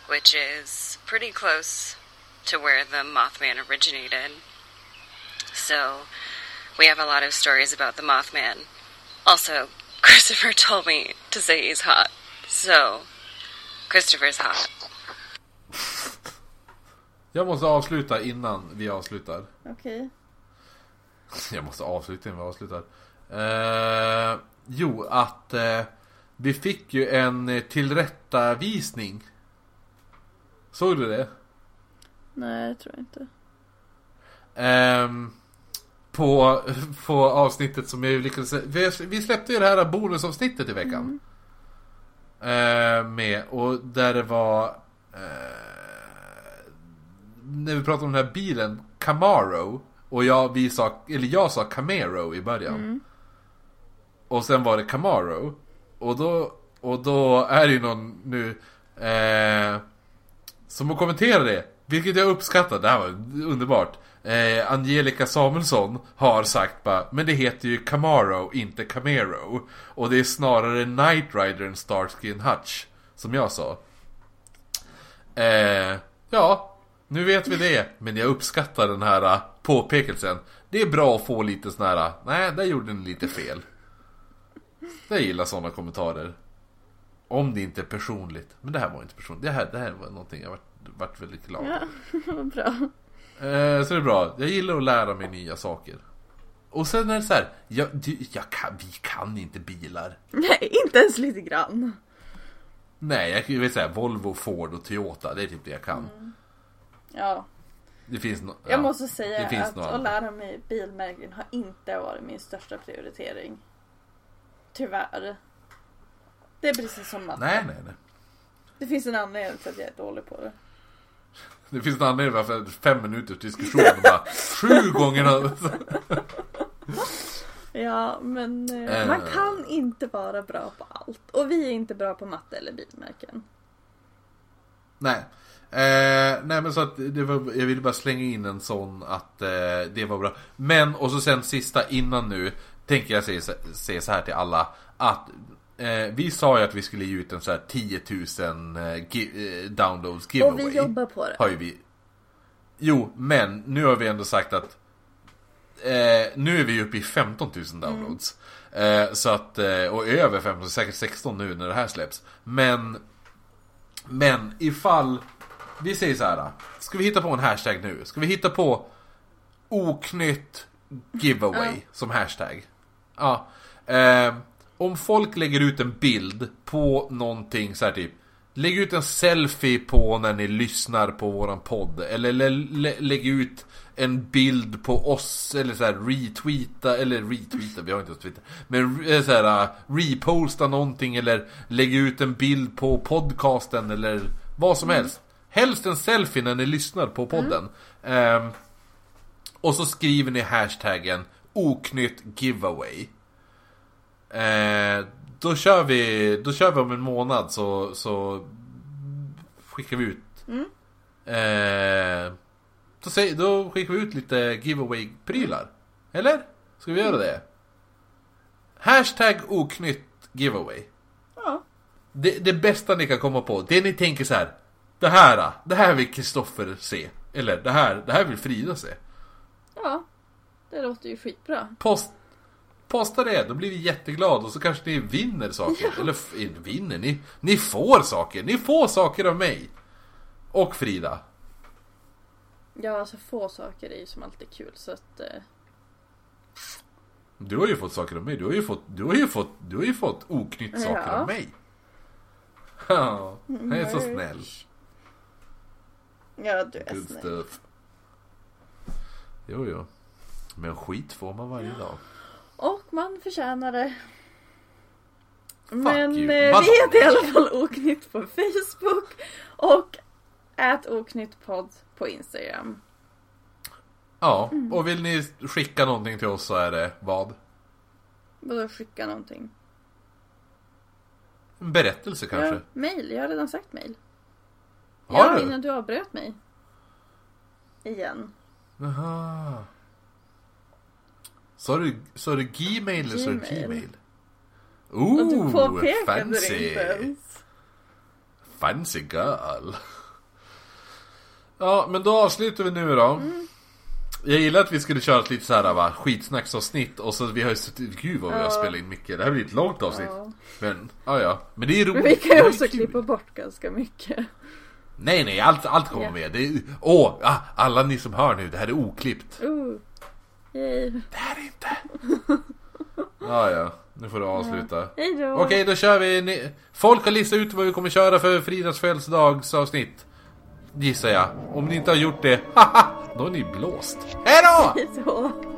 [SPEAKER 3] which is pretty close to where the Mothman originated. So, we have a lot of stories about the Mothman. Also, Christopher told me to say he's hot. So, Christopher's hot.
[SPEAKER 2] Jag måste avsluta innan vi avslutar.
[SPEAKER 1] Okej.
[SPEAKER 2] Jag måste avsluta innan vi avslutar. Eh, jo, att eh, vi fick ju en tillrättavisning. Såg du det?
[SPEAKER 1] Nej, jag tror inte.
[SPEAKER 2] Ehm, på, på avsnittet som jag lyckades vi, vi släppte ju det här bonusavsnittet i veckan. Ehm, med, och där det var eh, När vi pratade om den här bilen Camaro Och jag, vi sa, eller jag sa Camaro i början. Och sen var det Camaro. Och då, och då är det ju någon nu eh, Som har kommenterat det Vilket jag uppskattar, det här var underbart eh, Angelica Samuelsson har sagt bara Men det heter ju Camaro, inte Camaro. Och det är snarare Knight Rider än Starsky and Hutch Som jag sa. Eh, Ja, nu vet vi det Men jag uppskattar den här eh, påpekelsen Det är bra att få lite sån här eh, Nej, där gjorde ni lite fel. Jag gillar sådana kommentarer. Om det inte är personligt. Men det här var inte personligt. Det här, det här var någonting jag varit, varit väldigt glad.
[SPEAKER 1] Ja, vad bra.
[SPEAKER 2] Eh, så det är bra. Jag gillar att lära mig nya saker. Och sen är det så här, jag, du, jag kan, vi kan inte bilar.
[SPEAKER 1] Nej, inte ens lite grann.
[SPEAKER 2] Nej, jag kan ju säga Volvo, Ford och Toyota, det är typ det jag kan.
[SPEAKER 1] Ja,
[SPEAKER 2] Det finns no,
[SPEAKER 1] jag
[SPEAKER 2] ja,
[SPEAKER 1] måste säga att att lära mig bilmärken har inte varit min största prioritering. Tyvärr. Det är precis som matte.
[SPEAKER 2] Nej, nej, nej.
[SPEAKER 1] Det finns en anledning till att jag är dålig på det.
[SPEAKER 2] Det finns en anledning varför fem minuters diskussion och bara sju gånger
[SPEAKER 1] Ja, men eh,
[SPEAKER 2] Eh.
[SPEAKER 1] man kan inte vara bra på allt. Och vi är inte bra på matte eller bilmärken.
[SPEAKER 2] Nej. Eh, nej men så att det var, jag ville bara slänga in en sån att eh, det var bra. Men och så sen sista innan nu tänker jag säga, säga så här till alla att eh, vi sa ju att vi skulle ge ut en så här 10 000 eh, gi- eh, downloads giveaway.
[SPEAKER 1] Och vi jobbar på det.
[SPEAKER 2] Har ju vi. Jo, men nu har vi ändå sagt att eh, nu är vi uppe i 15 000 downloads. Eh, så att, eh, och över 15, säkert 16 nu när det här släpps. Men men ifall Vi säger så här. Ska vi hitta på en hashtag nu? Ska vi hitta på Oknytt giveaway som hashtag? Ja. Om folk lägger ut en bild på någonting så här typ Lägg ut en selfie på när ni lyssnar på våran podd Eller lä lä lägg ut en bild på oss Eller så här retweeta Eller retweeta, vi har inte ens Twitter Men eh, så här, reposta någonting Eller lägg ut en bild på podcasten Eller vad som helst. Helst en selfie när ni lyssnar på podden. Ehm, Och så skriver ni hashtaggen Oknytt giveaway Eh, då kör vi, då kör vi om en månad så, så skickar vi ut. Eh, då, säg, då skickar vi ut lite giveaway-prylar. Eller? Ska vi göra det? Hashtag oknytt giveaway.
[SPEAKER 1] Ja.
[SPEAKER 2] Det, det bästa ni kan komma på, det ni tänker så här. Det här, det här vill Kristoffer se. Eller det här, det här vill Frida se.
[SPEAKER 1] Ja. Det låter ju skitbra.
[SPEAKER 2] Post, posta det, då blir vi jätteglada och så kanske ni vinner saker. Eller f- inte vinner, ni, ni får saker. Ni får saker av mig. Och Frida.
[SPEAKER 1] Ja, alltså få saker är ju som alltid kul så att... Eh,
[SPEAKER 2] Du har ju fått saker av mig. Du har ju fått, du har ju fått, du har ju fått oknytt saker
[SPEAKER 1] Ja.
[SPEAKER 2] av mig. Ja, jag är så
[SPEAKER 1] Mm.
[SPEAKER 2] snäll.
[SPEAKER 1] ja, du är
[SPEAKER 2] Good
[SPEAKER 1] snäll.
[SPEAKER 2] stuff. Jo, jo. Men skit får man varje dag.
[SPEAKER 1] Och man förtjänar det. Men
[SPEAKER 2] you.
[SPEAKER 1] eh, vi heter i alla fall Oknytt på Facebook och ät oknyttpodd på Instagram.
[SPEAKER 2] Ja,
[SPEAKER 1] Mm.
[SPEAKER 2] och vill ni skicka någonting till oss så är det vad?
[SPEAKER 1] Vadå skicka någonting?
[SPEAKER 2] En berättelse kanske?
[SPEAKER 1] Ja, mail. Jag har redan sagt mail.
[SPEAKER 2] Har
[SPEAKER 1] ja,
[SPEAKER 2] du?
[SPEAKER 1] innan du avbröt mig. Igen.
[SPEAKER 2] Jaha. Sa du, sa du Gmail eller sa du
[SPEAKER 1] Gmail.
[SPEAKER 2] Gmail? Ooh,
[SPEAKER 1] det
[SPEAKER 2] fancy! Fancy girl. Ja, men då avslutar vi nu då.
[SPEAKER 1] Mm.
[SPEAKER 2] Jag gillar att vi skulle köra ett lite såhär va, skitsnacksavsnitt och så vi har ju suttit, gud vad vi har
[SPEAKER 1] Ja.
[SPEAKER 2] spelat in mycket. Det här blir ett långt avsnitt.
[SPEAKER 1] Ja.
[SPEAKER 2] Men, ja ja. Men det är roligt.
[SPEAKER 1] Men vi kan ju
[SPEAKER 2] Det är
[SPEAKER 1] också klippa bort ganska mycket.
[SPEAKER 2] Nej nej, allt, allt kommer
[SPEAKER 1] Ja.
[SPEAKER 2] med. Det är, åh, ah, alla ni som hör nu, det här är oklippt.
[SPEAKER 1] Uh. Yay.
[SPEAKER 2] Det här är inte. ja ja, nu får du avsluta.
[SPEAKER 1] Hej då.
[SPEAKER 2] Okej, då kör vi. Ni- Folk har listat ut vad vi kommer köra för Fridas födelsedagsavsnitt. Gissar jag. Om ni inte har gjort det, haha, då är ni blåst.
[SPEAKER 1] Hej då.